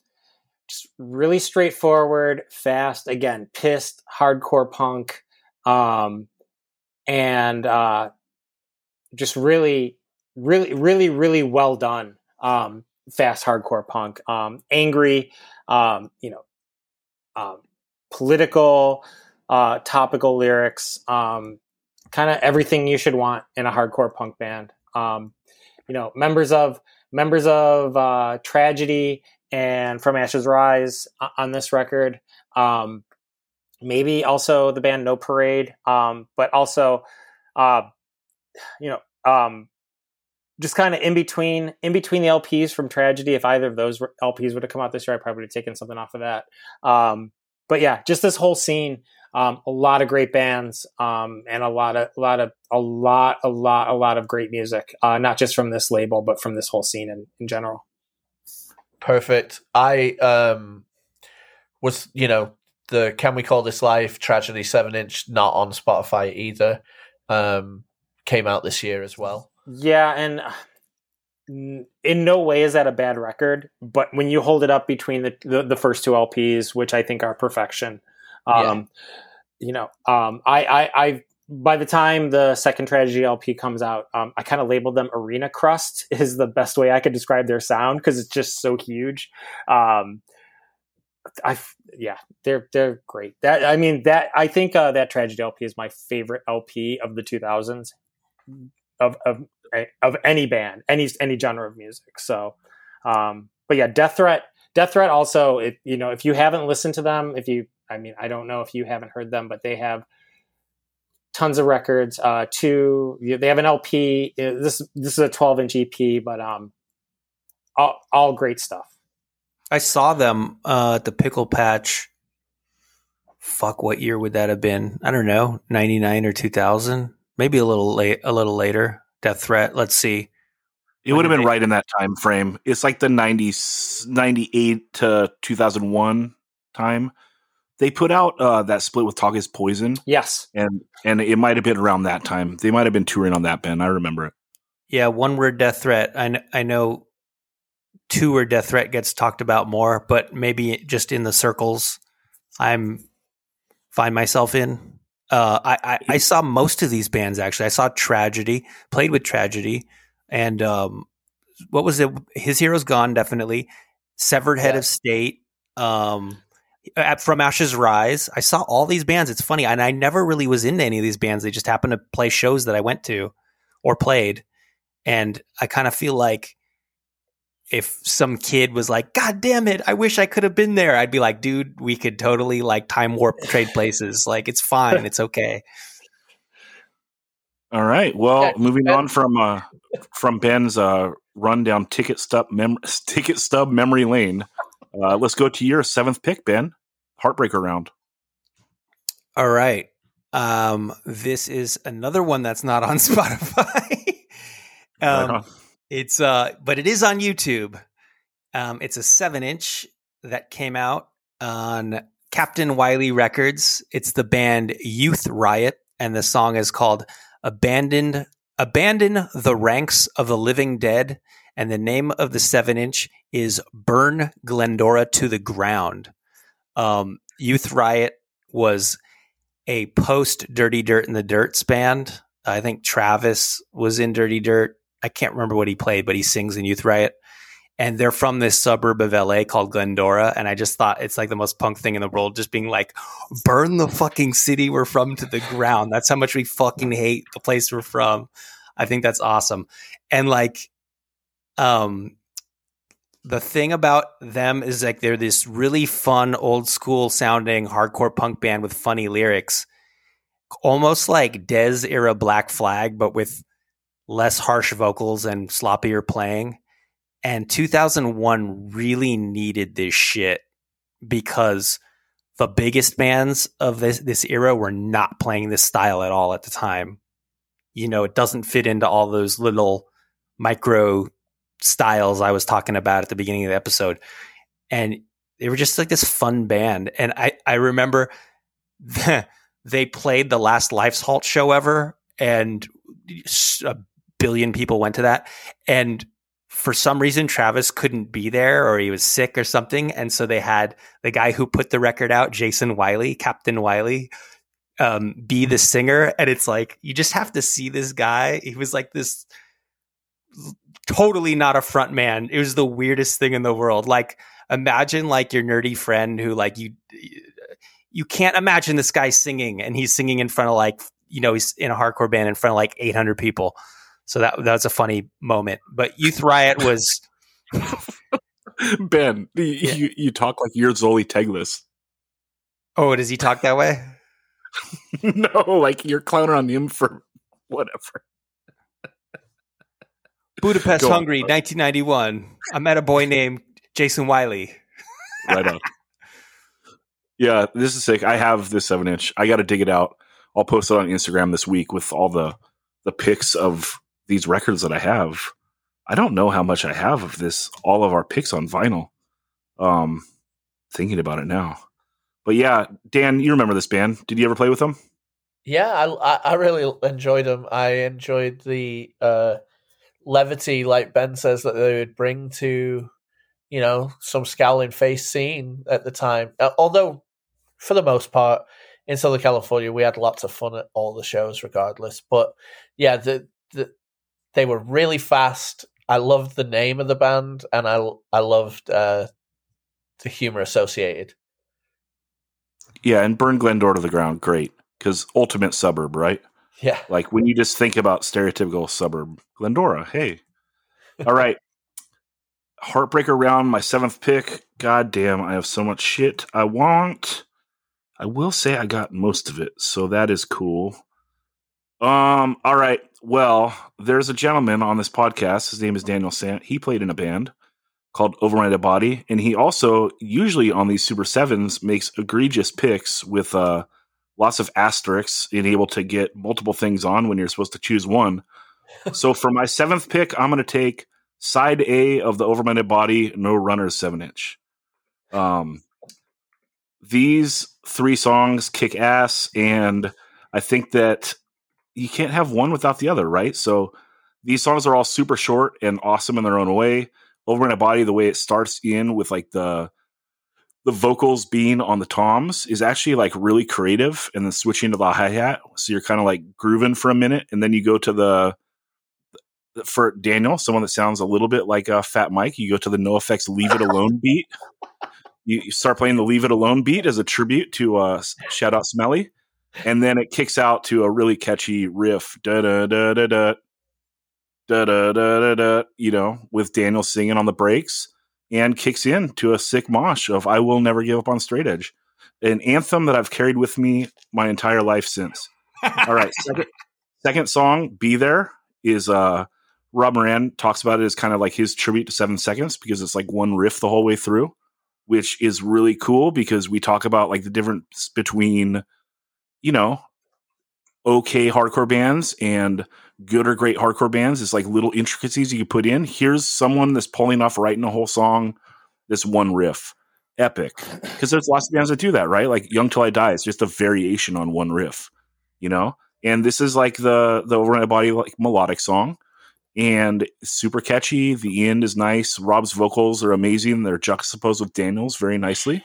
just really straightforward, fast. Again, pissed, hardcore punk, um, and uh, just really, really, really, really well done. Um, fast hardcore punk, um, angry, um, you know, um, political, uh, topical lyrics, um, kind of everything you should want in a hardcore punk band. Um, you know, members of members of uh, Tragedy and From Ashes Rise on this record. Um, maybe also the band No Parade, um, but also, uh, you know, um, just kind of in between in between the LPs from Tragedy. If either of those LPs would have come out this year, I probably would have taken something off of that. Um, but yeah, just this whole scene um, a lot of great bands um, and a lot of a lot of a lot a lot a lot of great music uh, not just from this label but from this whole scene in, in general perfect i um was you know the can we call this life tragedy 7 inch not on spotify either um came out this year as well yeah and in no way is that a bad record but when you hold it up between the the, the first two lps which i think are perfection um, yeah. you know, um, I, I, I, by the time the second tragedy LP comes out, um, I kind of labeled them arena crust is the best way I could describe their sound because it's just so huge. Um, I, yeah, they're they're great. That I mean that I think uh, that tragedy LP is my favorite LP of the 2000s of of of any band, any any genre of music. So, um, but yeah, Death Threat. Death Threat also, it, you know, if you haven't listened to them, if you I mean, I don't know if you haven't heard them, but they have tons of records. Uh, two, they have an LP. This this is a 12 inch EP, but um, all, all great stuff. I saw them uh, at the Pickle Patch. Fuck, what year would that have been? I don't know, 99 or 2000, maybe a little late, a little later. Death Threat. Let's see. It would have been right in that time frame. It's like the 90s, 98 to 2001 time they put out uh, that split with Talk is Poison. Yes, and and it might have been around that time. They might have been touring on that band. I remember it. Yeah, one word death threat. I kn- I know two word death threat gets talked about more, but maybe just in the circles I'm find myself in. Uh, I, I, I saw most of these bands actually. I saw Tragedy, played with Tragedy, and um, what was it? His Hero's Gone, definitely. Severed Head yeah. of State. Um, from Ashes Rise. I saw all these bands. It's funny, and I never really was into any of these bands. They just happened to play shows that I went to or played, and I kind of feel like if some kid was like, "God damn it, I wish I could have been there," I'd be like, "Dude, we could totally like time warp trade places. Like, it's fine. It's okay." All right. Well, moving on from uh, from Ben's uh, rundown ticket stub mem- ticket stub memory lane. Uh, let's go to your seventh pick, Ben. Heartbreaker round. All right. Um, this is another one that's not on Spotify. um, right it's uh, but it is on YouTube. Um, it's a seven inch that came out on Captain Wiley Records. It's the band Youth Riot, and the song is called "Abandoned." Abandon the ranks of the living dead and the name of the seven inch is Burn Glendora to the Ground. Um, Youth Riot was a post Dirty Dirt in the Dirts band. I think Travis was in Dirty Dirt. I can't remember what he played, but he sings in Youth Riot. And they're from this suburb of LA called Glendora. And I just thought it's like the most punk thing in the world, just being like, burn the fucking city we're from to the ground. That's how much we fucking hate the place we're from. I think that's awesome. And like, um, the thing about them is like they're this really fun, old school sounding hardcore punk band with funny lyrics, almost like Dez era Black Flag, but with less harsh vocals and sloppier playing. And 2001 really needed this shit because the biggest bands of this this era were not playing this style at all at the time. You know, it doesn't fit into all those little micro styles I was talking about at the beginning of the episode. And they were just like this fun band. And I, I remember they played the last Life's Halt show ever, and a billion people went to that. And for some reason, Travis couldn't be there or he was sick or something. And so they had the guy who put the record out, Jason Wiley, Captain Wiley, um, be the singer. And it's like, you just have to see this guy. He was like this totally not a front man. It was the weirdest thing in the world. Like imagine like your nerdy friend who like you you can't imagine this guy singing and he's singing in front of like you know he's in a hardcore band in front of like 800 people. So that that was a funny moment. But Youth Riot was Ben, yeah. you you talk like you're Zoli Téglás. Oh, does he talk that way? no, like you're clowning on him for whatever. Budapest, Go Hungary, on. 1991. I met a boy named Jason Wiley. right on. Yeah, this is sick. I have this seven inch. I got to dig it out. I'll post it on Instagram this week with all the the pics of these records that I have. I don't know how much I have of this. All of our picks on vinyl. Um, thinking about it now. But yeah, Dan, you remember this band? Did you ever play with them? Yeah, I I really enjoyed them. I enjoyed the uh levity, like Ben says, that they would bring to, you know, some scowling face scene at the time. Uh, although, for the most part, in Southern California, we had lots of fun at all the shows, regardless. But yeah, the, the they were really fast. I loved the name of the band, and I I loved uh, the humor associated. Yeah, and burn Glendora to the ground, great because ultimate suburb, right? Yeah. Like when you just think about stereotypical suburb, Glendora, hey. All right. Heartbreaker round, my seventh pick. God damn, I have so much shit I want. I will say I got most of it, so that is cool. Um, all right. Well, there's a gentleman on this podcast. His name is Daniel Sant. He played in a band called Over My Dead Body, and he also usually on these Super Sevens makes egregious picks with uh lots of asterisks and able to get multiple things on when you're supposed to choose one. so for my seventh pick, I'm going to take side A of the Over My Body No Runners seven inch. Um, these three songs kick ass, and I think that you can't have one without the other, right? So these songs are all super short and awesome in their own way. Over in a Body, the way it starts in with like the the vocals being on the toms is actually like really creative and then switching to the hi-hat so you're kind of like grooving for a minute and then you go to the for daniel someone that sounds a little bit like a fat mike you go to the NOFX leave it alone beat you, start playing the leave it alone beat as a tribute to uh shout out smelly and then it kicks out to a really catchy riff, da da da da da, da da da you know, with Daniel singing on the breaks, and kicks in to a sick mosh of "I Will Never Give Up on Straight Edge," an anthem that I've carried with me my entire life since. All right, second, second song, "Be There," is uh, Rob Moran talks about it as kind of like his tribute to Seven Seconds because it's like one riff the whole way through, which is really cool because we talk about like the difference between you know, okay hardcore bands and good or great hardcore bands is like little intricacies you can put in. Here's someone that's pulling off writing a whole song, this one riff. Epic. Because there's lots of bands that do that, right? Like Young Till I Die it's just a variation on one riff, you know? And this is like the the over my body like melodic song. And super catchy. The end is nice. Rob's vocals are amazing. They're juxtaposed with Daniel's very nicely.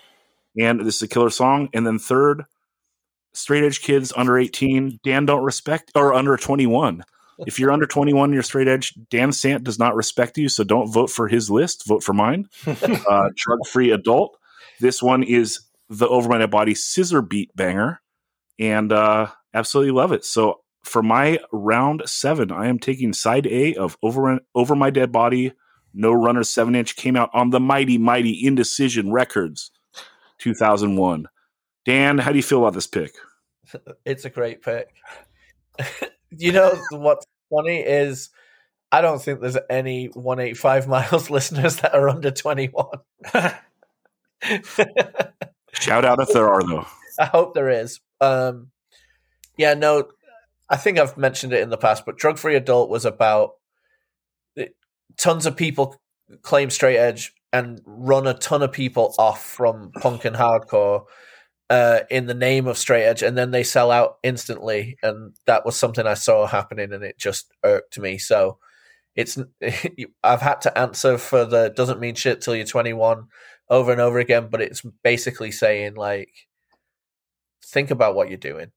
And this is a killer song. And then third, straight edge kids under 18, Dan don't respect or under 21. If you're under 21, you're straight edge. Dan Sant does not respect you, so don't vote for his list. Vote for mine. uh, Drug free adult. This one is the Over My Dead Body scissor beat banger, and uh, absolutely love it. So for my round seven, I am taking side A of Over Over My Dead Body. No Runner seven inch came out on the mighty mighty Indecision Records, 2001. Dan, how do you feel about this pick? It's a great pick. you know what's funny is I don't think there's any 185 miles listeners that are under 21. Shout out if there are though. I hope there is. Um, yeah, no, I think I've mentioned it in the past, but Drug Free Adult was about tons of people claim straight edge and run a ton of people off from punk and hardcore uh, in the name of straight edge, and then they sell out instantly. And that was something I saw happening, and it just irked me. So it's I've had to answer for the doesn't mean shit till you're 21 over and over again, but it's basically saying like, think about what you're doing.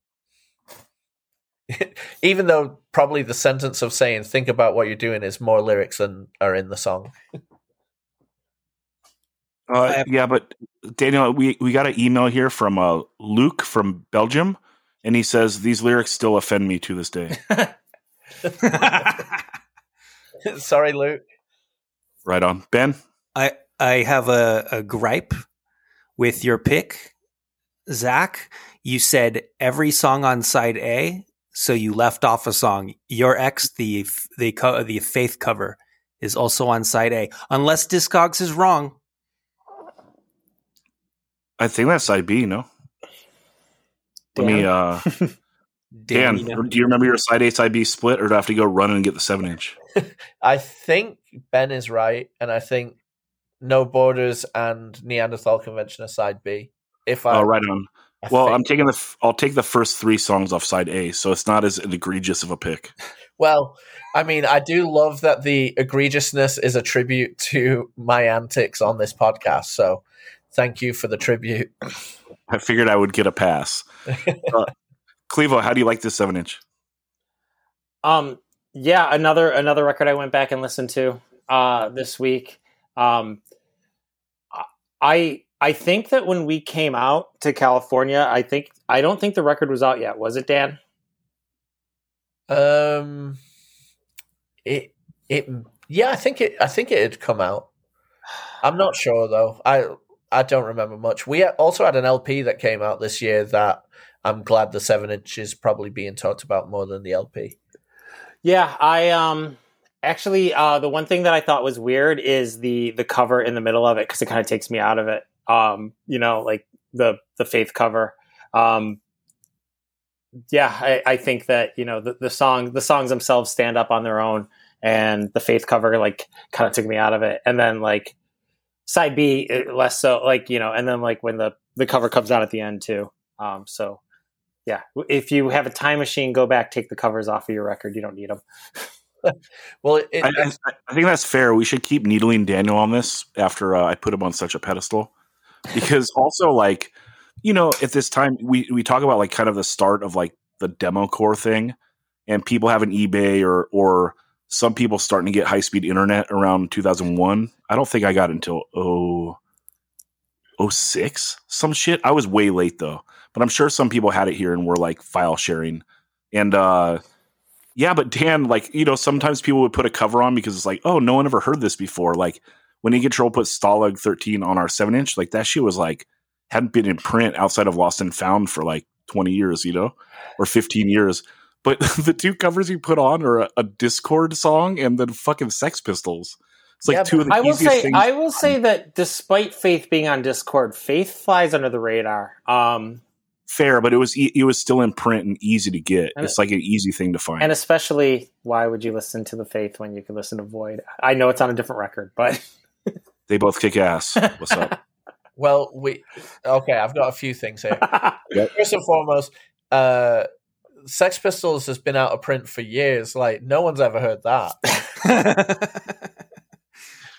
Even though probably the sentence of saying "think about what you're doing" is more lyrics than are in the song. Uh, yeah, but Daniel, we, we got an email here from uh, Luke from Belgium, and he says these lyrics still offend me to this day. Sorry, Luke. Right on, Ben. I I have a, a gripe with your pick, Zach. You said every song on side A, so you left off a song. You're X, the the the Faith cover, is also on side A, unless Discogs is wrong. I think that's side B. No. Let me. uh Dan, do you remember your side A side B split, or do I have to go run and get the seven inch? I think Ben is right, and I think No Borders and Neanderthal Convention are side B. If I, oh, right on. I well, think. I'm taking the. I'll take the first three songs off side A, so it's not as egregious of a pick. Well, I mean, I do love that the egregiousness is a tribute to my antics on this podcast. So, thank you for the tribute. I figured I would get a pass. uh, Clevo, how do you like this seven inch? Um, yeah, another another record I went back and listened to uh, this week. Um, I I think that when we came out to California, I think I don't think the record was out yet. Was it, Dan? Um, it it yeah, I think it I think it had come out. I'm not sure though. I I don't remember much. We also had an LP that came out this year that I'm glad the seven inch is probably being talked about more than the LP. Yeah, I um actually uh, the one thing that I thought was weird is the the cover in the middle of it because it kind of takes me out of it. Um, you know, like the the faith cover. Um, yeah, I, I think that you know the, the song the songs themselves stand up on their own, and the faith cover like kind of took me out of it. And then like side B less so, like you know, and then like when the the cover comes out at the end too. Um, so yeah, if you have a time machine, go back, take the covers off of your record. You don't need them. well, it, I, I, I, think that's fair. We should keep needling Daniel on this after uh, I put him on such a pedestal, because also like you know at this time we we talk about like kind of the start of like the demo core thing, and people have an eBay or or some people starting to get high speed internet around 2001. I don't think I got until oh. 06 some shit i was way late though but I'm sure some people had it here and were like file sharing. And uh yeah, but Dan, like, you know, sometimes people would put a cover on because it's like, oh, no one ever heard this before. Like when Control put Stalag 13 on our seven inch, like that shit was like hadn't been in print outside of Lost and Found for like 20 years, you know, or 15 years. But the two covers you put on are a, a Dischord song and then fucking Sex Pistols. It's like yeah, two of the I will say, I will say that despite Faith being on Dischord, Faith flies under the radar. Um, fair, but it was it was still in print and easy to get. And it's like an easy thing to find. And especially, why would you listen to the Faith when you could listen to Void? I know it's on a different record, but they both kick ass. What's up? Well, we okay. I've got a few things here. yep. First and foremost, uh, Sex Pistols has been out of print for years. Like no one's ever heard that.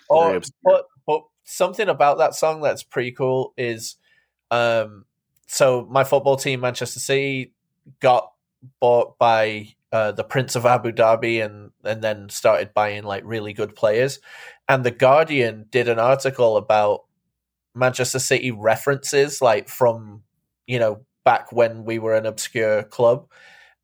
or, but, but something about that song that's pretty cool is um, so my football team, Manchester City, got bought by uh, the Prince of Abu Dhabi and and then started buying like really good players. And the Guardian did an article about Manchester City references, like from you know back when we were an obscure club.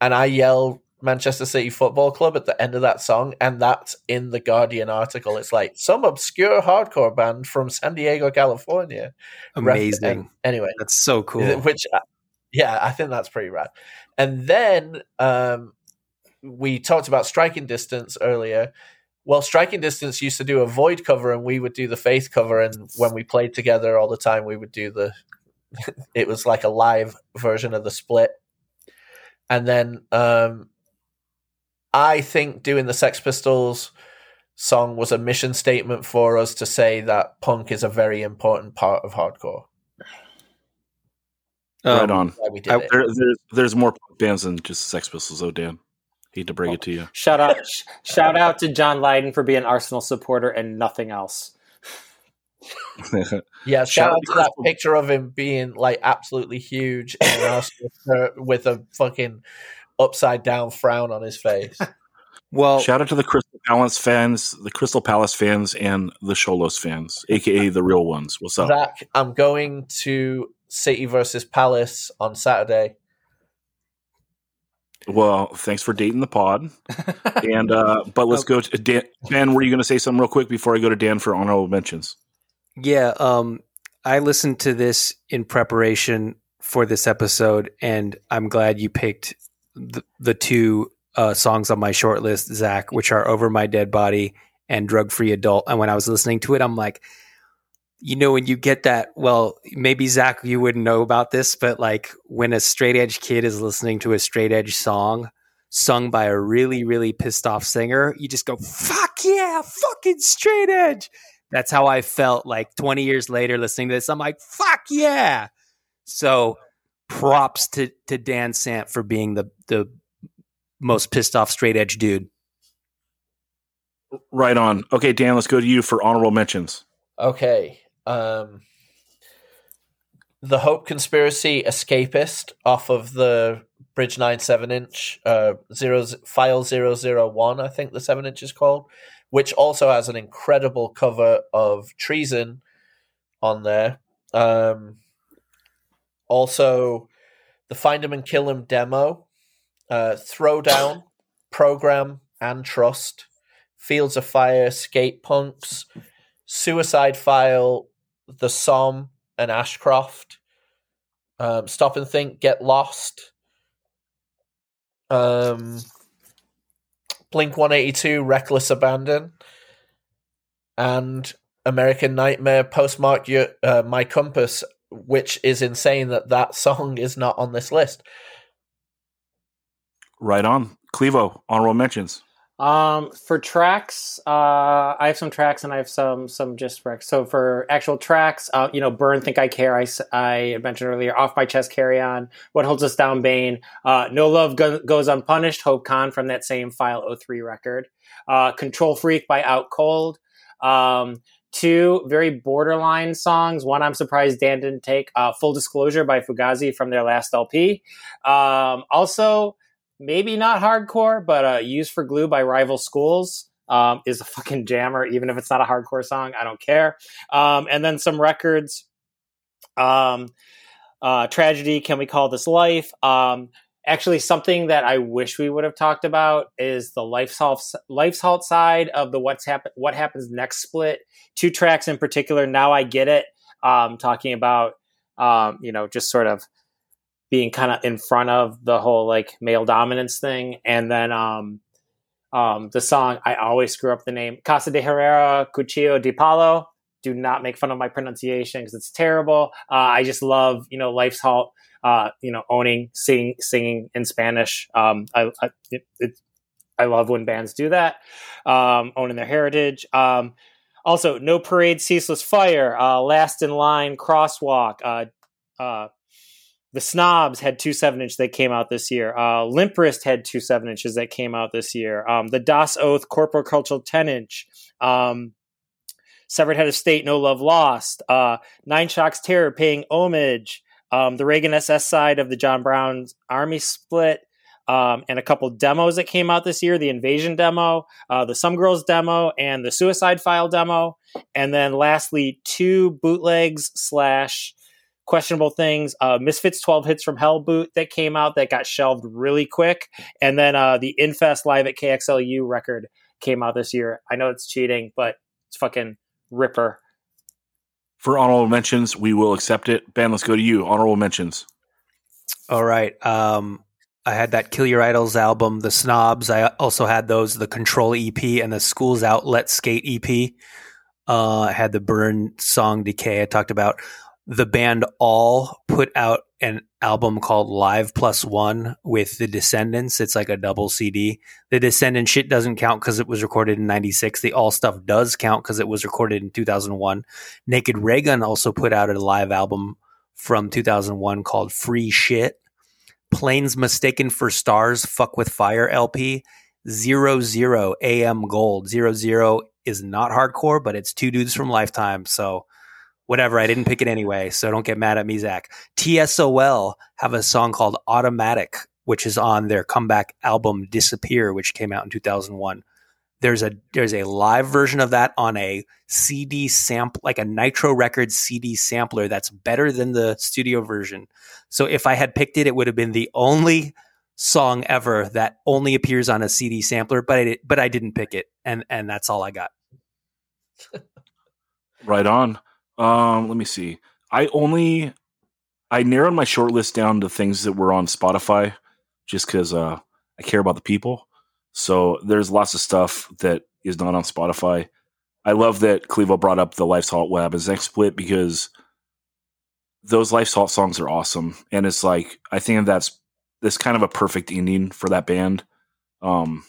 And I yell Manchester City Football Club at the end of that song, and that's in the Guardian article. It's like some obscure hardcore band from San Diego, California. Amazing. Anyway, That's so cool. which, uh, yeah, I think that's pretty rad. And then um, we talked about striking distance earlier. Well, striking distance used to do a void cover, and we would do the faith cover. And when we played together all the time, we would do the. it was like a live version of the split. And then um, I think doing the Sex Pistols song was a mission statement for us to say that punk is a very important part of hardcore. right Um, on. We did I- it. There, there's there's more bands than just Sex Pistols, though, Dan. Hate to break it to you. Shout out, shout out to John Lydon for being an Arsenal supporter and nothing else. Yeah, Shout shout out out to to that Crystal- picture of him being like absolutely huge in an with a fucking upside down frown on his face. well, Shout out to the Crystal Palace fans, the Crystal Palace fans, and the Cholos fans, aka the real ones. What's up? Zach, I'm going to City versus Palace on Saturday. Well, thanks for dating the pod. And uh, but let's go to Dan. Dan, were you going to say something real quick before I go to Dan for honorable mentions? Yeah, um, I listened to this in preparation for this episode, and I'm glad you picked the, the two uh, songs on my short list, Zach, which are "Over My Dead Body" and "Drug Free Adult." And when I was listening to it, I'm like, you know, when you get that, well, maybe Zach, you wouldn't know about this, but like when a straight edge kid is listening to a straight edge song sung by a really, really pissed off singer, you just go, "Fuck yeah, fucking straight edge." That's how I felt like 20 years later listening to this. I'm like, fuck yeah. So props to, to Dan Sant for being the, the most pissed off straight edge dude. Right on. Okay, Dan, let's go to you for honorable mentions. Okay. Um, the Hope Conspiracy Escapist off of the Bridge 9 7 inch, uh, zero, file 001, I think the 7 inch is called, which also has an incredible cover of Treason on there. Um, also, the Find 'em and Kill 'em demo, uh, Throwdown, Program, and Trust, Fields of Fire, Skate Punks, Suicide File, The Somme, and Ashcroft. Um, Stop and Think, Get Lost. Um, Blink 182, Reckless Abandon. And American Nightmare, Postmark Your, uh, My Compass, which is insane that that song is not on this list. Right on. Clevo, honorable mentions. Um, for tracks, uh, I have some tracks and I have some some just recs. So for actual tracks, uh, you know, Burn, Think I Care, I, I mentioned earlier, Off My Chest, Carry On, What Holds Us Down, Bane, uh, No Love Go- Goes Unpunished, Hope Con from that same File 03 record, uh, Control Freak by Out Cold, um, two very borderline songs. One I'm surprised Dan didn't take, uh, Full Disclosure by Fugazi from their last LP. Um, also, maybe not hardcore, but uh, "Used for Glue" by Rival Schools um, is a fucking jammer. Even if it's not a hardcore song, I don't care. Um, and then some records, um, uh, "Tragedy," "Can We Call This Life?" Um, actually, something that I wish we would have talked about is the Life's Halt, Life's Halt side of the "What's Happen What Happens Next" split. Two tracks in particular. Now I get it. Um, talking about um, you know just sort of being kind of in front of the whole like male dominance thing. And then um, um, the song, I always screw up the name Casa de Herrera, Cuchillo de Palo. Do not make fun of my pronunciation because it's terrible. Uh, I just love, you know, Life's Halt, uh, you know, owning, sing, singing in Spanish. Um, I, I, it, it, I love when bands do that, um, owning their heritage. Um, also, No Parade, Ceaseless Fire, uh, Last in Line, Crosswalk, uh, uh, the Snobs had two seven inch that came out this year. Uh, had two seven inches that came out this year. Um, the Das Oath Corporal Cultural ten inch. Um, Severed Head of State No Love Lost. Uh, Nine Shocks Terror paying homage. um, the Reagan SS side of the John Brown's Army split, um, and a couple demos that came out this year the Invasion demo, uh, the Some Girls demo, and the Suicide File demo. And then lastly, two bootlegs slash questionable things. Uh, Misfits 12 Hits from Hell boot that came out that got shelved really quick. And then uh, the Infest Live at KXLU record came out this year. I know it's cheating, but it's fucking ripper. For honorable mentions, we will accept it. Ben, let's go to you. Honorable mentions. All right. Um, I had that Kill Your Idols album, The Snobs. I also had those, the Control EP and the Schools Outlet Skate EP. Uh, I had the Burn Song Decay I talked about. The band All put out an album called Live Plus One with The Descendents. It's like a double CD. The Descendent shit doesn't count because it was recorded in 96. The All stuff does count because it was recorded in 2001. Naked Raygun also put out a live album from 2001 called Free Shit. Planes Mistaken for Stars, Fuck with Fire LP, Zero Zero AM Gold. Zero Zero is not hardcore, but it's two dudes from Lifetime. So whatever, I didn't pick it anyway. So don't get mad at me, Zach. TSOL have a song called Automatic, which is on their comeback album Disappear, which came out in 2001. There's a there's a live version of that on a CD sample, like a Nitro Records CD sampler that's better than the studio version. So if I had picked it, it would have been the only song ever that only appears on a CD sampler. But I but I didn't pick it, and and that's all I got. right on. Um, let me see. I only I narrowed my short list down to things that were on Spotify, just because uh, I care about the people. So there's lots of stuff that is not on Spotify. I love that Clevo brought up the Life's Halt Web as next split because those Life's Halt songs are awesome, and it's like I think that's this kind of a perfect ending for that band. Um,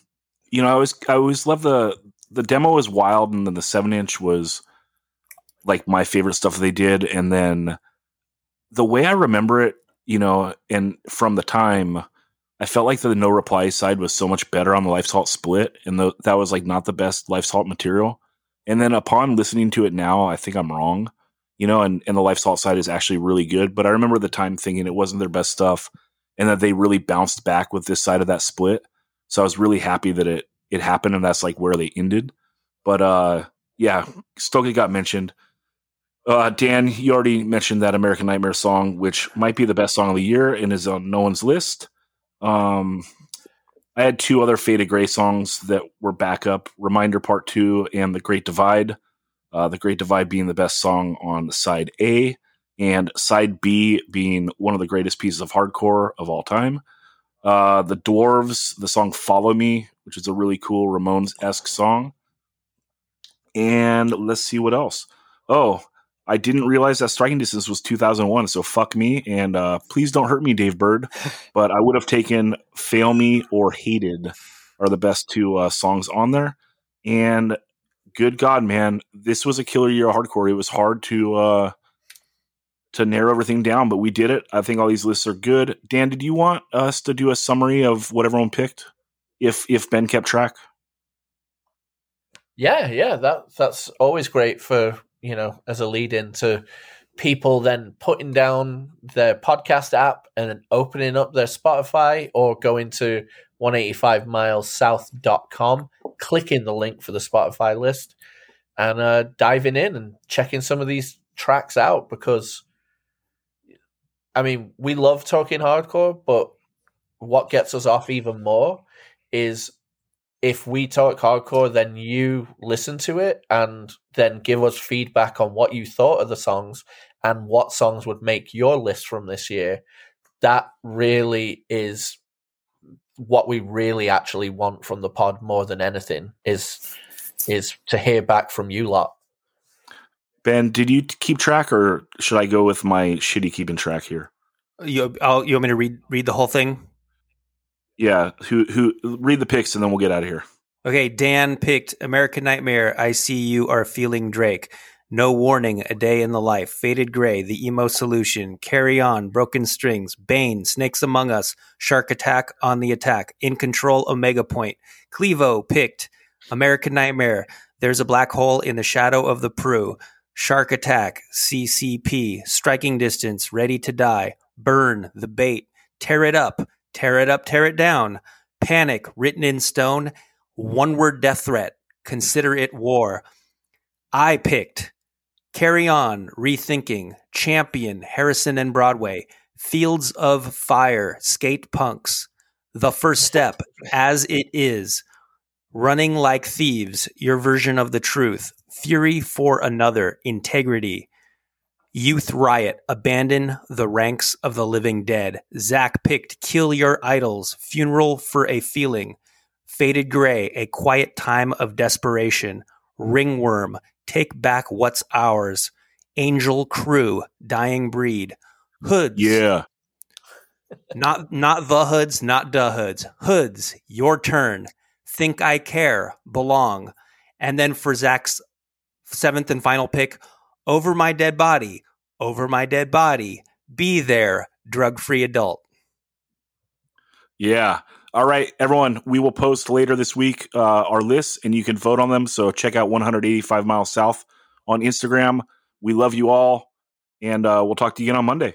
you know, I always I always love the the demo was wild, and then the seven inch was like my favorite stuff they did, and then the way I remember it, you know, and from the time I felt like the no reply side was so much better on the Life's Halt split, and the, that was like not the best Life's Halt material. And then upon listening to it now, I think I'm wrong, you know, and, and the Life's Halt side is actually really good. But I remember the time thinking it wasn't their best stuff, and that they really bounced back with this side of that split. So I was really happy that it it happened, and that's like where they ended. But uh, yeah, Stokely got mentioned. Uh, Dan, you already mentioned that American Nightmare song, which might be the best song of the year and is on no one's list. Um, I had two other Faded Gray songs that were backup Reminder Part 2 and The Great Divide. Uh, the Great Divide being the best song on side A, and side B being one of the greatest pieces of hardcore of all time. Uh, the Dwarves, the song Follow Me, which is a really cool Ramones esque song. And let's see what else. Oh, I didn't realize that striking distance was 2001. So fuck me. And uh, please don't hurt me, Dave Bird. But I would have taken Fail Me or Hated are the best two uh, songs on there. And good God, man, this was a killer year of hardcore. It was hard to uh, to narrow everything down, but we did it. I think all these lists are good. Dan, did you want us to do a summary of what everyone picked? If if Ben kept track? Yeah, yeah, that that's always great for you know, as a lead in to people then putting down their podcast app and then opening up their Spotify or going to 185milessouth.com, clicking the link for the Spotify list and uh, diving in and checking some of these tracks out because I mean, we love talking hardcore, but what gets us off even more is if we talk hardcore, then you listen to it and then give us feedback on what you thought of the songs and what songs would make your list from this year. That really is what we really actually want from the pod more than anything is is to hear back from you lot. Ben, did you keep track, or should I go with my shitty keeping track here? You, I'll, you want me to read read the whole thing? Yeah, who who read the picks and then we'll get out of here. Okay, Dan picked American Nightmare. I see you are feeling Drake. No warning, a day in the life. Faded Gray, the emo solution. Carry on, broken strings. Bane, Snakes Among Us. Shark Attack on the attack. In control, Omega Point. Clevo picked American Nightmare. There's a black hole in the shadow of the Pru. Shark Attack, CCP, Striking Distance, Ready to Die, Burn, The Bait, Tear It Up, Tear It Up, Tear It Down, Panic, Written in Stone, One Word Death Threat, Consider It War. I picked. Carry On, Rethinking, Champion, Harrison and Broadway, Fields of Fire, Skate Punks, The First Step, As It Is, Running Like Thieves, Your Version of the Truth, Fury for Another, Integrity, Youth Riot, Abandon the Ranks of the Living Dead. Zach picked Kill Your Idols, Funeral for a Feeling, Faded Gray, A Quiet Time of Desperation, Ringworm, Take Back What's Ours, Angel Crew, Dying Breed, Hoods. Yeah. Not not the hoods, not the hoods. Hoods, your turn. Think I care, belong. And then for Zach's seventh and final pick, over my dead body, over my dead body, be there, drug free adult. Yeah. All right, everyone. We will post later this week uh, our lists, and you can vote on them. So check out 185 Miles South on Instagram. We love you all, and uh, we'll talk to you again on Monday.